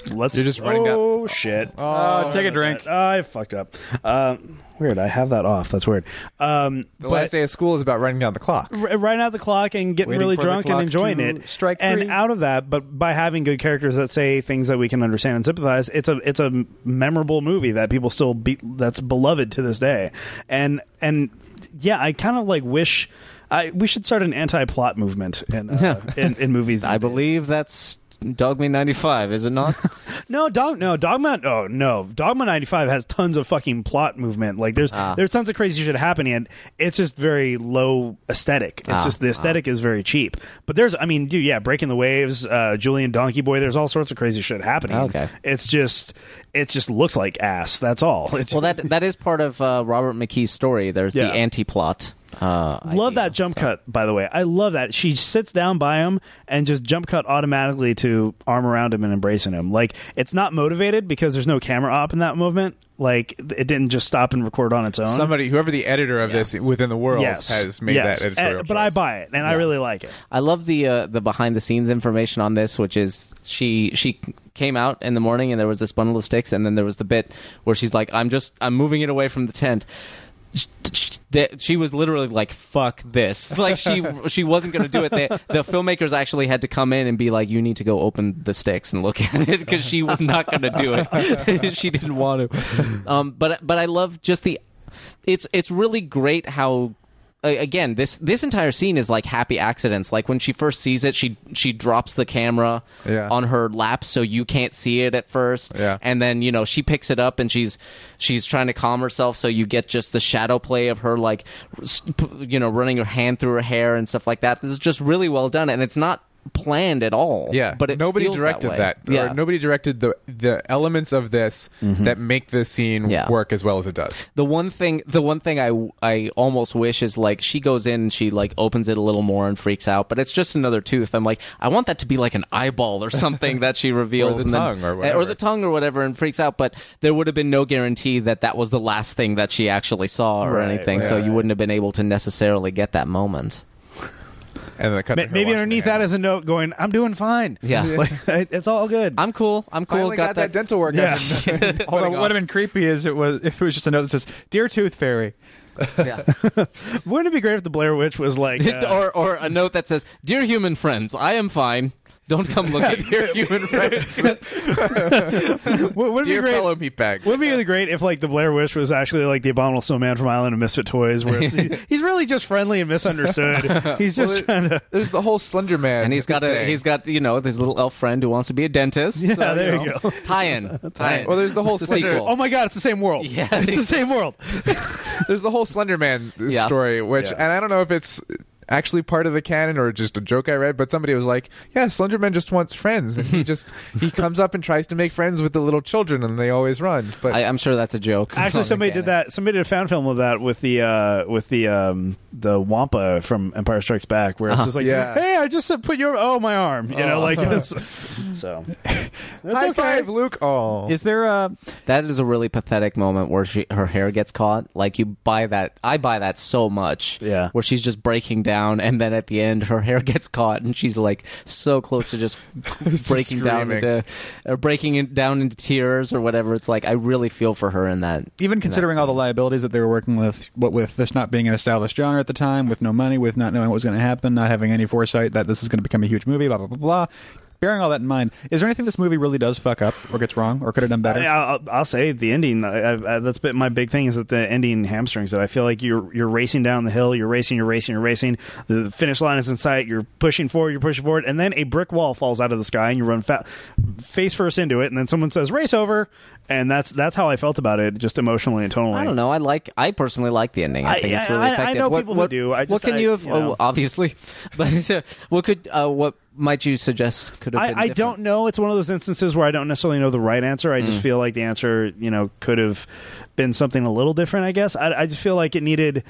[SPEAKER 4] let's.
[SPEAKER 3] You're just running down-
[SPEAKER 4] Oh shit!
[SPEAKER 3] Oh,
[SPEAKER 2] take a drink.
[SPEAKER 4] I fucked up. Um, weird. I have that off. That's weird. Um,
[SPEAKER 3] the
[SPEAKER 4] but
[SPEAKER 3] last day of school is about running down the clock.
[SPEAKER 4] r- right out the clock and getting
[SPEAKER 2] Waiting
[SPEAKER 4] really
[SPEAKER 2] for the
[SPEAKER 4] drunk and
[SPEAKER 2] clock
[SPEAKER 4] enjoying
[SPEAKER 2] to
[SPEAKER 4] it.
[SPEAKER 2] strike
[SPEAKER 4] and
[SPEAKER 2] three.
[SPEAKER 4] out of that, but by having good characters that say things that we can understand and sympathize, it's a it's a memorable movie that people still be that's beloved to this day. And and yeah, I kind of like wish. I, we should start an anti-plot movement in, uh, in in movies.
[SPEAKER 5] I believe that's Dogma 95, is it not?
[SPEAKER 4] No, dog. No, Dogma. Oh no, Dogma ninety five has tons of fucking plot movement. Like there's
[SPEAKER 5] Ah.
[SPEAKER 4] there's tons of crazy shit happening, and it's just very low aesthetic. It's
[SPEAKER 5] Ah,
[SPEAKER 4] just the aesthetic is very cheap. But there's, I mean, dude, yeah, breaking the waves, uh, Julien Donkey Boy. There's all sorts of crazy shit happening.
[SPEAKER 5] Okay.
[SPEAKER 4] it's just it just looks like ass. That's all. It's,
[SPEAKER 5] well, that that is part of uh, Robert McKee's story. There's
[SPEAKER 4] Yeah.
[SPEAKER 5] the anti-plot. Uh,
[SPEAKER 4] Love
[SPEAKER 5] idea,
[SPEAKER 4] that jump
[SPEAKER 5] so.
[SPEAKER 4] cut, by the way. I love that. She sits down by him and just jump cut automatically to arm around him and embracing him. Like it's not motivated because there's no camera op in that movement. Like it didn't just stop and record on its own.
[SPEAKER 3] Somebody, whoever the editor of this within the world
[SPEAKER 4] yes,
[SPEAKER 3] has made
[SPEAKER 4] yes.
[SPEAKER 3] that editorial.
[SPEAKER 4] Uh, but I buy it and I really like it.
[SPEAKER 5] I love the uh, the behind the scenes information on this, which is she she came out in the morning and there was this bundle of sticks, and then there was the bit where she's like, "I'm just I'm moving it away from the tent." That- She was literally like, "Fuck this!" Like she she wasn't going to do it. The, the filmmakers actually had to come in and be like, "You need to go open the sticks and look at it," because she was not going to do it. she didn't want to. Um, but but I love just the. It's it's really great how again this this entire scene is like happy accidents like when she first sees it she she drops the camera
[SPEAKER 3] Yeah.
[SPEAKER 5] on her lap so you can't see it at first
[SPEAKER 3] Yeah.
[SPEAKER 5] and then you know she picks it up and she's she's trying to calm herself so you get just the shadow play of her like you know running her hand through her hair and stuff like that this is just really well done and it's not planned at all
[SPEAKER 3] Yeah,
[SPEAKER 5] but
[SPEAKER 3] nobody directed
[SPEAKER 5] way.
[SPEAKER 3] that.
[SPEAKER 5] yeah
[SPEAKER 3] nobody directed the the elements of this mm-hmm. that make this scene
[SPEAKER 5] Yeah.
[SPEAKER 3] work as well as it does.
[SPEAKER 5] the one thing the one thing I I almost wish is like she goes in and she like opens it a little more and freaks out, but it's just another tooth. I'm like, I want that to be like an eyeball or something that she reveals,
[SPEAKER 3] the
[SPEAKER 5] and then-
[SPEAKER 3] tongue or eh,
[SPEAKER 5] or
[SPEAKER 3] whatever.
[SPEAKER 5] the tongue or whatever, and freaks out. But there would have been no guarantee that that was the last thing that she actually saw or
[SPEAKER 4] Right,
[SPEAKER 5] anything, so
[SPEAKER 3] right.
[SPEAKER 5] you wouldn't have been able to necessarily get that moment.
[SPEAKER 3] And then the cut
[SPEAKER 4] Ma- Maybe underneath
[SPEAKER 3] her
[SPEAKER 4] that
[SPEAKER 3] hands.
[SPEAKER 4] is a note going, "I'm doing fine."
[SPEAKER 5] Yeah.
[SPEAKER 4] like, it's all good.
[SPEAKER 5] I'm cool. I'm cool.
[SPEAKER 3] Finally got, that. dental work.
[SPEAKER 4] Yeah.
[SPEAKER 3] I've been
[SPEAKER 2] Although what would
[SPEAKER 3] off.
[SPEAKER 2] have been creepy is it was if it was just a note that says "Dear Tooth Fairy."
[SPEAKER 5] yeah.
[SPEAKER 4] Wouldn't it be great if the Blair Witch was like, uh,
[SPEAKER 5] or or a note that says, "Dear human friends, I am fine." Don't come looking.
[SPEAKER 3] Dear human friends,
[SPEAKER 4] wouldn't be
[SPEAKER 3] dear
[SPEAKER 4] great?
[SPEAKER 3] fellow meat bags.
[SPEAKER 4] Wouldn't it be really great if like the Blair Witch was actually like the abominable snowman from Island of Misfit Toys, where it's, he's really just friendly and misunderstood. He's just
[SPEAKER 3] Well,
[SPEAKER 4] trying to.
[SPEAKER 3] There's the whole Slender Man,
[SPEAKER 5] and he's got a
[SPEAKER 3] thing.
[SPEAKER 5] he's got you know his little elf friend who wants to be a dentist.
[SPEAKER 4] Yeah,
[SPEAKER 5] so,
[SPEAKER 4] there
[SPEAKER 5] know,
[SPEAKER 4] you go.
[SPEAKER 5] Tie-in, tie-in.
[SPEAKER 3] Well, there's the whole
[SPEAKER 5] It's a
[SPEAKER 3] Slender-
[SPEAKER 5] sequel.
[SPEAKER 4] Oh my god, it's the same world.
[SPEAKER 5] Yeah.
[SPEAKER 4] it's the same world.
[SPEAKER 3] There's the whole Slender Man
[SPEAKER 5] Yeah.
[SPEAKER 3] story, which,
[SPEAKER 4] Yeah.
[SPEAKER 3] and I don't know if it's actually part of the canon or just a joke I read, but somebody was like, "Yeah, Slenderman just wants friends, and he just he comes up and tries to make friends with the little children, and they always run." But
[SPEAKER 5] I, I'm sure that's a joke.
[SPEAKER 4] Actually, somebody did that. Somebody did a fan film of that with the uh, with the um, the Wampa from Empire Strikes Back, where it's
[SPEAKER 5] Uh-huh.
[SPEAKER 4] just like,
[SPEAKER 3] Yeah.
[SPEAKER 4] "Hey, I just put your oh my arm," you know,
[SPEAKER 3] Oh.
[SPEAKER 4] like it's so. That's
[SPEAKER 3] high
[SPEAKER 4] okay.
[SPEAKER 3] five, Luke! Oh,
[SPEAKER 2] Is there a
[SPEAKER 5] That is a really pathetic moment where she her hair gets caught. Like you buy that, I buy that so much.
[SPEAKER 4] Yeah.
[SPEAKER 5] where she's just breaking down, and then at the end, her hair gets caught, and she's like so close to just breaking down into or breaking it down into tears or whatever. It's like I really feel for her in that.
[SPEAKER 2] even
[SPEAKER 5] in that
[SPEAKER 2] considering all the liabilities that they were working with, what with this not being an established genre at the time, with no money, with not knowing what was going to happen, not having any foresight that this is going to become a huge movie, blah blah blah blah. Bearing all that in mind, is there anything this movie really does fuck up or gets wrong or could have done better?
[SPEAKER 4] I, I'll, I'll say the ending. I, I, that's been my big thing is that the ending hamstrings it. I feel like you're you're racing down the hill, you're racing, you're racing, you're racing. The finish line is in sight. You're pushing forward, you're pushing forward, and then a brick wall falls out of the sky, and you run fa- face first into it, and then someone says race over, and that's that's how I felt about it, just emotionally and tonally.
[SPEAKER 5] I don't know. I like. I personally like the ending. I
[SPEAKER 4] I-
[SPEAKER 5] think it's really
[SPEAKER 4] I- I know
[SPEAKER 5] what,
[SPEAKER 4] people who
[SPEAKER 5] what,
[SPEAKER 4] do. I
[SPEAKER 5] what can
[SPEAKER 4] I-
[SPEAKER 5] you have?
[SPEAKER 4] you know.
[SPEAKER 5] oh, obviously, but uh, what could? Uh, what might you suggest could have been?
[SPEAKER 4] I, I
[SPEAKER 5] different?
[SPEAKER 4] don't know. It's one of those instances where I don't necessarily know the right answer. I
[SPEAKER 5] Mm.
[SPEAKER 4] just feel like the answer, you know, could have been something a little different. I guess. I, I just feel like it needed.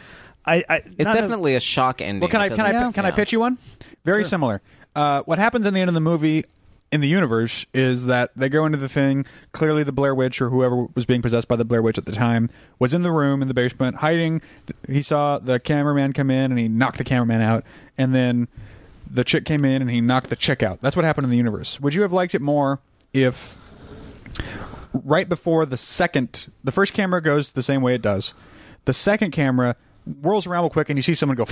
[SPEAKER 4] I. I
[SPEAKER 5] It's definitely a shock ending.
[SPEAKER 2] Well, can I can I
[SPEAKER 5] doesn't-
[SPEAKER 2] can I pitch you one? Very similar. Uh, what happens in the end of the movie in the universe is that they go into the thing. Clearly, the Blair Witch or whoever was being possessed by the Blair Witch at the time was in the room in the basement hiding. He saw the cameraman come in and he knocked the cameraman out, and then the chick came in and he knocked the chick out. That's what happened in the universe. Would you have liked it more if? Right before the second, the first camera goes the same way it does. The second camera whirls around real quick, and you see someone go,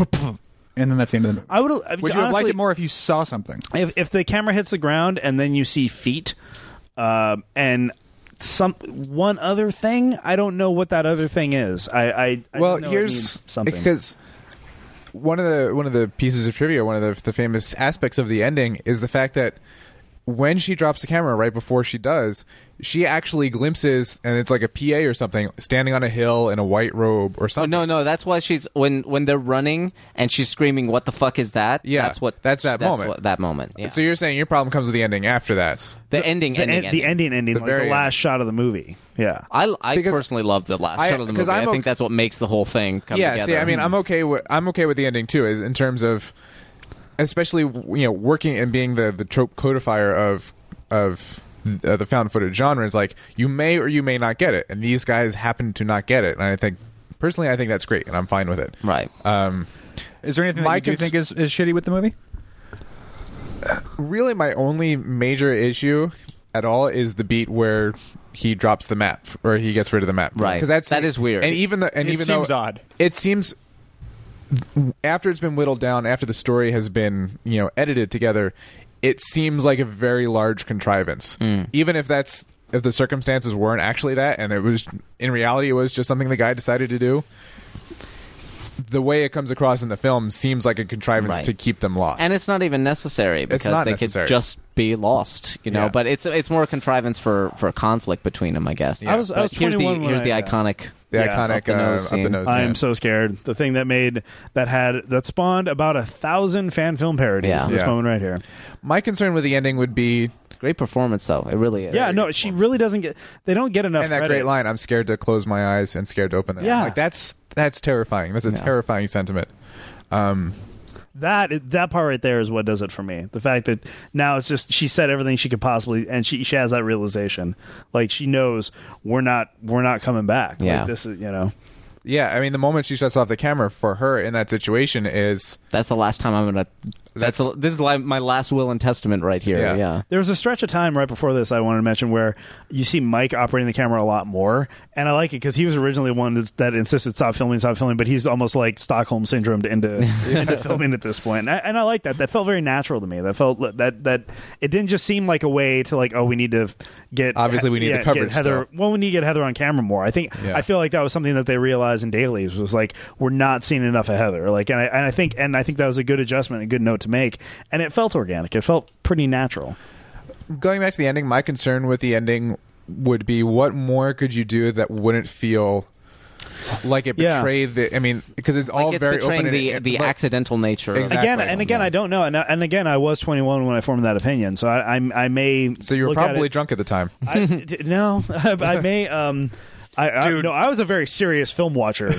[SPEAKER 2] and then that's the end of the movie.
[SPEAKER 4] I would.
[SPEAKER 2] Would you have liked it more if you saw something?
[SPEAKER 4] if if the camera hits the ground and then you see feet, um, and some one other thing. I don't know what that other thing is. I. I, I
[SPEAKER 3] well,
[SPEAKER 4] just know it
[SPEAKER 3] here's
[SPEAKER 4] means something.
[SPEAKER 3] because one of the one of the pieces of trivia, one of the, the famous aspects of the ending is the fact that when she drops the camera right before she does, she actually glimpses, and it's like a PA or something, standing on a hill in a white robe or
[SPEAKER 5] Oh,
[SPEAKER 3] something.
[SPEAKER 5] no, no, that's why she's when when they're running and she's screaming, "What the fuck is that?"
[SPEAKER 3] Yeah,
[SPEAKER 5] that's what
[SPEAKER 3] that's that moment.
[SPEAKER 5] what- that moment. Yeah.
[SPEAKER 3] So you're saying your problem comes with the ending after that?
[SPEAKER 5] the ending,
[SPEAKER 4] the,
[SPEAKER 5] ending,
[SPEAKER 4] en- the ending, ending,
[SPEAKER 3] The
[SPEAKER 4] like
[SPEAKER 3] very
[SPEAKER 4] the last
[SPEAKER 3] end.
[SPEAKER 4] shot of the movie. Yeah.
[SPEAKER 5] I, I
[SPEAKER 3] Because
[SPEAKER 5] personally love the last
[SPEAKER 3] I-
[SPEAKER 5] shot of the movie. i
[SPEAKER 3] I'm
[SPEAKER 5] think
[SPEAKER 3] ok-
[SPEAKER 5] that's what makes the whole thing come
[SPEAKER 3] yeah,
[SPEAKER 5] together.
[SPEAKER 3] see, I mean, I'm okay with I'm okay with the ending too, is in terms of, especially you know, working and being the the trope codifier of of uh, the found footage genre. It's like you may or you may not get it, and these guys happen to not get it, and I think personally, I think that's great, and I'm fine with it.
[SPEAKER 5] right.
[SPEAKER 3] Um,
[SPEAKER 2] Is there anything
[SPEAKER 3] My
[SPEAKER 2] that you do
[SPEAKER 3] cons-
[SPEAKER 2] think is, is shitty with the movie?
[SPEAKER 3] really, my only major issue at all is the beat where he drops the map or he gets rid of the map.
[SPEAKER 5] Right.
[SPEAKER 3] Because that's
[SPEAKER 5] That is weird.
[SPEAKER 3] And even the and
[SPEAKER 2] It
[SPEAKER 3] even
[SPEAKER 2] seems
[SPEAKER 3] though
[SPEAKER 2] odd.
[SPEAKER 3] it seems after it's been whittled down, after the story has been you know edited together, it seems like a very large contrivance.
[SPEAKER 5] Hmm.
[SPEAKER 3] Even if that's if the circumstances weren't actually that, and it was in reality it was just something the guy decided to do. The way it comes across in the film seems like a contrivance
[SPEAKER 5] Right.
[SPEAKER 3] to keep them lost.
[SPEAKER 5] and it's not even necessary because
[SPEAKER 3] not
[SPEAKER 5] they
[SPEAKER 3] necessary.
[SPEAKER 5] could just be lost, you know.
[SPEAKER 3] Yeah.
[SPEAKER 5] But it's it's more a contrivance for for conflict between them, I guess.
[SPEAKER 3] Yeah. I
[SPEAKER 4] was- I was
[SPEAKER 5] here's the
[SPEAKER 4] 21 when
[SPEAKER 5] here's
[SPEAKER 4] I-
[SPEAKER 5] the
[SPEAKER 4] yeah.
[SPEAKER 5] iconic.
[SPEAKER 3] The
[SPEAKER 4] Yeah,
[SPEAKER 3] iconic
[SPEAKER 5] up the
[SPEAKER 3] uh,
[SPEAKER 5] nose
[SPEAKER 3] up the
[SPEAKER 5] scene.
[SPEAKER 3] nose.
[SPEAKER 4] I am so scared. The thing that made that had that spawned about a thousand fan film parodies.
[SPEAKER 5] Yeah.
[SPEAKER 4] This
[SPEAKER 3] Yeah.
[SPEAKER 4] moment right here.
[SPEAKER 3] My concern with the ending would be
[SPEAKER 5] Great performance, though. It really is.
[SPEAKER 4] Yeah, no, she really doesn't get. They don't get enough.
[SPEAKER 3] and that
[SPEAKER 4] credit.
[SPEAKER 3] great line. I'm scared to close my eyes and scared to open them.
[SPEAKER 4] Yeah.
[SPEAKER 3] like that's that's terrifying. That's a
[SPEAKER 5] Yeah.
[SPEAKER 3] terrifying sentiment. Um,
[SPEAKER 4] That that part right there is what does it for me. The fact that now it's just she said everything she could possibly, and she she has that realization. Like she knows we're not we're not coming back.
[SPEAKER 5] Yeah.
[SPEAKER 4] like this is you know.
[SPEAKER 3] yeah, I mean, the moment she shuts off the camera for her in that situation is
[SPEAKER 5] That's the last time I'm gonna. That's,
[SPEAKER 3] That's-
[SPEAKER 5] a, this is like my last will and testament right here.
[SPEAKER 3] Yeah.
[SPEAKER 5] Yeah.
[SPEAKER 4] There was a stretch of time right before this I wanted to mention where you see Mike operating the camera a lot more, and I like it because he was originally one that's, that insisted stop filming, stop filming, but he's almost like Stockholm syndromed into into filming at this point, and I, and I like that. That felt very natural to me. That felt that that it didn't just seem like a way to like oh we need to get
[SPEAKER 3] Obviously, we need the
[SPEAKER 4] get
[SPEAKER 3] coverage
[SPEAKER 4] Heather.
[SPEAKER 3] still.
[SPEAKER 4] Well, we need to get Heather on camera more. I think
[SPEAKER 3] Yeah.
[SPEAKER 4] I feel like that was something that they realized in dailies was like we're not seeing enough of Heather. Like, and I, and I think and I think that was a good adjustment, a good note to make, and it felt organic. It felt pretty natural.
[SPEAKER 3] going back to the ending. My concern with the ending would be what more could you do that wouldn't feel like it
[SPEAKER 4] Yeah.
[SPEAKER 3] betrayed the. I mean, because it's all
[SPEAKER 5] Like it's
[SPEAKER 3] very
[SPEAKER 5] betraying
[SPEAKER 3] open.
[SPEAKER 5] the
[SPEAKER 3] and,
[SPEAKER 5] the
[SPEAKER 3] but-
[SPEAKER 5] accidental nature.
[SPEAKER 3] Exactly.
[SPEAKER 4] Again and again i don't know and, and again i was 21 when i formed that opinion so i i, I may
[SPEAKER 3] So you were
[SPEAKER 4] look at
[SPEAKER 3] probably drunk at the time.
[SPEAKER 4] I, d- no i may um I, I
[SPEAKER 2] Dude.
[SPEAKER 4] no, I was a very serious film watcher.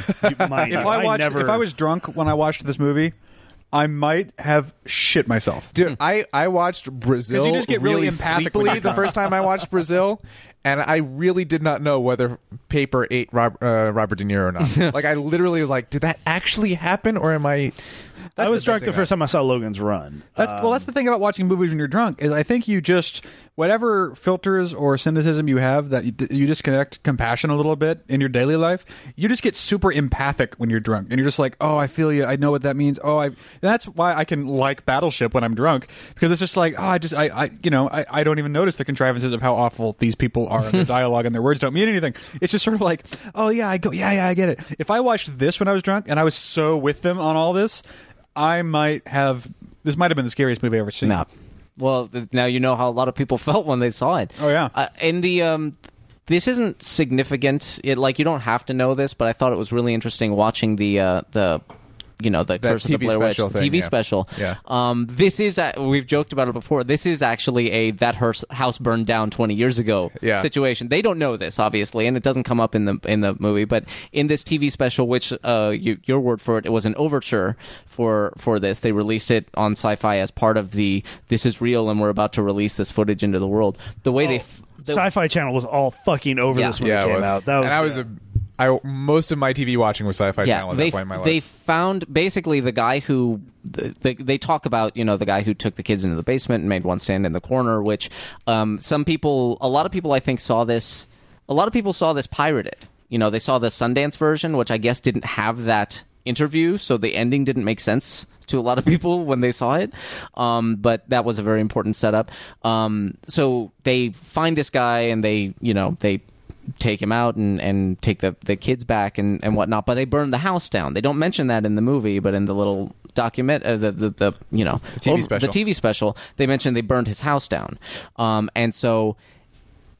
[SPEAKER 4] Mind you.
[SPEAKER 2] If I watched,
[SPEAKER 4] never,
[SPEAKER 2] if I was drunk when I watched this movie, I might have shit myself.
[SPEAKER 3] Dude, I, I watched Brazil.
[SPEAKER 2] you just get really empathic when
[SPEAKER 3] sleepily
[SPEAKER 2] you're
[SPEAKER 3] the first time I watched Brazil, and I really did not know whether Paper ate Rob, uh, Robert De Niro or not. like I literally was like, did that actually happen, or am I?
[SPEAKER 4] I was
[SPEAKER 3] the
[SPEAKER 4] drunk the first time I saw Logan's Run.
[SPEAKER 2] That's well. That's the thing about watching movies when you're drunk is I think you just whatever filters or cynicism you have that you, you disconnect compassion a little bit in your daily life. You just get super empathic when you're drunk, and you're just like, oh, I feel you. I know what that means. Oh, I. That's why I can like Battleship when I'm drunk because it's just like, oh, I just, I, I you know, I, I don't even notice the contrivances of how awful these people are. and their dialogue and their words don't mean anything. It's just sort of like, oh yeah, I go, yeah, yeah, I get it. If I watched this when I was drunk and I was so with them on all this. I might have. This might have been the scariest movie I've ever seen.
[SPEAKER 5] No. Well, th- now you know how a lot of people felt when they saw it.
[SPEAKER 2] Oh, yeah.
[SPEAKER 5] Uh, in the um, this isn't significant. It, like you don't have to know this, but I thought it was really interesting watching the uh, the. You know the
[SPEAKER 3] That
[SPEAKER 5] Curse of the
[SPEAKER 3] TV
[SPEAKER 5] Blair Witch
[SPEAKER 3] special thing,
[SPEAKER 5] TV
[SPEAKER 3] yeah.
[SPEAKER 5] special.
[SPEAKER 3] Yeah.
[SPEAKER 5] Um, this is a, we've joked about it before. This is actually a that her house burned down twenty years ago
[SPEAKER 3] Yeah.
[SPEAKER 5] situation. They don't know this obviously, and it doesn't come up in the in the movie. But in this TV special, which uh, you, your word for it, it was an overture for for this. They released it on Sci-Fi as part of the "This is real" and we're about to release this footage into the world. The way they. f- the-
[SPEAKER 4] Sci-Fi Channel was all fucking over
[SPEAKER 5] Yeah.
[SPEAKER 4] this when
[SPEAKER 3] yeah,
[SPEAKER 4] it came
[SPEAKER 3] it
[SPEAKER 4] out. That was
[SPEAKER 3] and I was
[SPEAKER 4] yeah.
[SPEAKER 3] a. I most of my TV watching was Sci-Fi
[SPEAKER 5] yeah,
[SPEAKER 3] Channel at
[SPEAKER 5] they
[SPEAKER 3] that point in my life.
[SPEAKER 5] they found basically the guy who the, the, they talk about you know the guy who took the kids into the basement and made one stand in the corner, which um, some people, a lot of people, I think saw this. A lot of people saw this pirated. You know, they saw the Sundance version, which I guess didn't have that interview, so the ending didn't make sense to a lot of people when they saw it. Um, but that was a very important setup. Um, so they find this guy and they, you know, they take him out and, and take the, the kids back and, and whatnot. But they burn the house down. They don't mention that in the movie, but in the little document, uh, the, the the you know
[SPEAKER 3] The TV special.
[SPEAKER 5] the TV special, they mentioned they burned his house down. Um, and so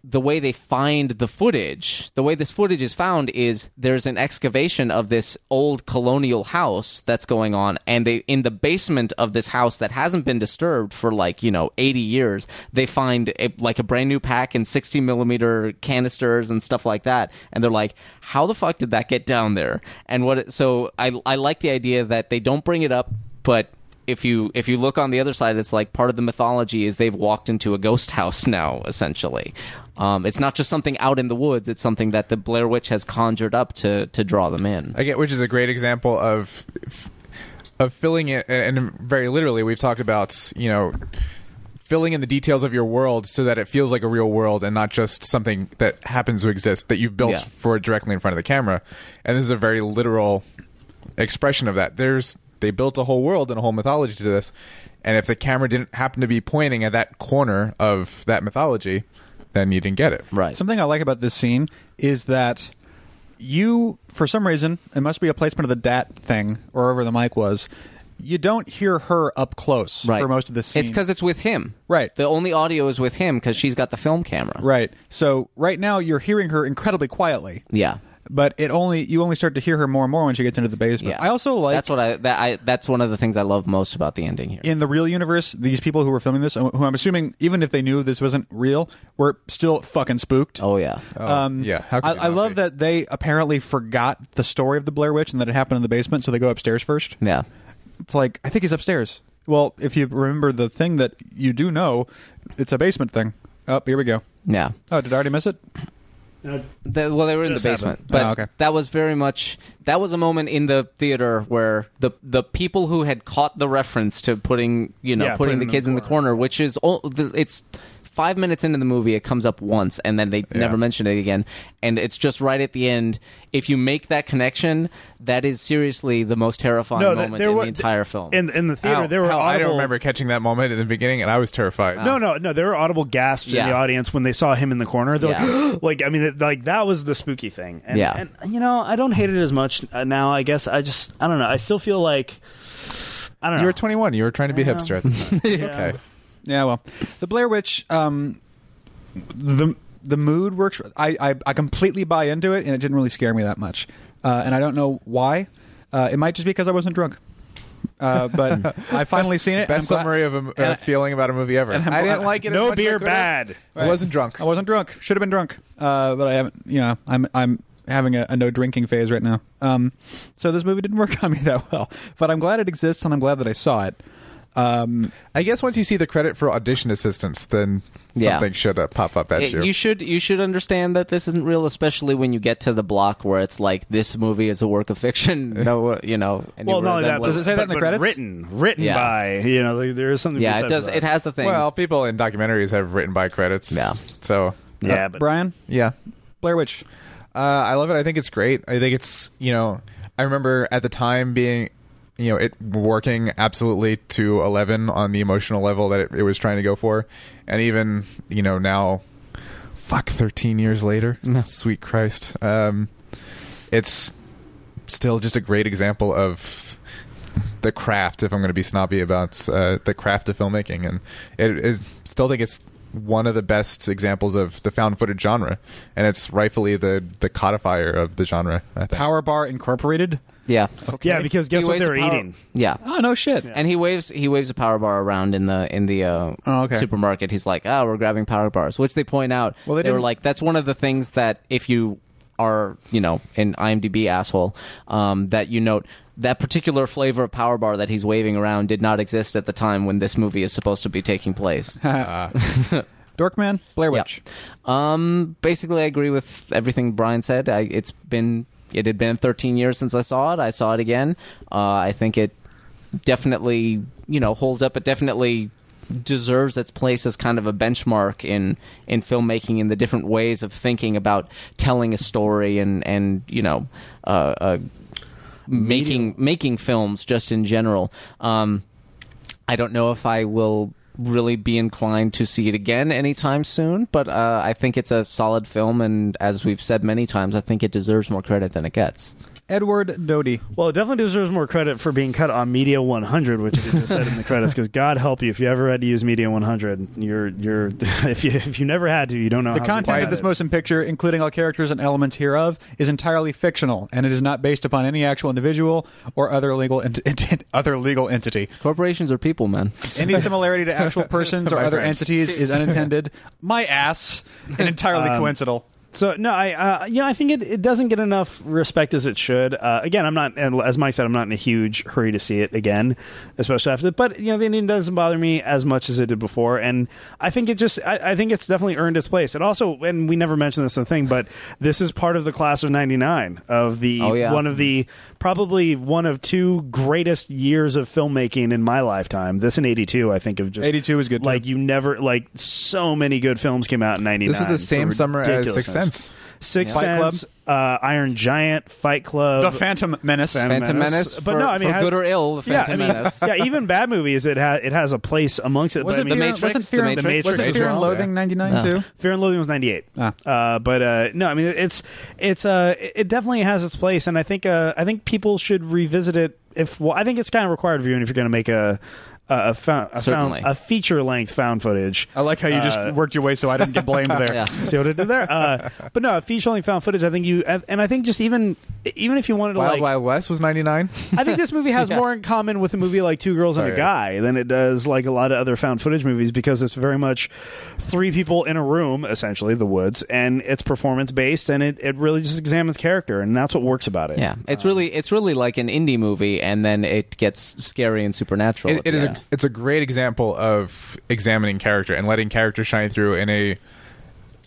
[SPEAKER 5] the way they find the footage, the way this footage is found is there's an excavation of this old colonial house that's going on, and they in the basement of this house that hasn't been disturbed for like you know 80 years, they find a, like a brand new pack and 60 millimeter canisters and stuff like that, and they're like, how the fuck did that get down there? And what? It, so I I like the idea that they don't bring it up, but if you if you look on the other side, it's like part of the mythology is they've walked into a ghost house now. Essentially, um, it's not just something out in the woods; it's something that the Blair Witch has conjured up to to draw them in.
[SPEAKER 3] Again, which is a great example of of filling it, and very literally, we've talked about you know filling in the details of your world so that it feels like a real world and not just something that happens to exist that you've built
[SPEAKER 5] Yeah.
[SPEAKER 3] for directly in front of the camera. And this is a very literal expression of that. There's they built a whole world and a whole mythology to this, and if the camera didn't happen to be pointing at that corner of that mythology, then you didn't get it.
[SPEAKER 5] Right.
[SPEAKER 2] Something I like about this scene is that you, for some reason, it must be a placement of the DAT thing or wherever the mic was. You don't hear her up close
[SPEAKER 5] right.
[SPEAKER 2] for most of the scene.
[SPEAKER 5] It's because it's with him.
[SPEAKER 2] Right.
[SPEAKER 5] The only audio is with him because she's got the film camera.
[SPEAKER 2] right. So right now you're hearing her incredibly quietly,
[SPEAKER 5] Yeah.
[SPEAKER 2] But it only you only start to hear her more and more when she gets into the basement.
[SPEAKER 5] Yeah.
[SPEAKER 2] I also like
[SPEAKER 5] that's what I that I that's one of the things I love most about the ending here.
[SPEAKER 2] in the real universe, these people who were filming this, who I'm assuming, even if they knew this wasn't real, were still fucking spooked.
[SPEAKER 5] oh yeah.
[SPEAKER 2] Um,
[SPEAKER 3] yeah, how could
[SPEAKER 2] I, I love
[SPEAKER 3] be?
[SPEAKER 2] that they apparently forgot the story of the Blair Witch and that it happened in the basement, so they go upstairs first.
[SPEAKER 5] yeah.
[SPEAKER 2] It's like I think he's upstairs. Well, if you remember the thing that you do know, it's a basement thing. Oh, here we go.
[SPEAKER 5] Yeah.
[SPEAKER 2] Oh, did I already miss it?
[SPEAKER 5] The, well, they were in the basement,
[SPEAKER 4] happened.
[SPEAKER 5] but
[SPEAKER 2] Oh, okay.
[SPEAKER 5] that was very much that was a moment in the theater where the the people who had caught the reference to putting you know
[SPEAKER 4] Yeah,
[SPEAKER 5] putting
[SPEAKER 4] putting
[SPEAKER 5] the kids
[SPEAKER 4] in
[SPEAKER 5] in
[SPEAKER 4] the
[SPEAKER 5] the corner, which is all, it's five minutes into the movie, it comes up once, and then they never mention it again, and it's just right at the end. If you make that connection, that is seriously the most terrifying
[SPEAKER 4] No, th-
[SPEAKER 5] moment
[SPEAKER 4] there
[SPEAKER 5] in
[SPEAKER 4] were-
[SPEAKER 5] the entire film.
[SPEAKER 4] In in the theater,
[SPEAKER 3] Hell-
[SPEAKER 4] there were
[SPEAKER 3] hell, I don't remember catching that moment in the beginning, and I was terrified.
[SPEAKER 4] No, no, no. There were audible gasps in the audience when they saw him in the corner. They're
[SPEAKER 5] Yeah.
[SPEAKER 4] like, like, I mean, like that was the spooky thing. And,
[SPEAKER 5] Yeah.
[SPEAKER 4] and you know, I don't hate it as much uh, now. I guess I just, I don't know. I still feel like, I don't know.
[SPEAKER 3] You were 21. You were trying to be
[SPEAKER 4] I
[SPEAKER 3] hipster at the time. It's
[SPEAKER 4] Yeah.
[SPEAKER 3] okay.
[SPEAKER 2] Yeah, well, the Blair Witch, um, the the mood works. I, I I completely buy into it, and it didn't really scare me that much. Uh, and I don't know why. Uh, it might just be because I wasn't drunk. Uh, but I finally seen it.
[SPEAKER 3] Best
[SPEAKER 2] I'm
[SPEAKER 3] summary of a, of a
[SPEAKER 2] and
[SPEAKER 3] feeling about a movie ever.
[SPEAKER 2] and I'm
[SPEAKER 3] didn't like it.
[SPEAKER 4] no
[SPEAKER 3] as I
[SPEAKER 4] beer
[SPEAKER 3] could've.
[SPEAKER 4] bad.
[SPEAKER 3] I wasn't drunk.
[SPEAKER 2] I wasn't drunk. Should have been drunk. Uh, but I haven't. You know, I'm I'm having a, a no drinking phase right now. Um, so this movie didn't work on me that well. But I'm glad it exists, and I'm glad that I saw it. Um,
[SPEAKER 3] I guess once you see the credit for audition assistance, then
[SPEAKER 5] Yeah.
[SPEAKER 3] something should uh, pop up at
[SPEAKER 5] It-
[SPEAKER 3] you.
[SPEAKER 5] you should you should understand that this isn't real, especially when you get to the block where it's like this movie is a work of fiction. No, you know.
[SPEAKER 4] Well, not only that, but.
[SPEAKER 2] Does it say that in the credits?
[SPEAKER 4] Written, written
[SPEAKER 5] Yeah.
[SPEAKER 4] by you know, there- there is something.
[SPEAKER 5] yeah, it does.
[SPEAKER 4] that.
[SPEAKER 5] It has the thing.
[SPEAKER 3] well, people in documentaries have written by credits.
[SPEAKER 5] Yeah.
[SPEAKER 3] So
[SPEAKER 4] Yeah,
[SPEAKER 2] uh,
[SPEAKER 4] but
[SPEAKER 2] Brian
[SPEAKER 3] yeah,
[SPEAKER 2] Blair Witch.
[SPEAKER 3] uh, I love it. I think it's great. I think it's you know, I remember at the time being, you know, it working absolutely to eleven on the emotional level that it, it was trying to go for, and even you know now, fuck, thirteen years later,
[SPEAKER 5] Yeah.
[SPEAKER 3] sweet Christ, um, it's still just a great example of the craft. If I'm going to be snobby about uh, the craft of filmmaking, and it is still think it's one of the best examples of the found footage genre, and it's rightfully the the codifier of the genre. I think.
[SPEAKER 2] Power Bar Incorporated.
[SPEAKER 5] yeah, Okay.
[SPEAKER 4] yeah, because guess
[SPEAKER 5] He
[SPEAKER 4] what
[SPEAKER 5] waves
[SPEAKER 4] they're
[SPEAKER 5] a power-
[SPEAKER 4] eating?
[SPEAKER 5] Yeah.
[SPEAKER 2] Oh no shit.
[SPEAKER 5] And he waves he waves a power bar around in the in the uh,
[SPEAKER 2] Oh, okay.
[SPEAKER 5] supermarket. He's like, "Oh, we're grabbing power bars," which they point out.
[SPEAKER 2] Well, they
[SPEAKER 5] they, were
[SPEAKER 2] didn't-
[SPEAKER 5] like, "That's one of the things that if you are, you know, an IMDb asshole, um, that you note that particular flavor of power bar that he's waving around did not exist at the time when this movie is supposed to be taking place."
[SPEAKER 2] Dorkman. Blair
[SPEAKER 5] Yeah.
[SPEAKER 2] Witch.
[SPEAKER 5] Um, basically, I agree with everything Brian said. I, it's been it had been 13 years since I saw it. I saw it again. Uh, I think it definitely you know holds up. It definitely deserves its place as kind of a benchmark in in filmmaking in the different ways of thinking about telling a story and and you know uh, uh, making making films just in general. Um, I don't know if I will really be inclined to see it again anytime soon. But uh, I think it's a solid film, and as we've said many times, I think it deserves more credit than it gets.
[SPEAKER 2] Edward Doty.
[SPEAKER 4] Well, it definitely deserves more credit for being cut on Media 100, which it just said in the credits. Because God help you if you ever had to use Media 100. You're you're if you if you never had to, you don't know
[SPEAKER 2] The
[SPEAKER 4] how
[SPEAKER 2] content
[SPEAKER 4] to
[SPEAKER 2] of this motion picture, including all characters and elements hereof, is entirely fictional, and it is not based upon any actual individual or other legal ent- ent- other legal entity.
[SPEAKER 5] Corporations are people, man.
[SPEAKER 2] Any similarity to actual persons or other
[SPEAKER 3] friends.
[SPEAKER 2] entities is unintended. My ass, and entirely um, coincidental.
[SPEAKER 4] So no, I uh, yeah, I think it, it doesn't get enough respect as it should. Uh, again, I'm not, as Mike said, I'm not in a huge hurry to see it again, especially after. But you know, the ending doesn't bother me as much as it did before, and I think it just, I, I think it's definitely earned its place. It also, and we never mentioned this in the thing, but this is part of the class of '99 of the
[SPEAKER 5] Oh, yeah.
[SPEAKER 4] one of the probably one of two greatest years of filmmaking in my lifetime. This in '82, I think of just
[SPEAKER 2] 82 was good, too.
[SPEAKER 4] Like you never, like so many good films came out in '99.
[SPEAKER 3] This was the same summer as
[SPEAKER 4] ridiculousness.
[SPEAKER 3] Sixth Sense.
[SPEAKER 4] Sixth
[SPEAKER 2] Fight Club?
[SPEAKER 4] Sense, uh, Iron Giant, Fight Club,
[SPEAKER 2] The Phantom Menace.
[SPEAKER 4] Phantom
[SPEAKER 5] Phantom
[SPEAKER 4] Menace.
[SPEAKER 5] Menace,
[SPEAKER 4] But
[SPEAKER 5] for,
[SPEAKER 4] no, I mean,
[SPEAKER 5] for
[SPEAKER 4] has-
[SPEAKER 5] good or ill, the
[SPEAKER 4] yeah,
[SPEAKER 5] Phantom
[SPEAKER 4] I mean,
[SPEAKER 5] Menace.
[SPEAKER 4] yeah, even bad movies, it has it has a place amongst it.
[SPEAKER 2] Was
[SPEAKER 4] but I
[SPEAKER 2] it
[SPEAKER 4] mean,
[SPEAKER 2] Fear,
[SPEAKER 5] Matrix?
[SPEAKER 2] wasn't Fear,
[SPEAKER 5] The
[SPEAKER 2] and-
[SPEAKER 5] Matrix?
[SPEAKER 2] wasn't Fear and
[SPEAKER 4] Matrix.
[SPEAKER 2] Loathing 99
[SPEAKER 5] Yeah.
[SPEAKER 2] too?
[SPEAKER 4] Fear and Loathing was ninety eight.
[SPEAKER 2] Ah.
[SPEAKER 4] Uh, but uh, no, I mean, it's it's uh, it definitely has its place, and I think uh, I think people should revisit it. If well, I think it's kind of required viewing if you're going to make a a, a, found, a, found, a feature length found footage.
[SPEAKER 2] I like how you just
[SPEAKER 4] Uh,
[SPEAKER 2] worked your way so I didn't get blamed there.
[SPEAKER 5] Yeah.
[SPEAKER 4] See what I did there? Uh, but no, feature length found footage. I think you, and I think just even even if you wanted to
[SPEAKER 3] Wild
[SPEAKER 4] like,
[SPEAKER 3] Wild West was 99.
[SPEAKER 4] I think this movie has
[SPEAKER 5] Yeah.
[SPEAKER 4] more in common with a movie like Two Girls and
[SPEAKER 3] Sorry.
[SPEAKER 4] a Guy than it does like a lot of other found footage movies because it's very much three people in a room, essentially the woods, and it's performance based and it, it really just examines character and that's what works about it.
[SPEAKER 5] Yeah, it's really it's really like an indie movie, and then it gets scary and supernatural.
[SPEAKER 3] It,
[SPEAKER 5] at
[SPEAKER 3] it
[SPEAKER 5] the
[SPEAKER 3] is. A,
[SPEAKER 5] end.
[SPEAKER 3] it's a great example of examining character and letting character shine through in a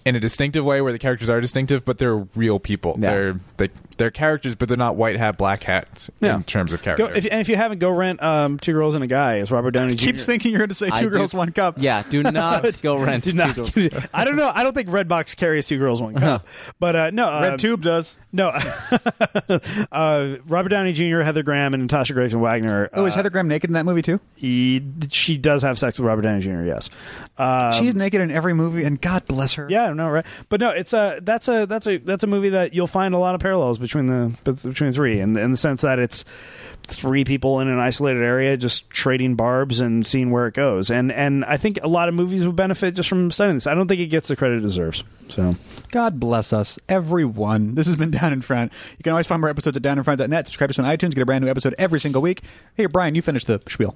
[SPEAKER 3] in a distinctive way where the characters are distinctive, but they're real people.
[SPEAKER 5] Yeah.
[SPEAKER 3] They're they, they're characters, but they're not white hat, black hats
[SPEAKER 4] Yeah.
[SPEAKER 3] in terms of
[SPEAKER 4] Go,
[SPEAKER 3] character.
[SPEAKER 4] if, and if you haven't, go rent um, Two Girls and a Guy. It's Robert Downey Jr.
[SPEAKER 2] Keep thinking you're going to say
[SPEAKER 5] I
[SPEAKER 2] two
[SPEAKER 5] do-
[SPEAKER 2] girls, one cup.
[SPEAKER 5] Yeah, do not go rent.
[SPEAKER 4] Do
[SPEAKER 5] Two
[SPEAKER 4] not-
[SPEAKER 5] Girls.
[SPEAKER 4] I don't know. I don't think Redbox carries Two Girls One Cup, but uh, no. Uh,
[SPEAKER 2] Red Tube does.
[SPEAKER 4] No, uh, Robert Downey Jr., Heather Graham, and Natasha Gregson Wagner.
[SPEAKER 2] Oh, is
[SPEAKER 4] uh,
[SPEAKER 2] Heather Graham naked in that movie too?
[SPEAKER 4] he, she does have sex with Robert Downey Jr. Yes, um,
[SPEAKER 2] She's naked in every movie, and God bless her.
[SPEAKER 4] yeah, I know, right, but no, it's a that's a that's a that's a movie that you'll find a lot of parallels between the between three, in, in the sense that it's three people in an isolated area just trading barbs and seeing where it goes, and and I think a lot of movies would benefit just from studying this. I don't think it gets the credit it deserves. So
[SPEAKER 2] God bless us, everyone. This has been Down in Front. You can always find more episodes at downinfront.net. Subscribe to us on iTunes. Get a brand new episode every single week. Hey, Brian, you finished the spiel.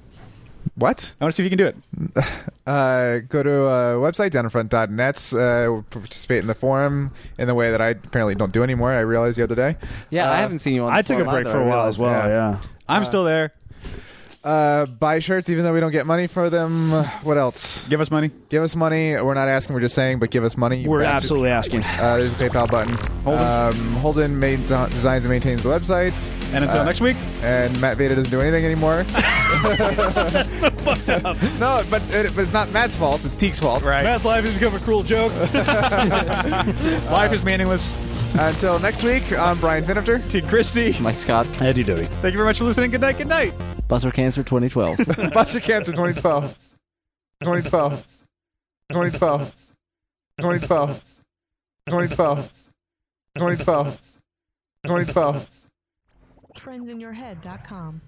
[SPEAKER 3] what?
[SPEAKER 2] I want to see if you can do it.
[SPEAKER 3] Uh, go to uh, website downinfront.net. Uh, participate in the forum in the way that I apparently don't do anymore. I realized the other day.
[SPEAKER 5] Yeah, I
[SPEAKER 3] Uh,
[SPEAKER 5] haven't seen you on.
[SPEAKER 4] I took a break
[SPEAKER 5] either,
[SPEAKER 4] for a while as well.
[SPEAKER 3] yeah.
[SPEAKER 4] yeah.
[SPEAKER 2] I'm still there.
[SPEAKER 3] Uh, buy shirts even though we don't get money for them. What else?
[SPEAKER 2] Give us money.
[SPEAKER 3] Give us money. We're not asking. We're just saying. But give us money. you
[SPEAKER 4] We're
[SPEAKER 3] bastards.
[SPEAKER 4] absolutely asking.
[SPEAKER 3] Uh, there's a PayPal button.
[SPEAKER 2] Holden.
[SPEAKER 3] Um, Holden made, designs and maintains the websites.
[SPEAKER 2] And until
[SPEAKER 3] Uh,
[SPEAKER 2] next week,
[SPEAKER 3] And Matt Veda doesn't do anything anymore. That's so fucked up. no, but, it, but it's not Matt's fault. It's Teague's fault.
[SPEAKER 2] right?
[SPEAKER 4] Matt's life has become a cruel joke.
[SPEAKER 2] Life is meaningless.
[SPEAKER 3] Until next week, I'm Brian Finifter.
[SPEAKER 2] T. Christie.
[SPEAKER 5] My Scott
[SPEAKER 4] Eddie Doty.
[SPEAKER 2] Thank you very much for listening. Good night. Good night.
[SPEAKER 5] Buster Cancer 2012.
[SPEAKER 3] Buster Cancer 2012. 2012. 2012. 2012. 2012. 2012. 2012.
[SPEAKER 1] Friendsinyourhead.com.